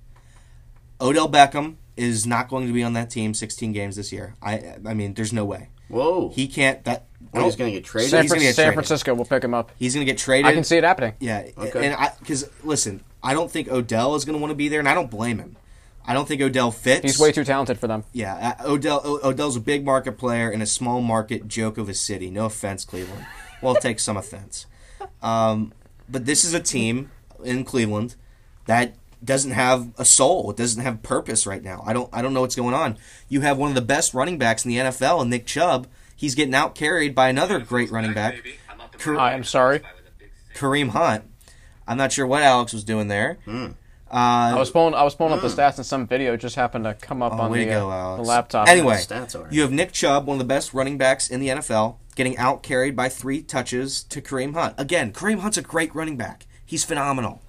[SPEAKER 5] Odell Beckham is not going to be on that team 16 games this year. I I mean, there's no way.
[SPEAKER 4] Whoa.
[SPEAKER 5] He can't that
[SPEAKER 4] Well, he's going to get traded.
[SPEAKER 2] San,
[SPEAKER 5] he's
[SPEAKER 2] Fran-
[SPEAKER 5] get
[SPEAKER 2] San
[SPEAKER 5] traded.
[SPEAKER 2] Francisco will pick him up.
[SPEAKER 5] he's going to get traded.
[SPEAKER 2] I can see it happening.
[SPEAKER 5] Yeah,
[SPEAKER 4] Okay.
[SPEAKER 5] and I cuz listen, I don't think Odell is going to want to be there and I don't blame him. I don't think Odell fits.
[SPEAKER 2] He's way too talented for them.
[SPEAKER 5] Yeah, uh, Odell O- Odell's a big market player in a small market joke of a city. No offense, Cleveland. Well, take some offense. Um, but this is a team in Cleveland that doesn't have a soul. It doesn't have purpose right now. I don't I don't know what's going on. You have one of the best running backs in the NFL, and Nick Chubb. He's getting out carried by another great running back, Kar-
[SPEAKER 2] I am sorry.
[SPEAKER 5] Kareem Hunt. I'm not sure what Alex was doing there.
[SPEAKER 2] I was pulling. I was pulling up the stats, and some video just happened to come up
[SPEAKER 5] Hmm. Oh,
[SPEAKER 2] on the,
[SPEAKER 5] go,
[SPEAKER 2] uh, the laptop.
[SPEAKER 5] Anyway,
[SPEAKER 4] Stats
[SPEAKER 5] you have Nick Chubb, one of the best running backs in the NFL, getting out carried by three touches to Kareem Hunt. Again, Kareem Hunt's a great running back. He's phenomenal.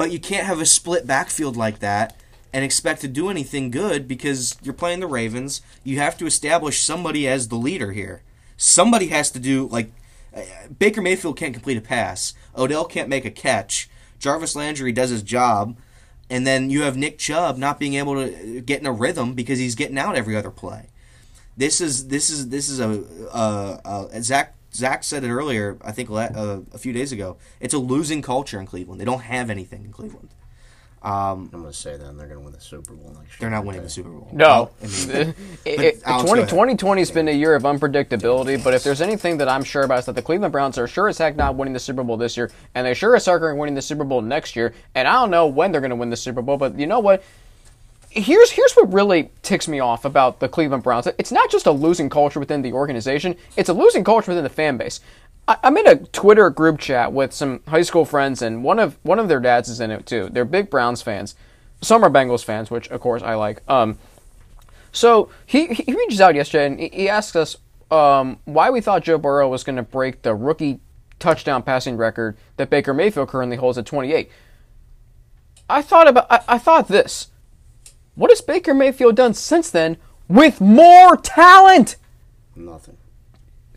[SPEAKER 5] But you can't have a split backfield like that and expect to do anything good because you're playing the Ravens. You have to establish somebody as the leader here. Somebody has to do like uh, Baker Mayfield can't complete a pass. Odell can't make a catch. Jarvis Landry does his job, and then you have Nick Chubb not being able to get in a rhythm because he's getting out every other play. This is this is this is a uh, uh, Zach Zach said it earlier. I think uh, a few days ago. It's a losing culture in Cleveland. They don't have anything in Cleveland. Um,
[SPEAKER 4] I'm going to say that they're going to win the Super Bowl next year.
[SPEAKER 5] they're not winning the Super Bowl.
[SPEAKER 2] No.
[SPEAKER 5] I mean, [laughs]
[SPEAKER 2] It- it- 20, 2020 has been a year of unpredictability, but if there's anything that I'm sure about, is that the Cleveland Browns are sure as heck not winning the Super Bowl this year, and they sure as heck are winning the Super Bowl next year. And I don't know when they're going to win the Super Bowl, but you know what? Here's here's what really ticks me off about the Cleveland Browns. It's not just a losing culture within the organization; it's a losing culture within the fan base. I, I'm in a Twitter group chat with some high school friends, and one of one of their dads is in it too. They're big Browns fans. Some are Bengals fans, which of course I like. Um, so he he reaches out yesterday and he, asks us um, why we thought Joe Burrow was going to break the rookie touchdown passing record that Baker Mayfield currently holds at 28. I thought about I, I thought this. What has Baker Mayfield done since then with more talent?
[SPEAKER 4] Nothing.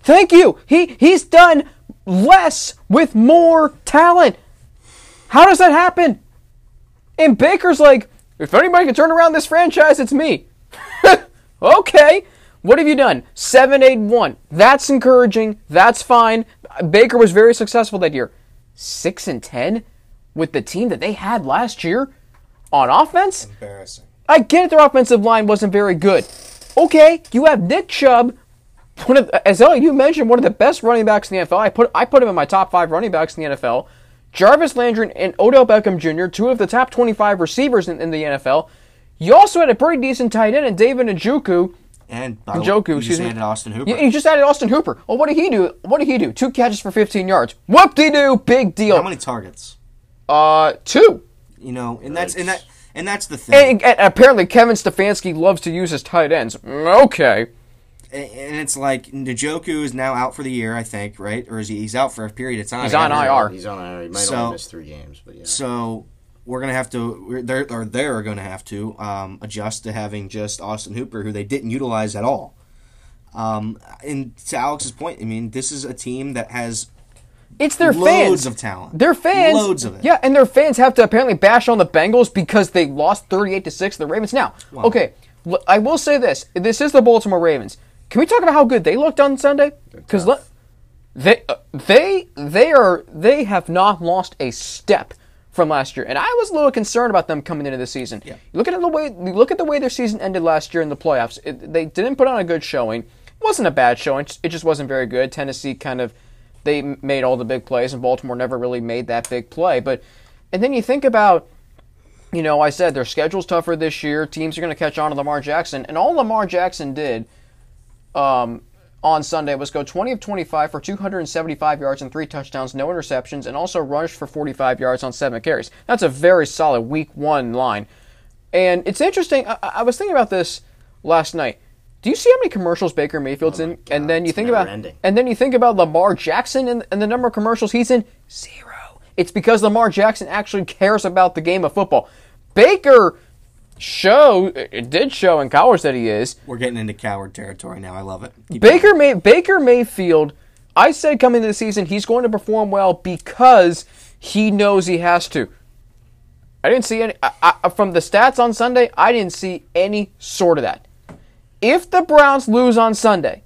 [SPEAKER 2] Thank you. He he's done less with more talent. How does that happen? And Baker's like, if anybody can turn around this franchise, it's me. [laughs] okay. What have you done? 7 8 1. That's encouraging. That's fine. Baker was very successful that year. 6 and 10 with the team that they had last year on offense?
[SPEAKER 5] Embarrassing.
[SPEAKER 2] I get it, their offensive line wasn't very good. Okay, you have Nick Chubb, one of as Elliot, you mentioned, one of the best running backs in the NFL. I put I put him in my top five running backs in the NFL. Jarvis Landry and Odell Beckham Jr., two of the top 25 receivers in, in the NFL. You also had a pretty decent tight end in David Njoku.
[SPEAKER 5] And by the way,
[SPEAKER 2] Njoku,
[SPEAKER 5] you
[SPEAKER 2] excuse
[SPEAKER 5] just
[SPEAKER 2] me.
[SPEAKER 5] added Austin Hooper.
[SPEAKER 2] You, you just added Austin Hooper. Well, what did he do? What did he do? Two catches for 15 yards. Whoop de doo, big deal.
[SPEAKER 5] How many targets?
[SPEAKER 2] Uh, two.
[SPEAKER 5] You know, and that's and that and that's the thing.
[SPEAKER 2] And, and apparently, Kevin Stefanski loves to use his tight ends. Mm, Okay.
[SPEAKER 5] and and it's like Njoku is now out for the year, I think, right? Or is he? He's out for a period of time.
[SPEAKER 2] He's on
[SPEAKER 5] I haven't-
[SPEAKER 2] IR.
[SPEAKER 4] He's on IR. He might
[SPEAKER 5] So-
[SPEAKER 4] only miss three games, but yeah.
[SPEAKER 5] So we're gonna have to, we're, they're or they're gonna have to um, adjust to having just Austin Hooper, who they didn't utilize at all. Um, and to Alex's point, I mean, this is a team that has
[SPEAKER 2] It's their
[SPEAKER 5] loads
[SPEAKER 2] fans.
[SPEAKER 5] of talent.
[SPEAKER 2] Their fans,
[SPEAKER 5] loads of it.
[SPEAKER 2] Yeah, and their fans have to apparently bash on the Bengals because they lost thirty-eight to six to the Ravens. Now, okay, I will say this: this is the Baltimore Ravens. Can we talk about how good they looked on Sunday? Because
[SPEAKER 4] tough.
[SPEAKER 2] they uh, they they are they have not lost a step from last year, and I was a little concerned about them coming into the season.
[SPEAKER 5] Yeah.
[SPEAKER 2] You look at the way you look at the way their season ended last year in the playoffs. It, they didn't put on a good showing. It wasn't a bad showing. It just wasn't very good. Tennessee kind of they made all the big plays, and Baltimore never really made that big play. But and then you think about, you know, I said their schedule's tougher this year. Teams are going to catch on to Lamar Jackson, and all Lamar Jackson did um, on Sunday was go 20 of 25 for 275 yards and three touchdowns, no interceptions, and also rushed for 45 yards on seven carries. That's a very solid Week One line. And it's interesting. I, I was thinking about this last night. Do you see how many commercials Baker Mayfield's oh in?
[SPEAKER 4] God,
[SPEAKER 2] and then you think about
[SPEAKER 4] never-ending.
[SPEAKER 2] and then you think about Lamar Jackson and, and the number of commercials he's in zero. It's because Lamar Jackson actually cares about the game of football. Baker show it did show in college that he is.
[SPEAKER 5] We're getting into coward territory now. I love it. Keep
[SPEAKER 2] Baker May Baker Mayfield. I said coming into the season he's going to perform well because he knows he has to. I didn't see any I, I, from the stats on Sunday. I didn't see any sort of that. If the Browns lose on Sunday,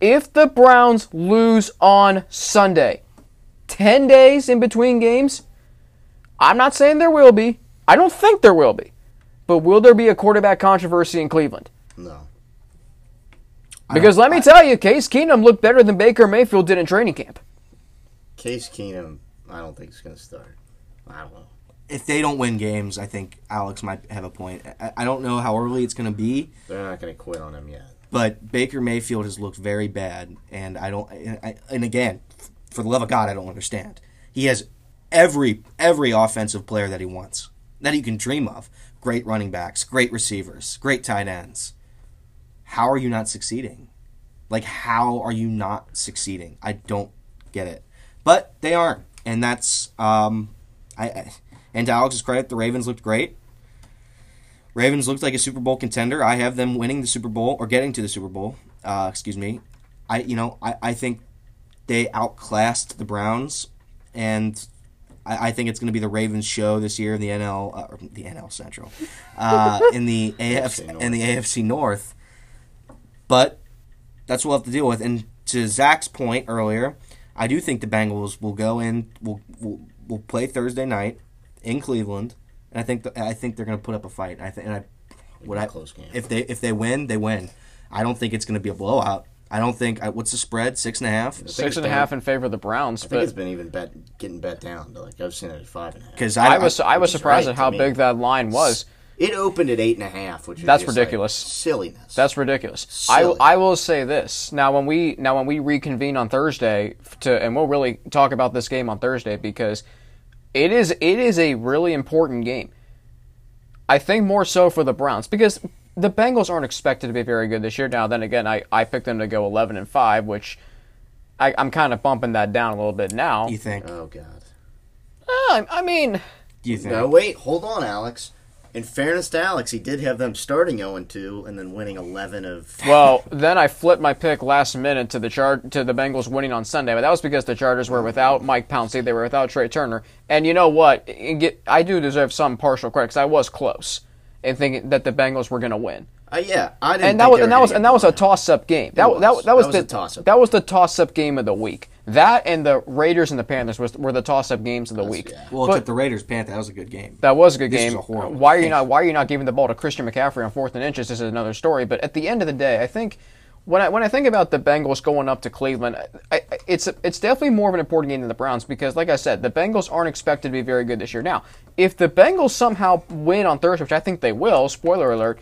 [SPEAKER 2] if the Browns lose on Sunday, 10 days in between games, I'm not saying there will be. I don't think there will be. But will there be a quarterback controversy in Cleveland?
[SPEAKER 4] No.
[SPEAKER 2] Because let me tell you, Case Keenum looked better than Baker Mayfield did in training camp.
[SPEAKER 4] Case Keenum, I don't think is going to start. I don't know.
[SPEAKER 5] If they don't win games, I think Alex might have a point. I, I don't know how early it's going to be,
[SPEAKER 4] They're not going to quit on him yet.
[SPEAKER 5] but Baker Mayfield has looked very bad, and I don't. And, I, and again, for the love of God, I don't understand. He has every every offensive player that he wants, that he can dream of. Great running backs, great receivers, great tight ends. How are you not succeeding? Like, how are you not succeeding? I don't get it. But they aren't, and that's um, I, I and to Alex's credit, the Ravens looked great. Ravens looked like a Super Bowl contender. I have them winning the Super Bowl or getting to the Super Bowl. Uh, excuse me. I you know I, I think they outclassed the Browns, and I, I think it's going to be the Ravens show this year in the NL uh, or the NL Central, uh, in the [laughs] AF
[SPEAKER 4] AFC
[SPEAKER 5] in the AFC North. But that's what we'll have to deal with. And to Zach's point earlier, I do think the Bengals will go in. will will will play Thursday night in Cleveland, and I think the, I think they're going to put up a fight. I think and I would I
[SPEAKER 4] close game.
[SPEAKER 5] if they if they win they win. I don't think it's going to be a blowout. I don't think I, what's the spread six and a half
[SPEAKER 4] think
[SPEAKER 2] Six
[SPEAKER 4] it's
[SPEAKER 2] and a
[SPEAKER 4] down.
[SPEAKER 2] half in favor of the Browns.
[SPEAKER 4] I think it's been even bet getting bet down. Like I've seen it at five and a half.
[SPEAKER 5] because
[SPEAKER 2] I was I was surprised
[SPEAKER 4] right
[SPEAKER 2] at how
[SPEAKER 4] to me.
[SPEAKER 2] big that line was.
[SPEAKER 4] It opened at eight and a half, which is
[SPEAKER 2] That's
[SPEAKER 4] just, like,
[SPEAKER 2] ridiculous.
[SPEAKER 4] silliness.
[SPEAKER 2] That's ridiculous. I, I will say this now when we now when we reconvene on Thursday to and we'll really talk about this game on Thursday because it is it is a really important game. I think more so for the Browns because the Bengals aren't expected to be very good this year. Now then again, I, I picked them to go eleven and five, which I, I'm kind of bumping that down a little bit now.
[SPEAKER 5] you think?
[SPEAKER 4] oh god.
[SPEAKER 2] Uh, I mean,
[SPEAKER 5] Do you think?
[SPEAKER 4] No, wait, hold on, Alex. In fairness to Alex, he did have them starting 0 2 and then winning 11 of. [laughs]
[SPEAKER 2] Well, then I flipped my pick last minute to the char- to the Bengals winning on Sunday, but that was because the Chargers were without Mike Pouncey, they were without Trey Turner, and you know what? Get- I do deserve some partial credit because I was close in thinking that the Bengals were going to win,
[SPEAKER 4] Uh, yeah, I didn't.
[SPEAKER 2] and that was and that was and that was a
[SPEAKER 4] out.
[SPEAKER 2] toss-up game. That was. that,
[SPEAKER 4] was.
[SPEAKER 2] that was
[SPEAKER 4] That was
[SPEAKER 2] the
[SPEAKER 4] toss-up.
[SPEAKER 2] that was the toss-up game of the week. That and the Raiders and the Panthers was, were the toss-up games of the week.
[SPEAKER 4] yeah.
[SPEAKER 5] well,
[SPEAKER 2] but-
[SPEAKER 5] except the Raiders Panther that was a good game.
[SPEAKER 2] That was a good
[SPEAKER 5] This
[SPEAKER 2] game.
[SPEAKER 5] was a horrible
[SPEAKER 2] why are you not Why are you not giving the ball to Christian McCaffrey on fourth and inches? This is another story. But at the end of the day, I think when I when I think about the Bengals going up to Cleveland, I, I, it's it's definitely more of an important game than the Browns because, like I said, the Bengals aren't expected to be very good this year. Now, if the Bengals somehow win on Thursday, which I think they will, spoiler alert.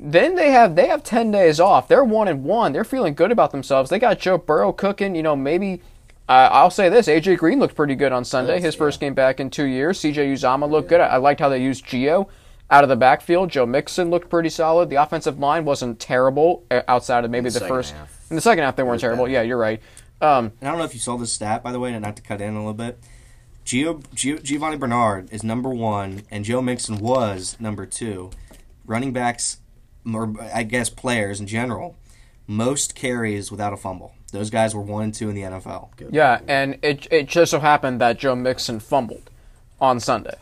[SPEAKER 2] Then they have they have ten days off. They're one and one. They're feeling good about themselves. They got Joe Burrow cooking. You know, maybe uh, I'll say this: AJ Green looked pretty good on Sunday. His
[SPEAKER 4] yeah.
[SPEAKER 2] first game back in two years. CJ Uzomah looked good. I, I liked how they used Gio out of the backfield. Joe Mixon looked pretty solid. The offensive line wasn't terrible uh, outside of maybe the
[SPEAKER 4] second
[SPEAKER 2] first.
[SPEAKER 4] half.
[SPEAKER 2] In the second half, they weren't terrible.
[SPEAKER 4] bad.
[SPEAKER 2] Yeah, you're right. Um,
[SPEAKER 5] And I don't know if you saw this stat, by the way, and not to cut in a little bit. Gio, Gio, Giovanni Bernard is number one, and Joe Mixon was number two. Running backs, or I guess players in general, most carries without a fumble. Those guys were one and two in the NFL.
[SPEAKER 2] yeah, and it it just so happened that Joe Mixon fumbled on Sunday.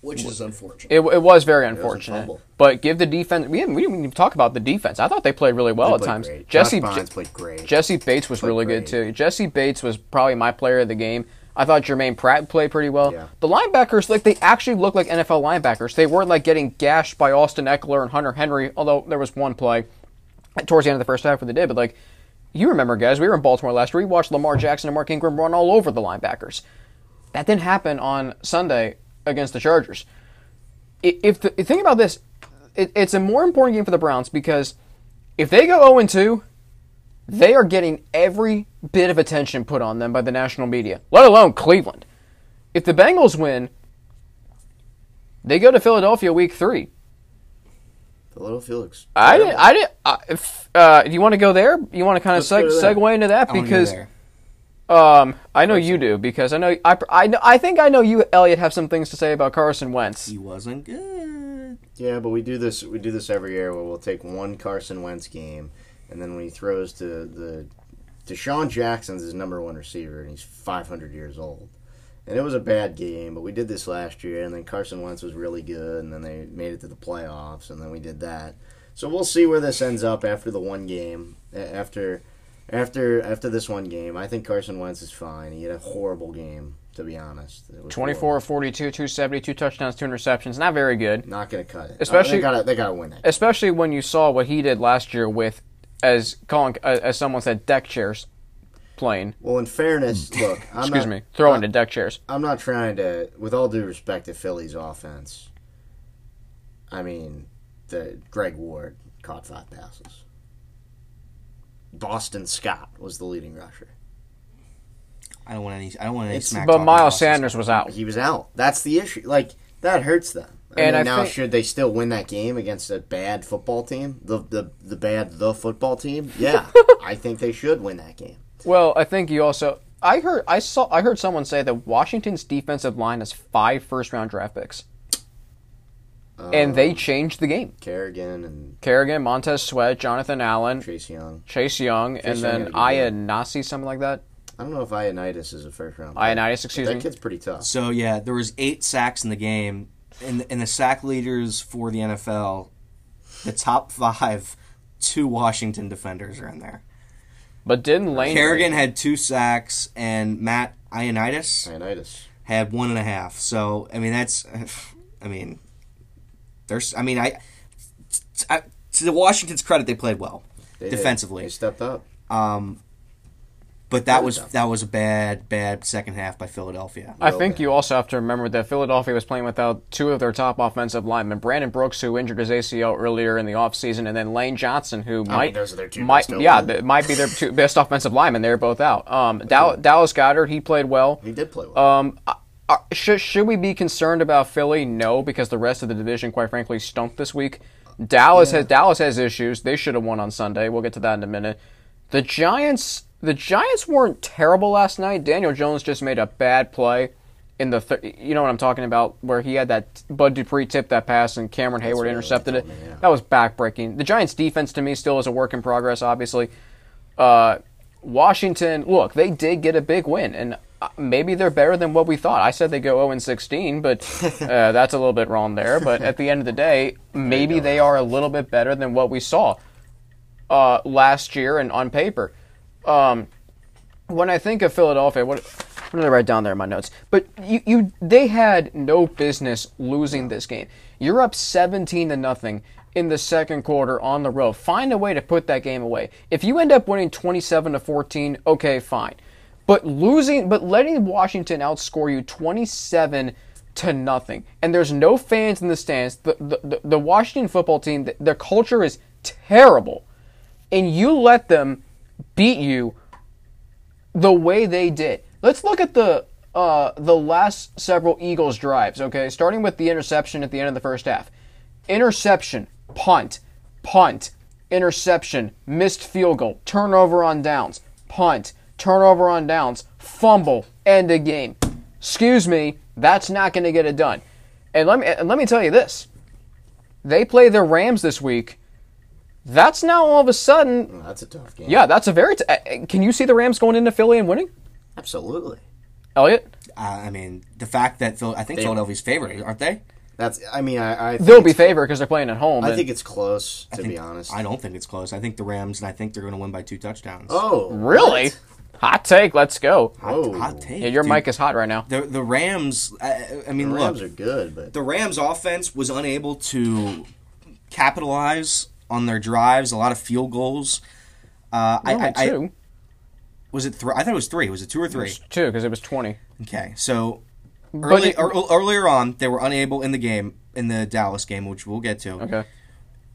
[SPEAKER 4] Which is unfortunate.
[SPEAKER 2] It, it was very
[SPEAKER 4] was a
[SPEAKER 2] unfortunate.
[SPEAKER 4] fumble.
[SPEAKER 2] but give the defense. We didn't, we didn't even talk about the defense. I thought they played really well
[SPEAKER 4] They
[SPEAKER 2] at times.
[SPEAKER 4] great.
[SPEAKER 2] Jesse
[SPEAKER 4] Josh Bynes played great.
[SPEAKER 2] Jessie Bates was
[SPEAKER 4] Played
[SPEAKER 2] really good too. Jessie Bates was probably my player of the game. I thought Germaine Pratt played pretty well.
[SPEAKER 4] Yeah.
[SPEAKER 2] The linebackers, like they actually look like NFL linebackers. They weren't like getting gashed by Austin Ekeler and Hunter Henry. Although there was one play towards the end of the first half where they did, but like you remember, guys, we were in Baltimore last week. We watched Lamar Jackson and Mark Ingram run all over the linebackers. That didn't happen on Sunday against the Chargers. If the think about this, it, it's a more important game for the Browns because if they go 0 and 2, they are getting every bit of attention put on them by the national media, let alone Cleveland. If the Bengals win, they go to Philadelphia week three.
[SPEAKER 4] The little Felix.
[SPEAKER 2] I didn't. I didn't. Uh, if, uh, do you want to go there? You want to kind of
[SPEAKER 4] Let's
[SPEAKER 2] seg- segue into that
[SPEAKER 5] I
[SPEAKER 2] because um, I know you do because I know I, I know I think I know you, Elliot, have some things to say about Carson Wentz.
[SPEAKER 5] he wasn't good.
[SPEAKER 4] Yeah, but we do this. We do this every year where we'll take one Carson Wentz game, and then when he throws to the DeSean Jackson's his number one receiver, and he's 500 years old. And it was a bad game, but we did this last year, and then Carson Wentz was really good, and then they made it to the playoffs, and then we did that. So we'll see where this ends up after the one game. After, after, after this one game, I think Carson Wentz is fine. He had a horrible game, to be honest. It was
[SPEAKER 2] 24
[SPEAKER 4] horrible.
[SPEAKER 2] 42, 272 touchdowns, two interceptions. Not very good.
[SPEAKER 4] Not gonna cut it.
[SPEAKER 2] Especially-
[SPEAKER 4] they gotta, they gotta win that.
[SPEAKER 2] especially when you saw what he did last year with, as Colin, uh, as someone said, deck chairs playing.
[SPEAKER 4] Well, in fairness, look, I'm
[SPEAKER 2] Excuse
[SPEAKER 4] not,
[SPEAKER 2] me, throwing
[SPEAKER 4] I-
[SPEAKER 2] to deck chairs.
[SPEAKER 4] I'm not trying to, with all due respect to Philly's offense. I mean, the Greg Ward caught five passes. Boston Scott was the leading rusher.
[SPEAKER 5] I don't want any. I don't want any
[SPEAKER 4] It's-
[SPEAKER 5] smack.
[SPEAKER 2] But Miles Sanders
[SPEAKER 5] this.
[SPEAKER 2] was out.
[SPEAKER 4] He was out. That's the issue. Like that hurts them. I
[SPEAKER 2] And
[SPEAKER 4] mean,
[SPEAKER 2] I
[SPEAKER 4] now
[SPEAKER 2] think-
[SPEAKER 4] should they still win that game against a bad football team? The the the bad the football team? Yeah, [laughs] I think they should win that game.
[SPEAKER 2] Well, I think you also. I heard. I saw. I heard someone say that Washington's defensive line has five first round draft picks, and
[SPEAKER 4] Um,
[SPEAKER 2] they changed the game.
[SPEAKER 4] Kerrigan and
[SPEAKER 2] Kerrigan, Montez Sweat, Jonathan Allen,
[SPEAKER 4] Chase Young.
[SPEAKER 2] Chase Young, and
[SPEAKER 4] Young
[SPEAKER 2] then
[SPEAKER 4] had a good
[SPEAKER 2] Aya. Nasi, something like that.
[SPEAKER 4] I don't know if Ionitis is a first round. pick.
[SPEAKER 2] Ioannidis, excuse
[SPEAKER 4] that
[SPEAKER 2] me.
[SPEAKER 4] That kid's pretty tough.
[SPEAKER 5] So yeah, there was eight sacks in the game, and the, and the sack leaders for the NFL, the top five, two Washington defenders are in there.
[SPEAKER 2] But didn't Lane
[SPEAKER 5] Kerrigan had two sacks, and Matt Ioannidis
[SPEAKER 4] Ionitis.
[SPEAKER 5] had one and a half. So I mean that's, [sighs] I mean, there's I mean I, I to the Washington's credit they played well
[SPEAKER 4] They did.
[SPEAKER 5] defensively.
[SPEAKER 4] They stepped up.
[SPEAKER 5] Um, but that was that was a bad bad second half by Philadelphia.
[SPEAKER 2] I
[SPEAKER 4] Real
[SPEAKER 2] think
[SPEAKER 4] bad.
[SPEAKER 2] you also have to remember that Philadelphia was playing without two of their top offensive linemen. Brandon Brooks, who injured his ACL earlier in the offseason, and then Lane Johnson, who might
[SPEAKER 4] those are their two
[SPEAKER 2] might
[SPEAKER 4] best
[SPEAKER 2] yeah, th- might be their two [laughs] best offensive linemen. They're both out. Um, Dow- Dallas Goedert, he played well.
[SPEAKER 4] He did play well.
[SPEAKER 2] Um, uh, should should we be concerned about Philly? No, because the rest of the division, quite frankly, stunk this week. Dallas has Dallas has issues. They should have won on Sunday. We'll get to that in a minute. The Giants, the Giants weren't terrible last night. Daniel Jones just made a bad play in the, th- you know what I'm talking about, where he had that Bud Dupree tip that pass and Cameron
[SPEAKER 4] Heyward
[SPEAKER 2] intercepted it.
[SPEAKER 4] yeah.
[SPEAKER 2] That was backbreaking. The Giants' defense to me still is a work in progress. Obviously, uh, Washington, look, they did get a big win, and uh, maybe they're better than what we thought. I said they go 0 and 16, but [laughs] uh, that's a little bit wrong there. But at the end of the day, [laughs] maybe they are a little bit better than what we saw uh, last year and on paper. Um, when I think of Philadelphia, what, what did I write down there in my notes? But you, you, they had no business losing this game. You're up 17 to nothing in the second quarter on the road. Find a way to put that game away. If you end up winning 27 to 14, okay, fine. But losing, but letting Washington outscore you 27 to nothing, and there's no fans in the stands. The the, the, the Washington football team, the, their culture is terrible, and you let them beat you the way they did. Let's look at the uh, the last several Eagles drives. Okay, starting with the interception at the end of the first half. Interception, punt, punt, interception, missed field goal, turnover on downs, punt, turnover on downs, fumble, end of game. Excuse me, that's not going to get it done. And let me and let me tell you this: they play the Rams this week. That's now all of a sudden
[SPEAKER 4] that's a tough game.
[SPEAKER 2] yeah, that's a very. T- uh, can you see the Rams going into Philly and winning?
[SPEAKER 4] absolutely.
[SPEAKER 2] Elliot,
[SPEAKER 5] Uh, I mean, the fact that Phil, I think
[SPEAKER 4] They-
[SPEAKER 5] Philadelphia's favorite, aren't they?
[SPEAKER 4] That's. I mean, I. I think
[SPEAKER 2] they'll be
[SPEAKER 4] it's-
[SPEAKER 2] favored because they're playing at home.
[SPEAKER 4] I
[SPEAKER 2] and-
[SPEAKER 4] think it's close, to
[SPEAKER 5] think-
[SPEAKER 4] be honest.
[SPEAKER 5] I don't think it's close. I think the Rams, and I think they're going to win by two touchdowns.
[SPEAKER 4] Oh,
[SPEAKER 2] really
[SPEAKER 4] what?
[SPEAKER 2] hot take. Let's go.
[SPEAKER 5] hot,
[SPEAKER 4] oh.
[SPEAKER 5] hot take.
[SPEAKER 2] Yeah, your
[SPEAKER 5] dude.
[SPEAKER 2] mic is hot right now.
[SPEAKER 5] The the Rams. I, I mean,
[SPEAKER 4] The Rams
[SPEAKER 5] look,
[SPEAKER 4] are good, but
[SPEAKER 5] the Rams offense was unable to capitalize on their drives. A lot of field goals. Uh, I,
[SPEAKER 2] Only
[SPEAKER 5] I, I
[SPEAKER 2] two.
[SPEAKER 5] was it three? I thought it was three. Was it two or
[SPEAKER 2] It
[SPEAKER 5] three?
[SPEAKER 2] was two because it was twenty.
[SPEAKER 5] Okay, so early,
[SPEAKER 2] it-
[SPEAKER 5] ear- earlier on, they were unable in the game in the Dallas game, which we'll get to.
[SPEAKER 2] Okay.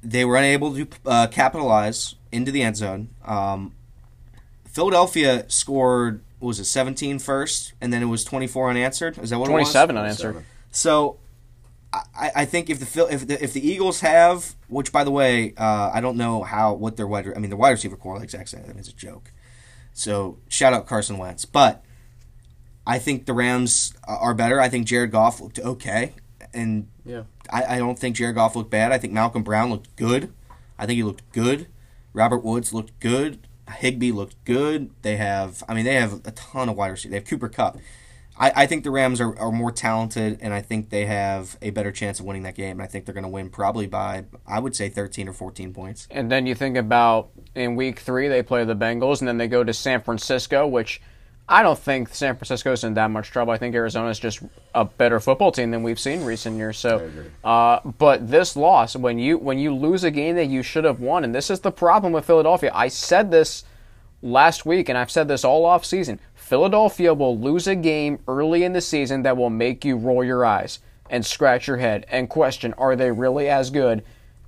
[SPEAKER 5] They were unable to uh, capitalize into the end zone. Um, Philadelphia scored what was it 17 first, and then it was 24 unanswered. Is that what it was?
[SPEAKER 2] Twenty-seven unanswered.
[SPEAKER 5] So, I, I think if the if the if the Eagles have, which by the way, uh, I don't know how what their wide I mean the wide receiver core like Zach said, I mean, it's a joke. So shout out Carson Wentz, but I think the Rams are better. I think Jared Goff looked okay, and
[SPEAKER 4] Yeah.
[SPEAKER 5] I, I don't think Jared Goff looked bad. I think Malcolm Brown looked good. I think he looked good. Robert Woods looked good. Higbee looked good. They have, I mean, they have a ton of wide receivers. They have Cooper Kupp. I, I think the Rams are, are more talented, and I think they have a better chance of winning that game. And I think they're going to win probably by, I would say, 13 or 14 points.
[SPEAKER 2] And then you think about in week three they play the Bengals, and then they go to San Francisco, which I don't think San Francisco's in that much trouble. I think Arizona's just a better football team than we've seen in recent years. So, uh, but this loss, when you when you lose a game that you should have won, and this is the problem with Philadelphia. I said this last week, and I've said this all off season. Philadelphia will lose a game early in the season that will make you roll your eyes and scratch your head and question: Are they really as good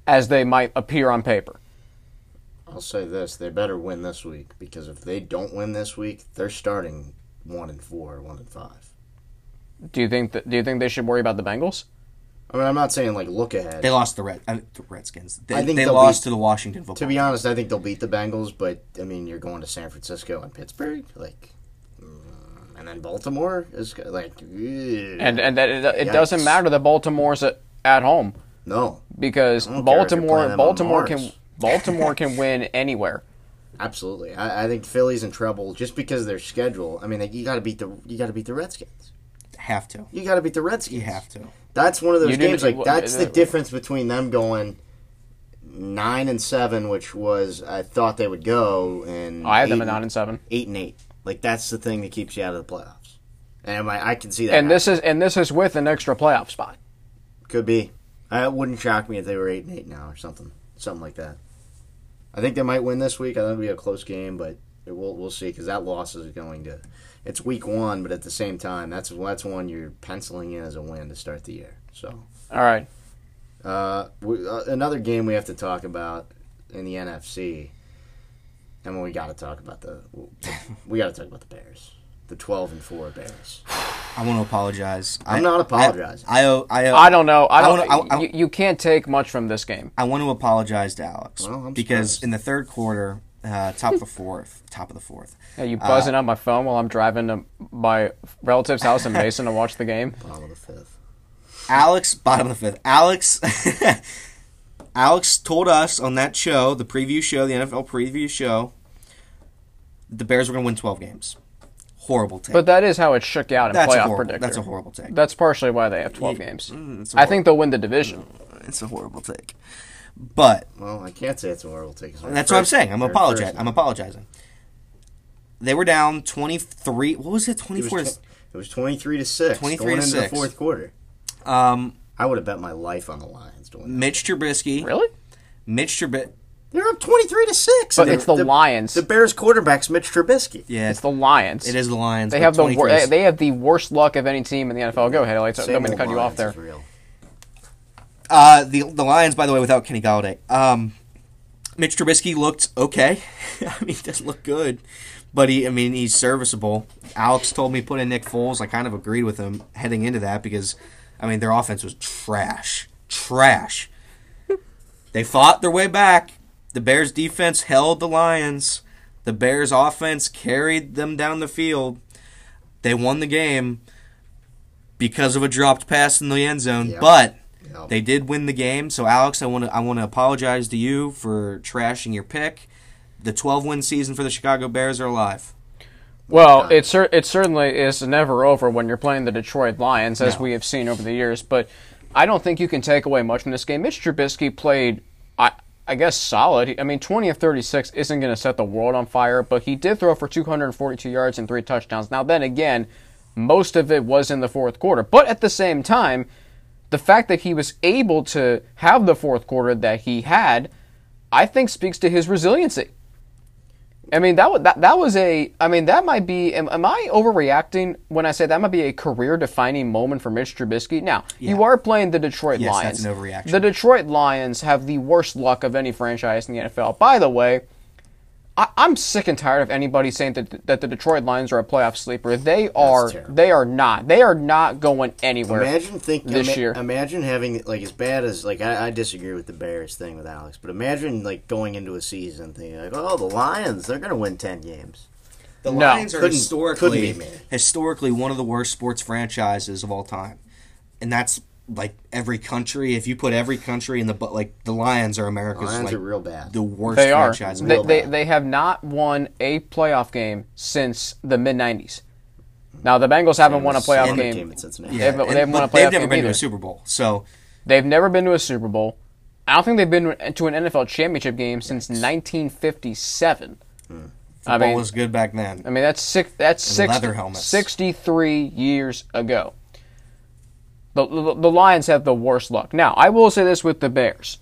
[SPEAKER 2] as they might appear on paper?
[SPEAKER 4] I'll say this: they better win this week because if they don't win this week, they're starting one and four, one and five.
[SPEAKER 2] Do you think that, do you think they should worry about the Bengals?
[SPEAKER 4] I mean, I'm not saying like look ahead.
[SPEAKER 5] They lost the Red, uh, the Redskins. They,
[SPEAKER 4] I think
[SPEAKER 5] they lost
[SPEAKER 4] beat-
[SPEAKER 5] to the Washington football.
[SPEAKER 4] to be honest, I think they'll beat the Bengals, but I mean, you're going to San Francisco and Pittsburgh, like, and then Baltimore is like, ugh.
[SPEAKER 2] And and that it, it doesn't matter that Baltimore's at, at home
[SPEAKER 4] no,
[SPEAKER 2] because
[SPEAKER 4] I don't care if you're
[SPEAKER 2] Baltimore
[SPEAKER 4] playing them on
[SPEAKER 2] Baltimore can [laughs] Baltimore can win anywhere.
[SPEAKER 4] absolutely. I, I think Philly's in trouble just because of their schedule. I mean, like, you got to beat the you got to beat the Redskins.
[SPEAKER 5] have to.
[SPEAKER 4] You got to beat the Redskins.
[SPEAKER 5] You have to.
[SPEAKER 4] That's one of those
[SPEAKER 2] You
[SPEAKER 4] games. Like
[SPEAKER 2] well,
[SPEAKER 4] that's the
[SPEAKER 2] uh,
[SPEAKER 4] difference between them going nine and seven, which was I thought they would go, and
[SPEAKER 2] I had them at nine and seven.
[SPEAKER 4] eight and eight. Like that's the thing that keeps you out of the playoffs. And I, I can see that.
[SPEAKER 2] And this is and this is with an extra playoff spot.
[SPEAKER 4] could be. I it wouldn't shock me if they were eight and eight now or something, something like that. I think they might win this week. I think it'll be a close game, but we'll we'll see because that loss is going to. It's week one, but at the same time, that's that's one you're penciling in as a win to start the year. So.
[SPEAKER 2] All right.
[SPEAKER 4] Uh, we, uh, another game we have to talk about in the NFC, and when we got to talk about the, we got to talk about the Bears, the twelve and four Bears.
[SPEAKER 5] I want to apologize.
[SPEAKER 4] I'm
[SPEAKER 5] I-
[SPEAKER 4] not apologizing.
[SPEAKER 5] I, I, owe- I, owe-
[SPEAKER 2] I don't know. I
[SPEAKER 5] I
[SPEAKER 2] don't.
[SPEAKER 5] wanna- I- I-
[SPEAKER 2] you, you can't take much from this game.
[SPEAKER 5] I want to apologize to Alex
[SPEAKER 4] Well, I'm
[SPEAKER 5] because
[SPEAKER 4] surprised.
[SPEAKER 5] in the third quarter, uh, top of the fourth, top of the fourth,
[SPEAKER 2] Yeah, you
[SPEAKER 5] Uh,
[SPEAKER 2] buzzing on my phone while I'm driving to my relative's house in [laughs] Mason to watch the game.
[SPEAKER 4] Bottom of the fifth.
[SPEAKER 5] Alex, bottom of the fifth, Alex, [laughs] Alex told us on that show, the preview show, the NFL preview show, the Bears were going to win 12 games. Horrible take.
[SPEAKER 2] But that is how it shook out in
[SPEAKER 5] that's
[SPEAKER 2] playoff
[SPEAKER 5] horrible.
[SPEAKER 2] predictor.
[SPEAKER 5] That's a horrible take.
[SPEAKER 2] That's partially why they have 12 games.
[SPEAKER 5] Mm, it's
[SPEAKER 2] think they'll win the division.
[SPEAKER 5] it's a horrible take. But
[SPEAKER 4] Well, I can't say it's a horrible take. It's my
[SPEAKER 5] That's what I'm saying. I'm apologizing.
[SPEAKER 4] first-
[SPEAKER 5] I'm apologizing. They were down 23. What was it?
[SPEAKER 4] It
[SPEAKER 5] 24.
[SPEAKER 4] was, tw- it was 23 to six.
[SPEAKER 5] 23
[SPEAKER 4] going
[SPEAKER 5] to
[SPEAKER 4] into
[SPEAKER 5] six.
[SPEAKER 4] the fourth quarter.
[SPEAKER 5] um,
[SPEAKER 4] I would have bet my life on the Lions to win. that.
[SPEAKER 5] Mitch Trubisky.
[SPEAKER 2] Really?
[SPEAKER 5] Mitch Trubisky.
[SPEAKER 4] They're up 23 to six.
[SPEAKER 2] But it's the Lions.
[SPEAKER 4] The Bears quarterback's Mitch Trubisky.
[SPEAKER 5] Yeah,
[SPEAKER 2] It's the Lions.
[SPEAKER 5] it is the Lions.
[SPEAKER 2] They have the wor-
[SPEAKER 5] is-
[SPEAKER 2] they have the worst luck of any team in the NFL. Go ahead, Alex. Don't
[SPEAKER 4] Same
[SPEAKER 2] mean to
[SPEAKER 4] old
[SPEAKER 2] cut you off
[SPEAKER 4] there.
[SPEAKER 2] there.
[SPEAKER 4] is real.
[SPEAKER 5] Uh, the the Lions, by the way, without Kenny Golladay. Um, Mitch Trubisky looked okay. [laughs] I mean, he doesn't look good, but he, I mean, he's serviceable. Alex told me put in Nick Foles. I kind of agreed with him heading into that because, I mean, their offense was trash, trash. they fought their way back. The Bears' defense held the Lions. The Bears' offense carried them down the field. They won the game because of a dropped pass in the end zone,
[SPEAKER 4] Yep.
[SPEAKER 5] but.
[SPEAKER 4] Yep.
[SPEAKER 5] They did win the game, so Alex, I want to I want to apologize to you for trashing your pick. The 12 win season for the Chicago Bears are alive.
[SPEAKER 2] Well, it cer- it certainly is never over when you're playing the Detroit Lions, as
[SPEAKER 5] No.
[SPEAKER 2] we have seen over the years. But I don't think you can take away much from this game. Mitch Trubisky played, I I guess, solid. I mean, 20 of 36 isn't going to set the world on fire, but he did throw for 242 yards and three touchdowns. Now, then again, most of it was in the fourth quarter. But at the same time, the fact that he was able to have the fourth quarter that he had, I think speaks to his resiliency. I mean that was that, that was a. I mean that might be. Am, am I overreacting when I say that might be a career-defining moment for Mitch Trubisky? Now you are playing the Detroit
[SPEAKER 5] Yes,
[SPEAKER 2] Lions.
[SPEAKER 5] that's an overreaction.
[SPEAKER 2] The Detroit Lions have the worst luck of any franchise in the NFL. By the way, I, I'm sick and tired of anybody saying that that the Detroit Lions are a playoff sleeper. They are. They are not. They are not going anywhere.
[SPEAKER 1] Imagine think
[SPEAKER 2] this
[SPEAKER 1] ima-
[SPEAKER 2] year.
[SPEAKER 1] Imagine having like as bad as like I, I disagree with the Bears thing with Alex, but imagine like going into a season thinking like, oh, the Lions, they're gonna win ten games.
[SPEAKER 5] The
[SPEAKER 2] No.
[SPEAKER 5] Lions are
[SPEAKER 1] Couldn't-
[SPEAKER 5] historically
[SPEAKER 1] couldn't be me.
[SPEAKER 5] historically one of the worst sports franchises of all time, and that's like every country. If you put every country in the bu- like the Lions are America's
[SPEAKER 1] Lions
[SPEAKER 5] like
[SPEAKER 1] are real bad.
[SPEAKER 5] the worst
[SPEAKER 2] They are.
[SPEAKER 5] franchise.
[SPEAKER 2] They,
[SPEAKER 5] the
[SPEAKER 2] they,
[SPEAKER 5] world.
[SPEAKER 2] they have not won a playoff game since the mid '90s. Now the Bengals haven't won a playoff game.
[SPEAKER 1] game in Cincinnati.
[SPEAKER 5] yeah,
[SPEAKER 2] they haven't-
[SPEAKER 5] and-
[SPEAKER 2] they haven't won a
[SPEAKER 5] but they've never
[SPEAKER 2] game
[SPEAKER 5] been to a Super Bowl. So
[SPEAKER 2] They've never been to a Super Bowl. I don't think they've been to an NFL championship game since 1957. Hmm. I
[SPEAKER 5] football
[SPEAKER 2] mean,
[SPEAKER 5] was good back then.
[SPEAKER 2] I mean that's six. That's
[SPEAKER 5] And
[SPEAKER 2] six,
[SPEAKER 5] leather helmets.
[SPEAKER 2] 63 years ago. The, the the Lions have the worst luck. Now I will say this with the Bears.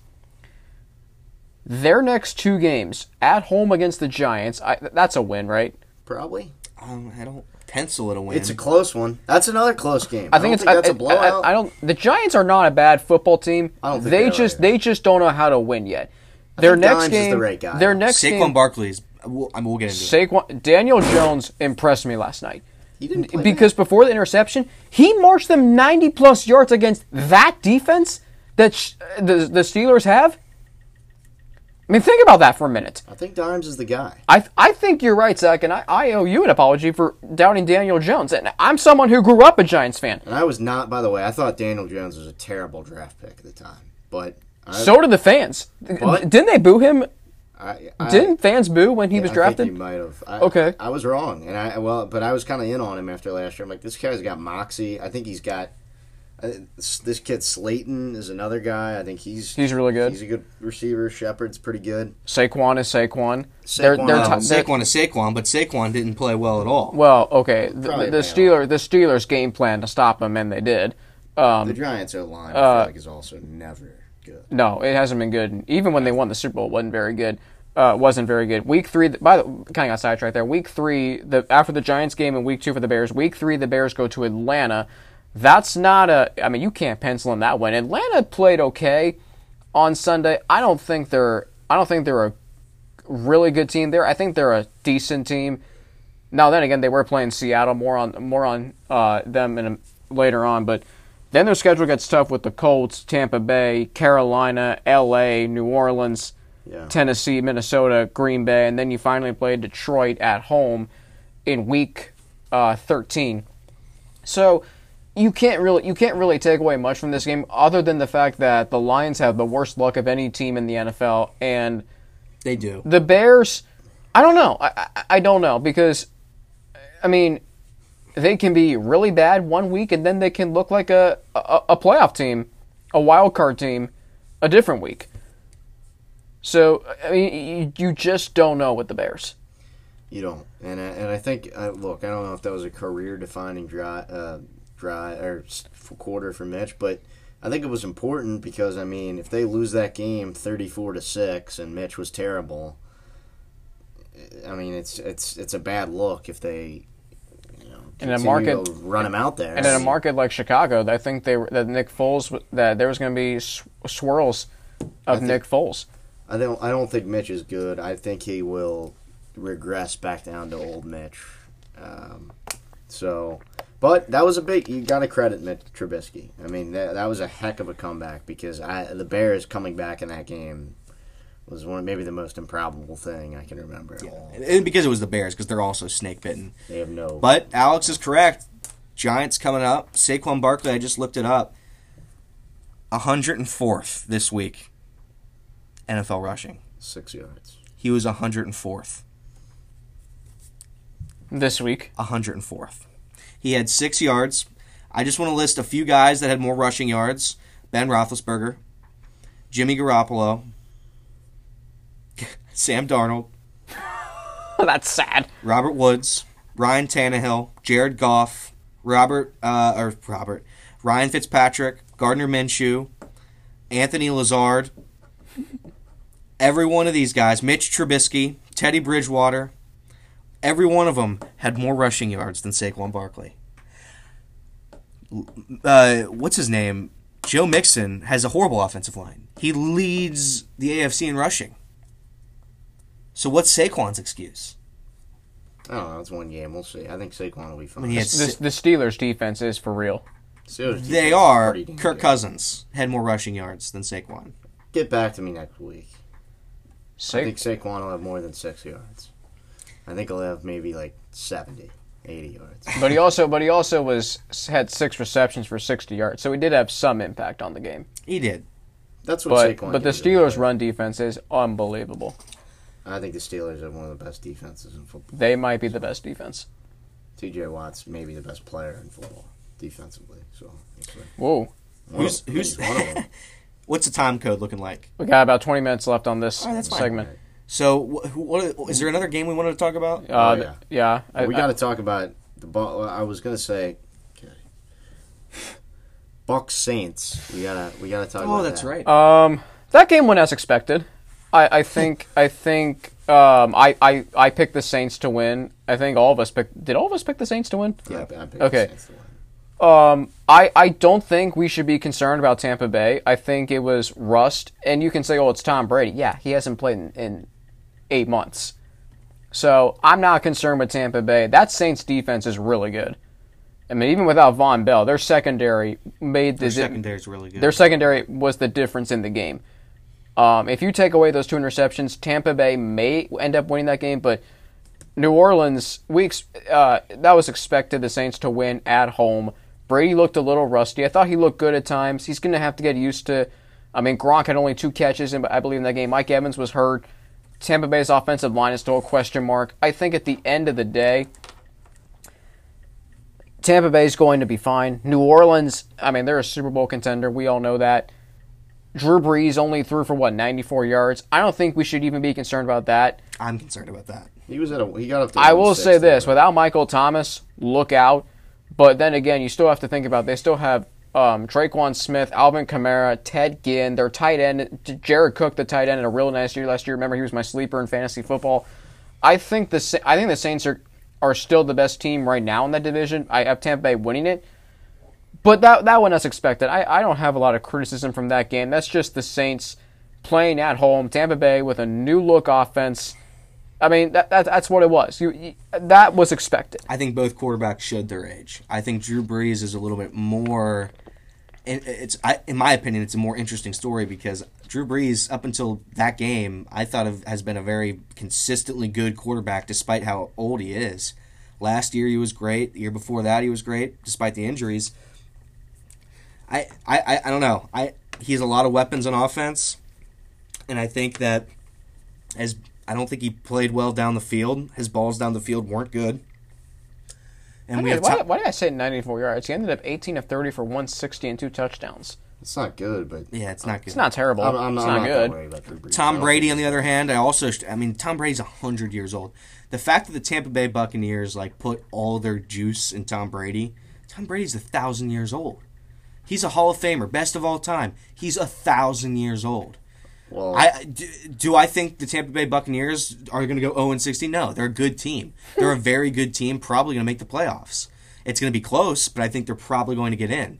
[SPEAKER 2] Their next two games at home against the Giants, I, that's a win, right?
[SPEAKER 1] Probably.
[SPEAKER 5] Um, I don't pencil it a win.
[SPEAKER 1] It's a close one. That's another close game.
[SPEAKER 2] I think
[SPEAKER 1] don't
[SPEAKER 2] it's
[SPEAKER 1] that's
[SPEAKER 2] I-
[SPEAKER 1] a blowout.
[SPEAKER 2] I, I don't. The Giants are not a bad football team.
[SPEAKER 1] I don't think
[SPEAKER 2] they
[SPEAKER 1] they
[SPEAKER 2] just
[SPEAKER 1] either.
[SPEAKER 2] they just don't know how to win yet. Their
[SPEAKER 1] think
[SPEAKER 2] next
[SPEAKER 1] Dimes is
[SPEAKER 2] game,
[SPEAKER 1] the right guy.
[SPEAKER 2] their next
[SPEAKER 5] Saquon
[SPEAKER 2] game,
[SPEAKER 5] Barkley's. We'll, I mean, we'll get into it.
[SPEAKER 2] Saquon Daniel Jones impressed me last night
[SPEAKER 1] He didn't play
[SPEAKER 2] because before the interception, he marched them ninety plus yards against that defense that sh- the the Steelers have. I mean, think about that for a minute.
[SPEAKER 1] I think Dimes is the guy.
[SPEAKER 2] I I think you're right, Zach, and I, I owe you an apology for doubting Daniel Jones. And I'm someone who grew up a Giants fan.
[SPEAKER 1] And I was not, by the way. I thought Daniel Jones was a terrible draft pick at the time, but I,
[SPEAKER 2] So did the fans.
[SPEAKER 1] What?
[SPEAKER 2] Didn't they boo him?
[SPEAKER 1] I, I
[SPEAKER 2] Didn't fans boo when he was
[SPEAKER 1] I
[SPEAKER 2] drafted?
[SPEAKER 1] Think he might have. I,
[SPEAKER 2] Okay.
[SPEAKER 1] I was wrong, and I well, but I was kind of in on him after last year. I'm like, this guy's got moxie. I think he's got. Uh, this, this kid Slayton is another guy. I think he's
[SPEAKER 2] He's really good.
[SPEAKER 1] He's a good receiver. Shepard's pretty good.
[SPEAKER 2] Saquon is Saquon.
[SPEAKER 1] Saquon,
[SPEAKER 2] They're, they're, t- they're-
[SPEAKER 5] Saquon is Saquon, but Saquon didn't play well at all.
[SPEAKER 2] well, okay. The,
[SPEAKER 1] Probably
[SPEAKER 2] the
[SPEAKER 1] may
[SPEAKER 2] Steelers, the Steelers game plan to stop him, and they did. Um,
[SPEAKER 1] The Giants' O line, I
[SPEAKER 2] uh,
[SPEAKER 1] feel like, is also never good.
[SPEAKER 2] no, it hasn't been good. Even when they won the Super Bowl, it wasn't very good. Uh, wasn't very good. Week three, by the kind of got sidetracked there. Week three, the after the Giants game, and week two for the Bears. Week three, the Bears go to Atlanta. That's not a. I mean, you can't pencil in that win. Atlanta played okay on Sunday. I don't think they're. I don't think they're a really good team. There, I think they're a decent team. Now then again, they were playing Seattle more on more on uh, them in a, later on, but then their schedule gets tough with the Colts, Tampa Bay, Carolina, L.A., New Orleans,
[SPEAKER 1] Yeah.
[SPEAKER 2] Tennessee, Minnesota, Green Bay, and then you finally play Detroit at home in Week uh, 13. So you can't really you can't really take away much from this game other than the fact that the Lions have the worst luck of any team in the NFL and
[SPEAKER 5] They do.
[SPEAKER 2] the Bears, I don't know. I, I, I don't know because, I mean, they can be really bad one week and then they can look like a, a, a playoff team, a wild card team, a different week. So I mean, you, just don't know with the Bears.
[SPEAKER 1] You don't, and I, and I think uh, look, I don't know if that was a career-defining dry, uh, dry or quarter for Mitch, but I think it was important because I mean, if they lose that game thirty-four to six, and Mitch was terrible, I mean, it's it's it's a bad look if they. You know,
[SPEAKER 2] In a market-
[SPEAKER 1] to run him out there,
[SPEAKER 2] And in a market like Chicago, I think they were, that Nick Foles that there was going to be swirls of
[SPEAKER 1] think-
[SPEAKER 2] Nick Foles.
[SPEAKER 1] I don't. I don't think Mitch is good. I think he will regress back down to old Mitch. Um, so, but that was a big. You got to credit Mitch Trubisky. I mean, that, that was a heck of a comeback because I, the Bears coming back in that game was one maybe the most improbable thing I can remember. At all.
[SPEAKER 5] And because it was the Bears, because they're also snake bitten.
[SPEAKER 1] They have no.
[SPEAKER 5] But Alex is correct. Giants coming up. Saquon Barkley, I just looked it up. 104th this week. NFL rushing.
[SPEAKER 1] six yards.
[SPEAKER 5] He was 104th.
[SPEAKER 2] This week,
[SPEAKER 5] 104th. He had six yards. I just want to list a few guys that had more rushing yards: Ben Roethlisberger, Jimmy Garoppolo, [laughs] Sam Darnold, [laughs]
[SPEAKER 2] that's sad.
[SPEAKER 5] Robert Woods, Ryan Tannehill, Jared Goff, Robert uh, or Robert, Ryan Fitzpatrick, Gardner Minshew, Anthony Lazard. Every one of these guys, Mitch Trubisky, Teddy Bridgewater, Every one of them had more rushing yards than Saquon Barkley. Uh, what's his name? Joe Mixon has a horrible offensive line. He leads the AFC in rushing. So what's Saquon's excuse?
[SPEAKER 4] I don't know. It's one game. We'll see. I think Saquon will be fine.
[SPEAKER 5] I mean, he
[SPEAKER 2] The, the Steelers defense is for real.
[SPEAKER 4] Steelers
[SPEAKER 5] They are. Kirk. Cousins had more rushing yards than Saquon.
[SPEAKER 4] Get back to me next week. I think Saquon will have more than six yards. I think he'll have maybe like 70, 80 yards. [laughs]
[SPEAKER 2] but he also, but he also was had six receptions for 60 yards, so he did have some impact on the game.
[SPEAKER 5] He did.
[SPEAKER 4] That's what
[SPEAKER 2] But
[SPEAKER 4] Saquon
[SPEAKER 2] but the. Steelers' run defense is unbelievable.
[SPEAKER 4] I think the Steelers are one of the best defenses in football.
[SPEAKER 2] They might be the best defense.
[SPEAKER 4] T.J. Watt's maybe the best player in football defensively. So actually,
[SPEAKER 2] Whoa,
[SPEAKER 4] one
[SPEAKER 5] Who's-
[SPEAKER 4] of,
[SPEAKER 5] who's- [laughs]
[SPEAKER 4] he's one of them.
[SPEAKER 5] What's the time code looking like?
[SPEAKER 2] we got about 20 minutes left on this
[SPEAKER 5] Oh, that's fine. So, wh- who- what, is there another game we wanted to talk about?
[SPEAKER 2] Uh,
[SPEAKER 4] Oh, yeah.
[SPEAKER 2] yeah, I-
[SPEAKER 4] we got to talk about the ball. I was gonna say, okay. Bucks Saints. We gotta we gotta talk.
[SPEAKER 5] Oh,
[SPEAKER 4] about
[SPEAKER 5] that's
[SPEAKER 4] that.
[SPEAKER 5] right.
[SPEAKER 2] Um, that game went as expected. I, I think I think um, I, I I picked the Saints to win. I think all of us picked. Did all of us pick the Saints to win?
[SPEAKER 4] Yeah, I picked the
[SPEAKER 2] Okay.
[SPEAKER 4] Saints to win.
[SPEAKER 2] Um, I I don't think we should be concerned about Tampa Bay. I think it was rust, and you can say, "Oh, it's Tom Brady." Yeah, he hasn't played in, in eight months, so I'm not concerned with Tampa Bay. That Saints defense is really good. I mean, even without Vonn Bell, their secondary made the
[SPEAKER 5] Their secondary's really good.
[SPEAKER 2] their secondary was the difference in the game. Um, if you take away those two interceptions, Tampa Bay may end up winning that game, but New Orleans, we uh, that was expected the Saints to win at home. Brady looked a little rusty. I thought he looked good at times. He's going to have to get used to. I mean, Gronk had only two catches, in, I believe, in that game. Mike Evans was hurt. Tampa Bay's offensive line is still a question mark. I think at the end of the day, Tampa Bay's going to be fine. New Orleans, I mean, they're a Super Bowl contender. We all know that. Drew Brees only threw for what 94 yards. I don't think we should even be concerned about that.
[SPEAKER 5] I'm concerned about that.
[SPEAKER 4] He was at a. He got up to.
[SPEAKER 2] I will say this:
[SPEAKER 4] there.
[SPEAKER 2] without Michael Thomas, look out. But then again, you still have to think about they still have um, Tre'Quan Smith, Alvin Kamara, Ted Ginn, their tight end, Jared Cook, the tight end, in a real nice year last year. Remember, he was my sleeper in fantasy football. I think the I think the Saints are are still the best team right now in that division. I have Tampa Bay winning it. But that that one as expected. I, I don't have a lot of criticism from that game. That's just the Saints playing at home, Tampa Bay with a new look offense. I mean that, that that's what it was. You, you that was expected.
[SPEAKER 5] I think both quarterbacks showed their age. I think Drew Brees is a little bit more. It's I, in my opinion, it's a more interesting story because Drew Brees, up until that game, I thought of, has been a very consistently good quarterback, despite how old he is. Last year he was great. The year before that he was great, despite the injuries. I, I, I, don't know. I he has a lot of weapons on offense, and I think that as I don't think he played well down the field. His balls down the field weren't good. And we
[SPEAKER 2] Why,
[SPEAKER 5] have
[SPEAKER 2] why,
[SPEAKER 5] Tom-
[SPEAKER 2] why did I say 94 yards? He ended up 18 of 30 for 160 and two touchdowns.
[SPEAKER 4] It's not good, but
[SPEAKER 5] yeah, it's not good.
[SPEAKER 2] It's not terrible.
[SPEAKER 4] I'm, I'm,
[SPEAKER 2] it's
[SPEAKER 4] I'm
[SPEAKER 2] not,
[SPEAKER 4] not
[SPEAKER 2] good.
[SPEAKER 4] that worried about Drew Brees.
[SPEAKER 5] Tom Brady, on the other hand, I also, I mean, Tom Brady's hundred years old. The fact that the Tampa Bay Buccaneers like put all their juice in Tom Brady, Tom Brady's a thousand years old. He's a Hall of Famer, best of all time. He's a thousand years old.
[SPEAKER 4] Well,
[SPEAKER 5] I do, do I think the Tampa Bay Buccaneers are going to go 0 and 60? No, they're a good team. They're a [laughs] very good team, probably going to make the playoffs. It's going to be close, but I think they're probably going to get in.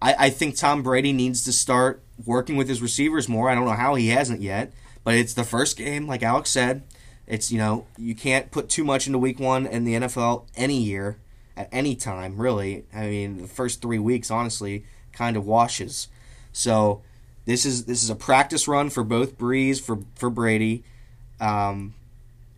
[SPEAKER 5] I, I think Tom Brady needs to start working with his receivers more. I don't know how he hasn't yet, but it's the first game, like Alex said. It's you know you can't put too much into Week One in the NFL any year at any time, really. I mean, the first three weeks, honestly, kind of washes. So this is this is a practice run for both Brees for for Brady. Um,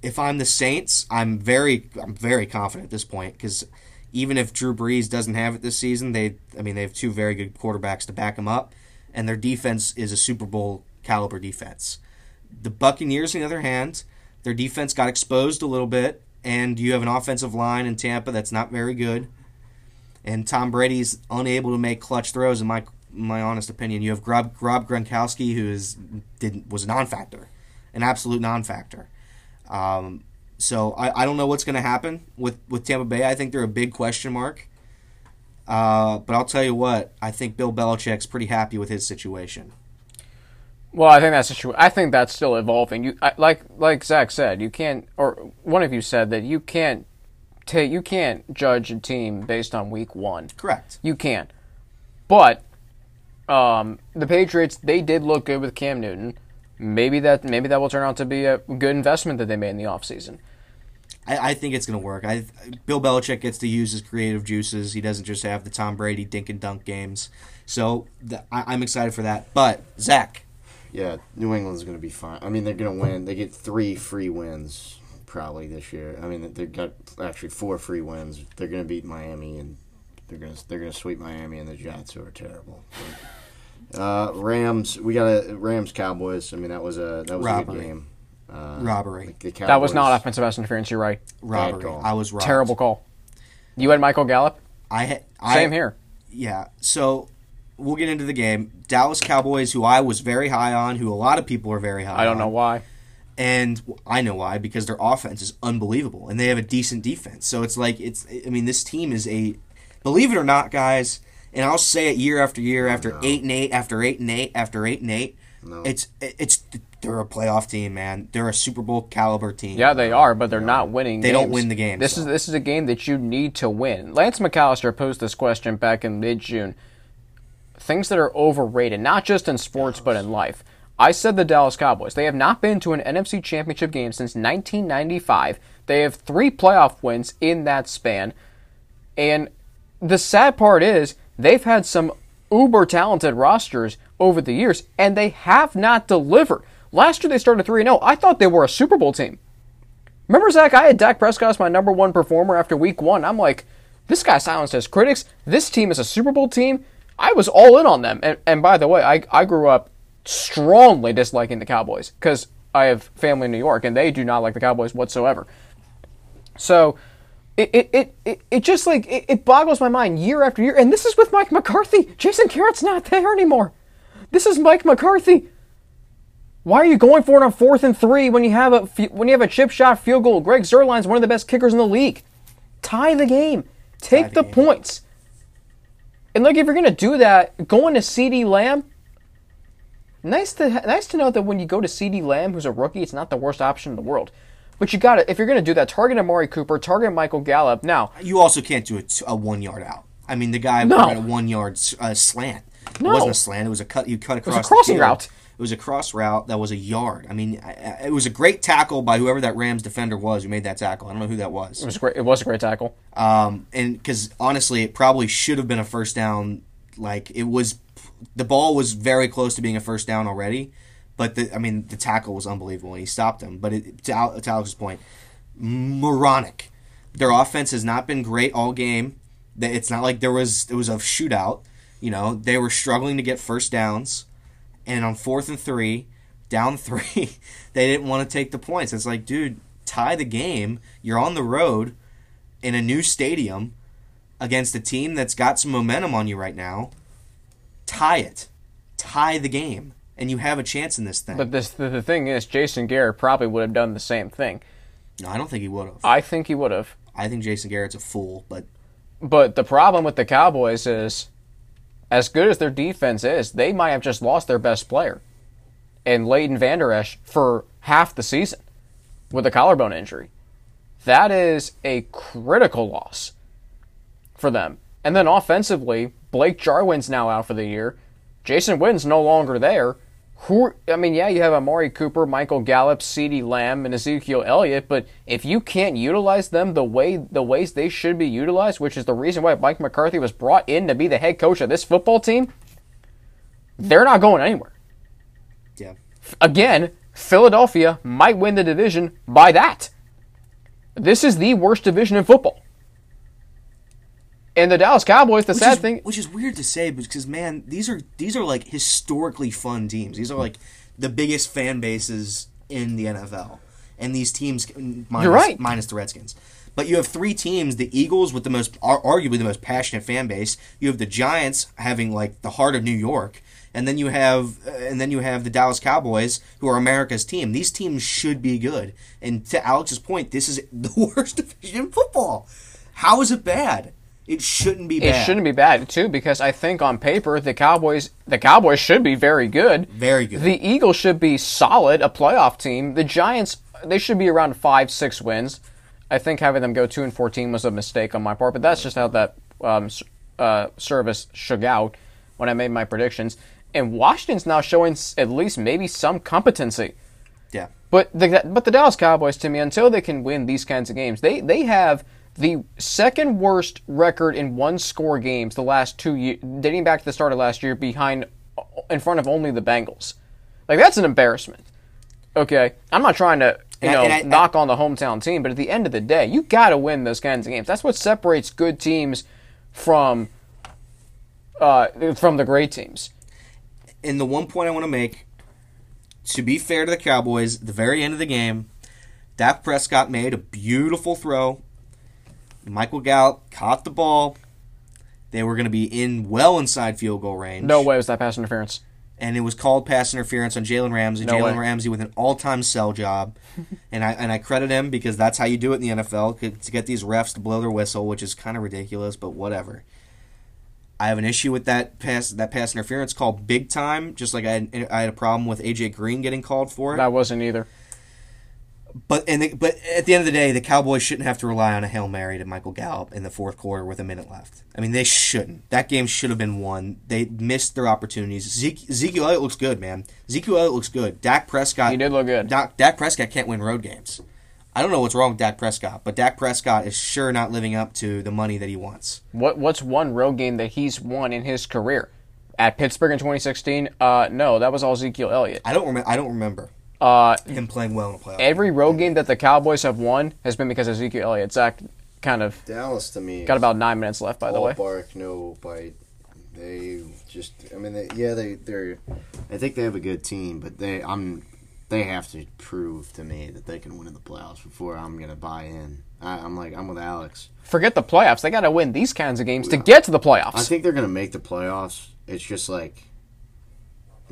[SPEAKER 5] if I'm the Saints, I'm very I'm very confident at this point because even if Drew Brees doesn't have it this season, they I mean they have two very good quarterbacks to back him up, and their defense is a Super Bowl caliber defense. The Buccaneers, on the other hand, their defense got exposed a little bit, and you have an offensive line in Tampa that's not very good, and Tom Brady's unable to make clutch throws. In my my honest opinion, you have Rob, Rob Gronkowski, who is did was a non-factor, an absolute non-factor. Um, so I, I don't know what's going to happen with, with Tampa Bay. I think they're a big question mark. Uh, but I'll tell you what, I think Bill Belichick's pretty happy with his situation.
[SPEAKER 2] Well, I think that's the true. I think that's still evolving. You I, like like Zach said, you can't, or one of you said that you can't take, you can't judge a team based on week one.
[SPEAKER 5] Correct.
[SPEAKER 2] You can't. But um, the Patriots, they did look good with Cam Newton. Maybe that maybe that will turn out to be a good investment that they made in the offseason.
[SPEAKER 5] I, I think it's going to work. I Bill Belichick gets to use his creative juices. He doesn't just have the Tom Brady dink and dunk games. So th- I, I'm excited for that. But Zach,
[SPEAKER 4] Yeah, New England's going to be fine. I mean, they're going to win. They get three free wins probably this year. I mean, they've got actually four free wins. They're going to beat Miami and they're going to they're going to sweep Miami and the Jets, who are terrible. [laughs] Uh, Rams, we got a Rams Cowboys. I mean, that was a that was a good game. Uh,
[SPEAKER 5] robbery,
[SPEAKER 4] the Cowboys,
[SPEAKER 2] That was not offensive pass interference. You're right.
[SPEAKER 5] robbery. I was robbed.
[SPEAKER 2] Terrible call. You had Michael Gallup.
[SPEAKER 5] I had I,
[SPEAKER 2] Same here.
[SPEAKER 5] Yeah. So we'll get into the game. Dallas Cowboys, who I was very high on, who a lot of people are very high. On.
[SPEAKER 2] I don't
[SPEAKER 5] on.
[SPEAKER 2] know why.
[SPEAKER 5] and I know why because their offense is unbelievable and they have a decent defense. So it's like it's I mean this team is a believe it or not guys, and I'll say it year after year after 8 and 8 after 8 and 8 after 8 and 8.
[SPEAKER 4] No.
[SPEAKER 5] It's it's they're a playoff team, man. They're a Super Bowl caliber team.
[SPEAKER 2] Yeah, they are, but they're not winning.
[SPEAKER 5] They don't win the game.
[SPEAKER 2] This is this is a game that you need to win. Lance McAllister posed this question back in mid June. Things that are overrated, not just in sports but in life. I said the Dallas Cowboys. They have not been to an NFC Championship game since 1995. They have three playoff wins in that span, and the sad part is they've had some uber talented rosters over the years, and they have not delivered. Last year they started 3 0. I thought they were a Super Bowl team. Remember, Zach, I had Dak Prescott as my number one performer after week one. I'm like, this guy silenced his critics. This team is a Super Bowl team. I was all in on them. And, and by the way, I, I grew up strongly disliking the Cowboys because I have family in New York and they do not like the Cowboys whatsoever. So it it, it, it, it just like it, it boggles my mind year after year. And this is with Mike McCarthy. Jason Garrett's not there anymore. This is Mike McCarthy. Why are you going for it on fourth and three when you have a when you have a chip shot field goal? Greg Zuerlein's one of the best kickers in the league. Tie the game. Take
[SPEAKER 5] the
[SPEAKER 2] the,
[SPEAKER 5] game.
[SPEAKER 2] points. And like if you're gonna do that, going to CeeDee Lamb. Nice to nice to know that when you go to CeeDee Lamb, who's a rookie, it's not the worst option in the world. But you got to if you're gonna do that, target Amari Cooper, target Michael Gallup. Now,
[SPEAKER 5] You also can't do a, t- a one yard out. I mean, the guy
[SPEAKER 2] No.
[SPEAKER 5] ran a one yard uh, slant. It wasn't a slant. It was a cut. You cut across.
[SPEAKER 2] It was a crossing route.
[SPEAKER 5] It was a cross route that was a yard. I mean, it was a great tackle by whoever that Rams defender was who made that tackle. I don't know who that was.
[SPEAKER 2] it was great. It was a great tackle.
[SPEAKER 5] Um, and because honestly, it probably should have been a first down. Like it was, the ball was very close to being a first down already. But the, I mean, the tackle was unbelievable, he stopped him. But it, to, Al, to Alex's point, moronic. Their offense has not been great all game. It's not like there was it was a shootout. You know, they were struggling to get first downs, and on fourth and three, down [laughs] three, they didn't want to take the points. It's like, dude, tie the game. You're on the road in a new stadium against a team that's got some momentum on you right now. Tie it, tie the game, and you have a chance in this thing.
[SPEAKER 2] But this the, the thing is, Jason Garrett probably would have done the same thing.
[SPEAKER 5] no, I don't think he would have.
[SPEAKER 2] I think he would have.
[SPEAKER 5] I think Jason Garrett's a fool, but
[SPEAKER 2] But the problem with the Cowboys is, as good as their defense is, they might have just lost their best player, in Leighton Vander Esch for half the season with a collarbone injury. That is a critical loss for them. And then offensively, Blake Jarwin's now out for the year. Jason Witten's no longer there. Who? I mean, yeah, you have Amari Cooper, Michael Gallup, CeeDee Lamb, and Ezekiel Elliott, but if you can't utilize them the way the ways they should be utilized, which is the reason why Mike McCarthy was brought in to be the head coach of this football team, they're not going anywhere.
[SPEAKER 5] yeah.
[SPEAKER 2] Again, Philadelphia might win the division by that. This is the worst division in football. And the Dallas Cowboys, the
[SPEAKER 5] Which
[SPEAKER 2] sad
[SPEAKER 5] is,
[SPEAKER 2] thing,
[SPEAKER 5] which is weird to say, because man, these are these are like historically fun teams. These are like the biggest fan bases in the NFL, and these teams minus,
[SPEAKER 2] You're right.
[SPEAKER 5] minus the Redskins. But you have three teams: the Eagles with the most, arguably the most passionate fan base. You have the Giants having like the heart of New York, and then you have, uh, and then you have the Dallas Cowboys, who are America's team. These teams should be good. And to Alex's point, this is [laughs] the worst division in football. How is it bad? It shouldn't be
[SPEAKER 2] It
[SPEAKER 5] bad.
[SPEAKER 2] shouldn't be bad too because I think on paper the Cowboys the Cowboys should be very good.
[SPEAKER 5] Very good.
[SPEAKER 2] The Eagles should be solid, a playoff team. The Giants they should be around five six wins. I think having them go two and fourteen was a mistake on my part, but that's just how that um, uh, service shook out when I made my predictions. And Washington's now showing at least maybe some competency.
[SPEAKER 5] yeah.
[SPEAKER 2] But the but the Dallas Cowboys to me until they can win these kinds of games, they they have the second worst record in one score games the last two years, dating back to the start of last year, behind in front of only the Bengals. Like that's an embarrassment. Okay, I'm not trying to you
[SPEAKER 5] And
[SPEAKER 2] know
[SPEAKER 5] and I-
[SPEAKER 2] knock on the hometown team, but at the end of the day, you got to win those kinds of games. That's what separates good teams from uh, from the great teams.
[SPEAKER 5] And the one point I want to make, to be fair to the Cowboys, at the very end of the game, Dak Prescott made a beautiful throw. Michael Gallup caught the ball. They were going to be in well inside field goal range.
[SPEAKER 2] No way was that pass interference.
[SPEAKER 5] and it was called pass interference on Jalen Ramsey.
[SPEAKER 2] No
[SPEAKER 5] Jalen. Ramsey with an all-time sell job, [laughs] and I and I credit him because that's how you do it in the NFL to get these refs to blow their whistle, which is kind of ridiculous, but whatever. I have an issue with that pass that pass interference call big time, just like I had, I had a problem with AJ Green getting called for it.
[SPEAKER 2] That wasn't either.
[SPEAKER 5] But and the, but at the end of the day, the Cowboys shouldn't have to rely on a hail mary to Michael Gallup in the fourth quarter with a minute left. I mean, they shouldn't. That game should have been won. They missed their opportunities. Zeke, Ezekiel Elliott looks good, man. Ezekiel Elliott looks good. Dak Prescott.
[SPEAKER 2] He did look good.
[SPEAKER 5] Dak, Dak Prescott can't win road games. I don't know what's wrong with Dak Prescott, but Dak Prescott is sure not living up to the money that he wants.
[SPEAKER 2] What what's one road game that he's won in his career? At Pittsburgh in 2016? Uh, no, that was all Ezekiel Elliott.
[SPEAKER 5] I don't remember. I don't remember
[SPEAKER 2] Uh,
[SPEAKER 5] him playing well in a playoff.
[SPEAKER 2] every road game that the Cowboys have won has been because of Ezekiel Elliott. Zach kind of
[SPEAKER 4] Dallas to me
[SPEAKER 2] got about nine minutes left, by the way.
[SPEAKER 4] bark, no bite. They just, I mean, they, yeah, they, they're. I think they have a good team, but they, I'm, they have to prove to me that they can win in the playoffs before I'm gonna buy in. I, I'm like, I'm with Alex.
[SPEAKER 2] Forget the playoffs. They got to win these kinds of games to get to the playoffs.
[SPEAKER 4] I think they're gonna make the playoffs. It's just like,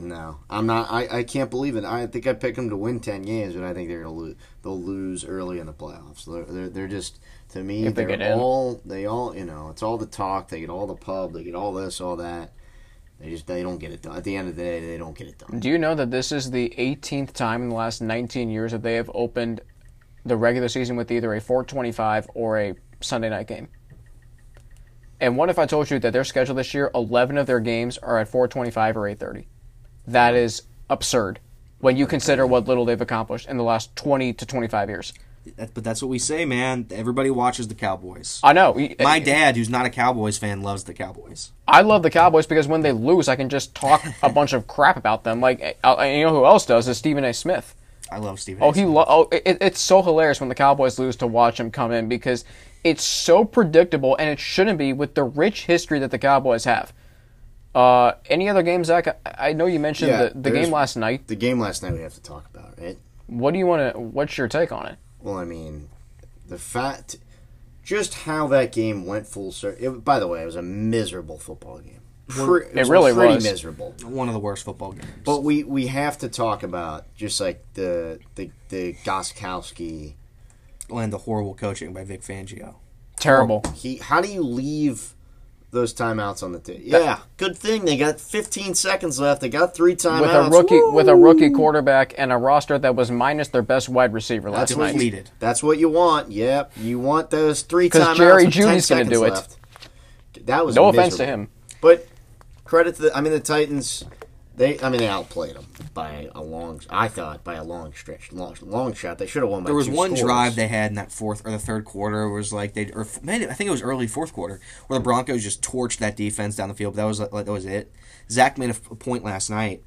[SPEAKER 4] no, I'm not. I, I can't believe it. I think I picked them to win ten games, but I think they're gonna lose. They'll lose early in the playoffs. They're, they're, they're just to me.
[SPEAKER 2] If they
[SPEAKER 4] they're
[SPEAKER 2] in.
[SPEAKER 4] all they all you know. It's all the talk. They get all the pub. They get all this, all that. They just they don't get it done. At the end of the day, they don't get it done.
[SPEAKER 2] Do you know that this is the 18th time in the last 19 years that they have opened the regular season with either a 425 or a Sunday night game? And what if I told you that their schedule this year, 11 of their games are at 425 or 830? That is absurd when you consider what little they've accomplished in the last 20 to 25 years.
[SPEAKER 5] But that's what we say, man. Everybody watches the Cowboys.
[SPEAKER 2] I know.
[SPEAKER 5] My dad, who's not a Cowboys fan, loves the Cowboys.
[SPEAKER 2] I love the Cowboys because when they lose, I can just talk a [laughs] bunch of crap about them. Like, uh, you know who else does is Stephen A. Smith.
[SPEAKER 5] I love Stephen.
[SPEAKER 2] Oh,
[SPEAKER 5] A.
[SPEAKER 2] he lo- oh, it, it's so hilarious when the Cowboys lose to watch him come in because it's so predictable and it shouldn't be with the rich history that the Cowboys have. Uh, any other games, Zach? I, I know you mentioned
[SPEAKER 4] Yeah,
[SPEAKER 2] the, the game last night.
[SPEAKER 4] The game last night we have to talk about, right?
[SPEAKER 2] What do you want to? What's your take on it?
[SPEAKER 4] Well, I mean, the fact, just how that game went full circle. By the way, it was a miserable football game. Pre-
[SPEAKER 2] It really
[SPEAKER 4] pretty
[SPEAKER 2] was.
[SPEAKER 4] miserable.
[SPEAKER 5] one of the worst football games.
[SPEAKER 4] But we, we have to talk about just like the the the Gostkowski.
[SPEAKER 5] and the horrible coaching by Vic Fangio.
[SPEAKER 2] Terrible.
[SPEAKER 4] He how do you leave those timeouts on the table? Yeah, good thing they got 15 seconds left. They got three timeouts
[SPEAKER 2] with a rookie
[SPEAKER 4] Woo!
[SPEAKER 2] with a rookie quarterback and a roster that was minus their best wide receiver last
[SPEAKER 4] That's what
[SPEAKER 2] night.
[SPEAKER 5] Depleted.
[SPEAKER 4] That's what you want. Yep, you want those three timeouts.
[SPEAKER 2] Jerry
[SPEAKER 4] with 10
[SPEAKER 2] gonna
[SPEAKER 4] seconds
[SPEAKER 2] do it.
[SPEAKER 4] left. That was
[SPEAKER 2] No offense to him.
[SPEAKER 4] But credit to the, I mean the Titans. They I mean they outplayed them by a long. I thought by a long stretch, long long shot. They should have won. By
[SPEAKER 5] There was
[SPEAKER 4] two
[SPEAKER 5] one
[SPEAKER 4] scores.
[SPEAKER 5] drive they had in that fourth or the third quarter It was like they or maybe I think it was early fourth quarter where the Broncos just torched that defense down the field. But that was like that was it. Zach made a, f- a point last night.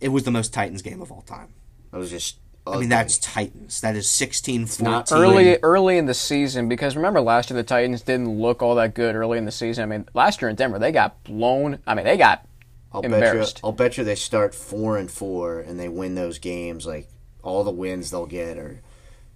[SPEAKER 5] It was the most Titans game of all time.
[SPEAKER 4] It was just.
[SPEAKER 5] I mean that's Titans. That is 16-14.
[SPEAKER 4] not
[SPEAKER 2] early early in the season because remember last year the Titans didn't look all that good early in the season. I mean, last year in Denver they got blown. I mean, they got
[SPEAKER 4] I'll bet you. I'll bet you they start four and four and they win those games. Like all the wins they'll get are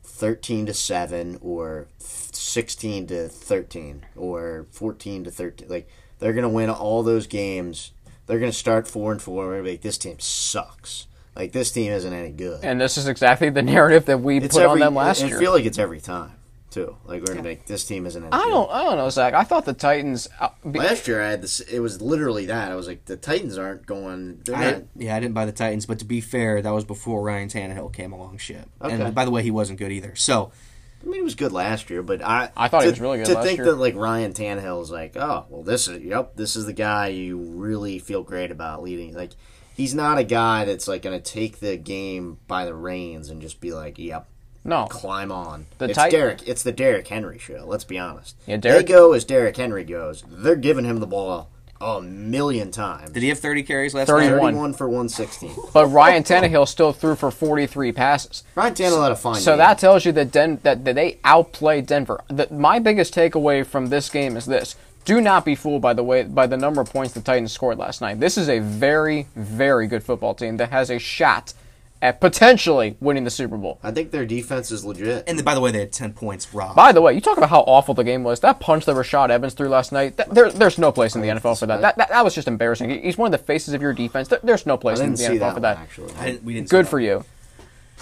[SPEAKER 4] thirteen to seven or sixteen to thirteen or fourteen to thirteen. Like they're gonna win all those games. They're gonna start four and four. Be like this team sucks. Like this team isn't any good.
[SPEAKER 2] and this is exactly the narrative that we
[SPEAKER 4] It's
[SPEAKER 2] put on them last
[SPEAKER 4] I
[SPEAKER 2] year.
[SPEAKER 4] feel like it's every time. Too. Like we're gonna make this team isn't.
[SPEAKER 2] I don't. I don't know, Zach. I thought the Titans. uh, be-
[SPEAKER 4] Last year I had this. It was literally that. I was like, the Titans aren't going.
[SPEAKER 5] I,
[SPEAKER 4] not.
[SPEAKER 5] yeah, I didn't buy the Titans, but to be fair, that was before Ryan Tannehill came along. Shit,
[SPEAKER 4] Okay.
[SPEAKER 5] and by the way, he wasn't good either. So
[SPEAKER 4] I mean, he was good last year, but I
[SPEAKER 2] I thought he was really good
[SPEAKER 4] To
[SPEAKER 2] last
[SPEAKER 4] think
[SPEAKER 2] year.
[SPEAKER 4] that like Ryan Tannehill is like, oh well, this is yep, this is the guy you really feel great about leading. Like, he's not a guy that's like going to take the game by the reins and just be like, yep,
[SPEAKER 2] no,
[SPEAKER 4] climb on.
[SPEAKER 2] The
[SPEAKER 4] it's
[SPEAKER 2] Tit-
[SPEAKER 4] Derek. It's the Derrick Henry show. Let's be honest.
[SPEAKER 2] Yeah, Derrick-
[SPEAKER 4] They go as Derrick Henry goes. They're giving him the ball a million times.
[SPEAKER 5] did he have 30 carries last
[SPEAKER 2] 31.
[SPEAKER 5] night?
[SPEAKER 4] Thirty-one for one sixteen. [laughs]
[SPEAKER 2] but Ryan Tannehill still threw for 43 passes.
[SPEAKER 4] Ryan Tannehill had a fine.
[SPEAKER 2] So
[SPEAKER 4] game.
[SPEAKER 2] that tells you that Den- that, that they outplayed Denver. The, my biggest takeaway from this game is this: Do not be fooled by the way by the number of points the Titans scored last night. This is a very, very good football team that has a shot at potentially winning the Super Bowl.
[SPEAKER 4] I think their defense is legit.
[SPEAKER 5] And by the way, they had 10 points robbed.
[SPEAKER 2] By the way, you talk about how awful the game was. That punch that Rashaan Evans threw last night, that, there, there's no place in the NFL for that. That, that. that was just embarrassing. He's one of the faces of your defense. There, there's no place in
[SPEAKER 4] didn't
[SPEAKER 2] the
[SPEAKER 4] see
[SPEAKER 2] NFL
[SPEAKER 4] that
[SPEAKER 2] for
[SPEAKER 4] one,
[SPEAKER 2] that.
[SPEAKER 4] actually.
[SPEAKER 5] I didn't, we didn't see
[SPEAKER 2] Good for you.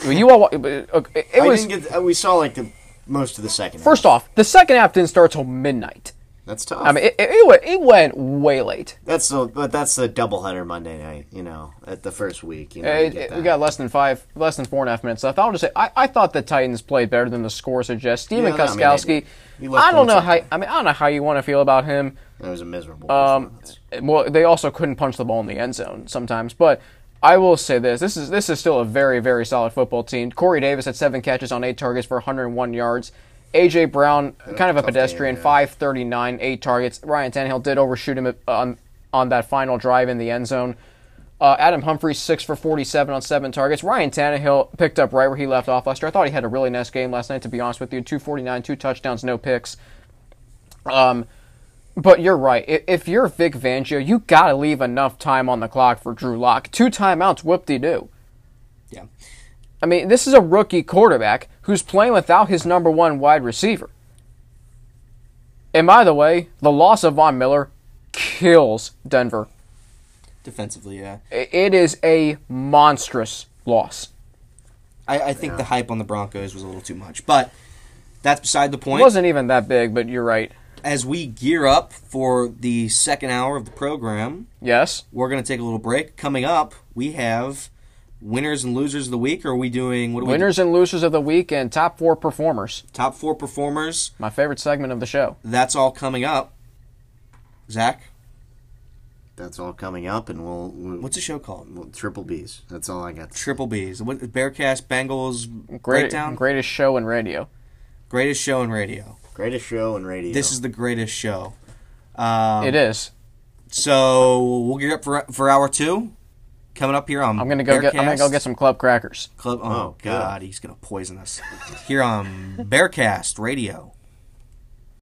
[SPEAKER 2] You all, it, it
[SPEAKER 4] I
[SPEAKER 2] was
[SPEAKER 4] didn't get. Uh, we saw like the most of the second.
[SPEAKER 2] first
[SPEAKER 4] half.
[SPEAKER 2] off the second half didn't start till midnight.
[SPEAKER 4] That's tough.
[SPEAKER 2] I mean, it, it, it, went, it went way late.
[SPEAKER 4] that's the but that's the doubleheader Monday night. You know, at the first week. You know, you
[SPEAKER 2] it-
[SPEAKER 4] that.
[SPEAKER 2] we got less than five, less than four and a half minutes left. I'll just say, I, I thought the Titans played better than the score suggests. Stephen
[SPEAKER 4] Yeah, I mean, they
[SPEAKER 2] Gostkowski,
[SPEAKER 4] did. He left
[SPEAKER 2] I don't know how. I mean, I don't know how you want to feel about him.
[SPEAKER 4] It was a miserable.
[SPEAKER 2] Um, well, they also couldn't punch the ball in the end zone sometimes. But I will say this: this is this is still a very very solid football team. Corey Davis had seven catches on eight targets for 101 yards. AJ Brown, kind of a
[SPEAKER 4] tough game,
[SPEAKER 2] pedestrian,
[SPEAKER 4] yeah.
[SPEAKER 2] 539, eight targets. Ryan Tannehill did overshoot him on on that final drive in the end zone. Uh, Adam Humphries six for 47 on seven targets. Ryan Tannehill picked up right where he left off last year. I thought he had a really nice game last night. To be honest with you, 249, two touchdowns, no picks. Um, but you're right. If you're Vic Fangio, you got to leave enough time on the clock for Drew Lock. Two timeouts, whoop de doo.
[SPEAKER 5] Yeah.
[SPEAKER 2] I mean, this is a rookie quarterback who's playing without his number one wide receiver. And by the way, the loss of Von Miller kills Denver.
[SPEAKER 5] Defensively, yeah.
[SPEAKER 2] It is a monstrous loss.
[SPEAKER 5] I, I think the hype on the Broncos was a little too much. But that's beside the point.
[SPEAKER 2] It wasn't even that big, but you're right.
[SPEAKER 5] As we gear up for the second hour of the program,
[SPEAKER 2] Yes.
[SPEAKER 5] we're going to take a little break. Coming up, we have winners and losers of the week. Or are we doing what are
[SPEAKER 2] Winners and losers of the week and top four performers.
[SPEAKER 5] top four performers?
[SPEAKER 2] My favorite segment of the show.
[SPEAKER 5] That's all coming up. Zach,
[SPEAKER 4] That's all coming up, and we'll, we'll
[SPEAKER 5] what's the show called?
[SPEAKER 4] we'll- triple B's. That's all I got.
[SPEAKER 5] Triple B's. What Bearcast Bengals
[SPEAKER 2] Great,
[SPEAKER 5] breakdown?
[SPEAKER 2] greatest show in radio.
[SPEAKER 5] Greatest show in radio.
[SPEAKER 4] Greatest show in radio.
[SPEAKER 5] This is the greatest show. Um,
[SPEAKER 2] it is.
[SPEAKER 5] So we'll gear up for for hour two. Coming up here on
[SPEAKER 2] I'm gonna go get. I'm gonna go get some club crackers.
[SPEAKER 5] Club. Oh,
[SPEAKER 4] Oh, good.
[SPEAKER 5] God, he's gonna poison us. Here on Bearcast Radio.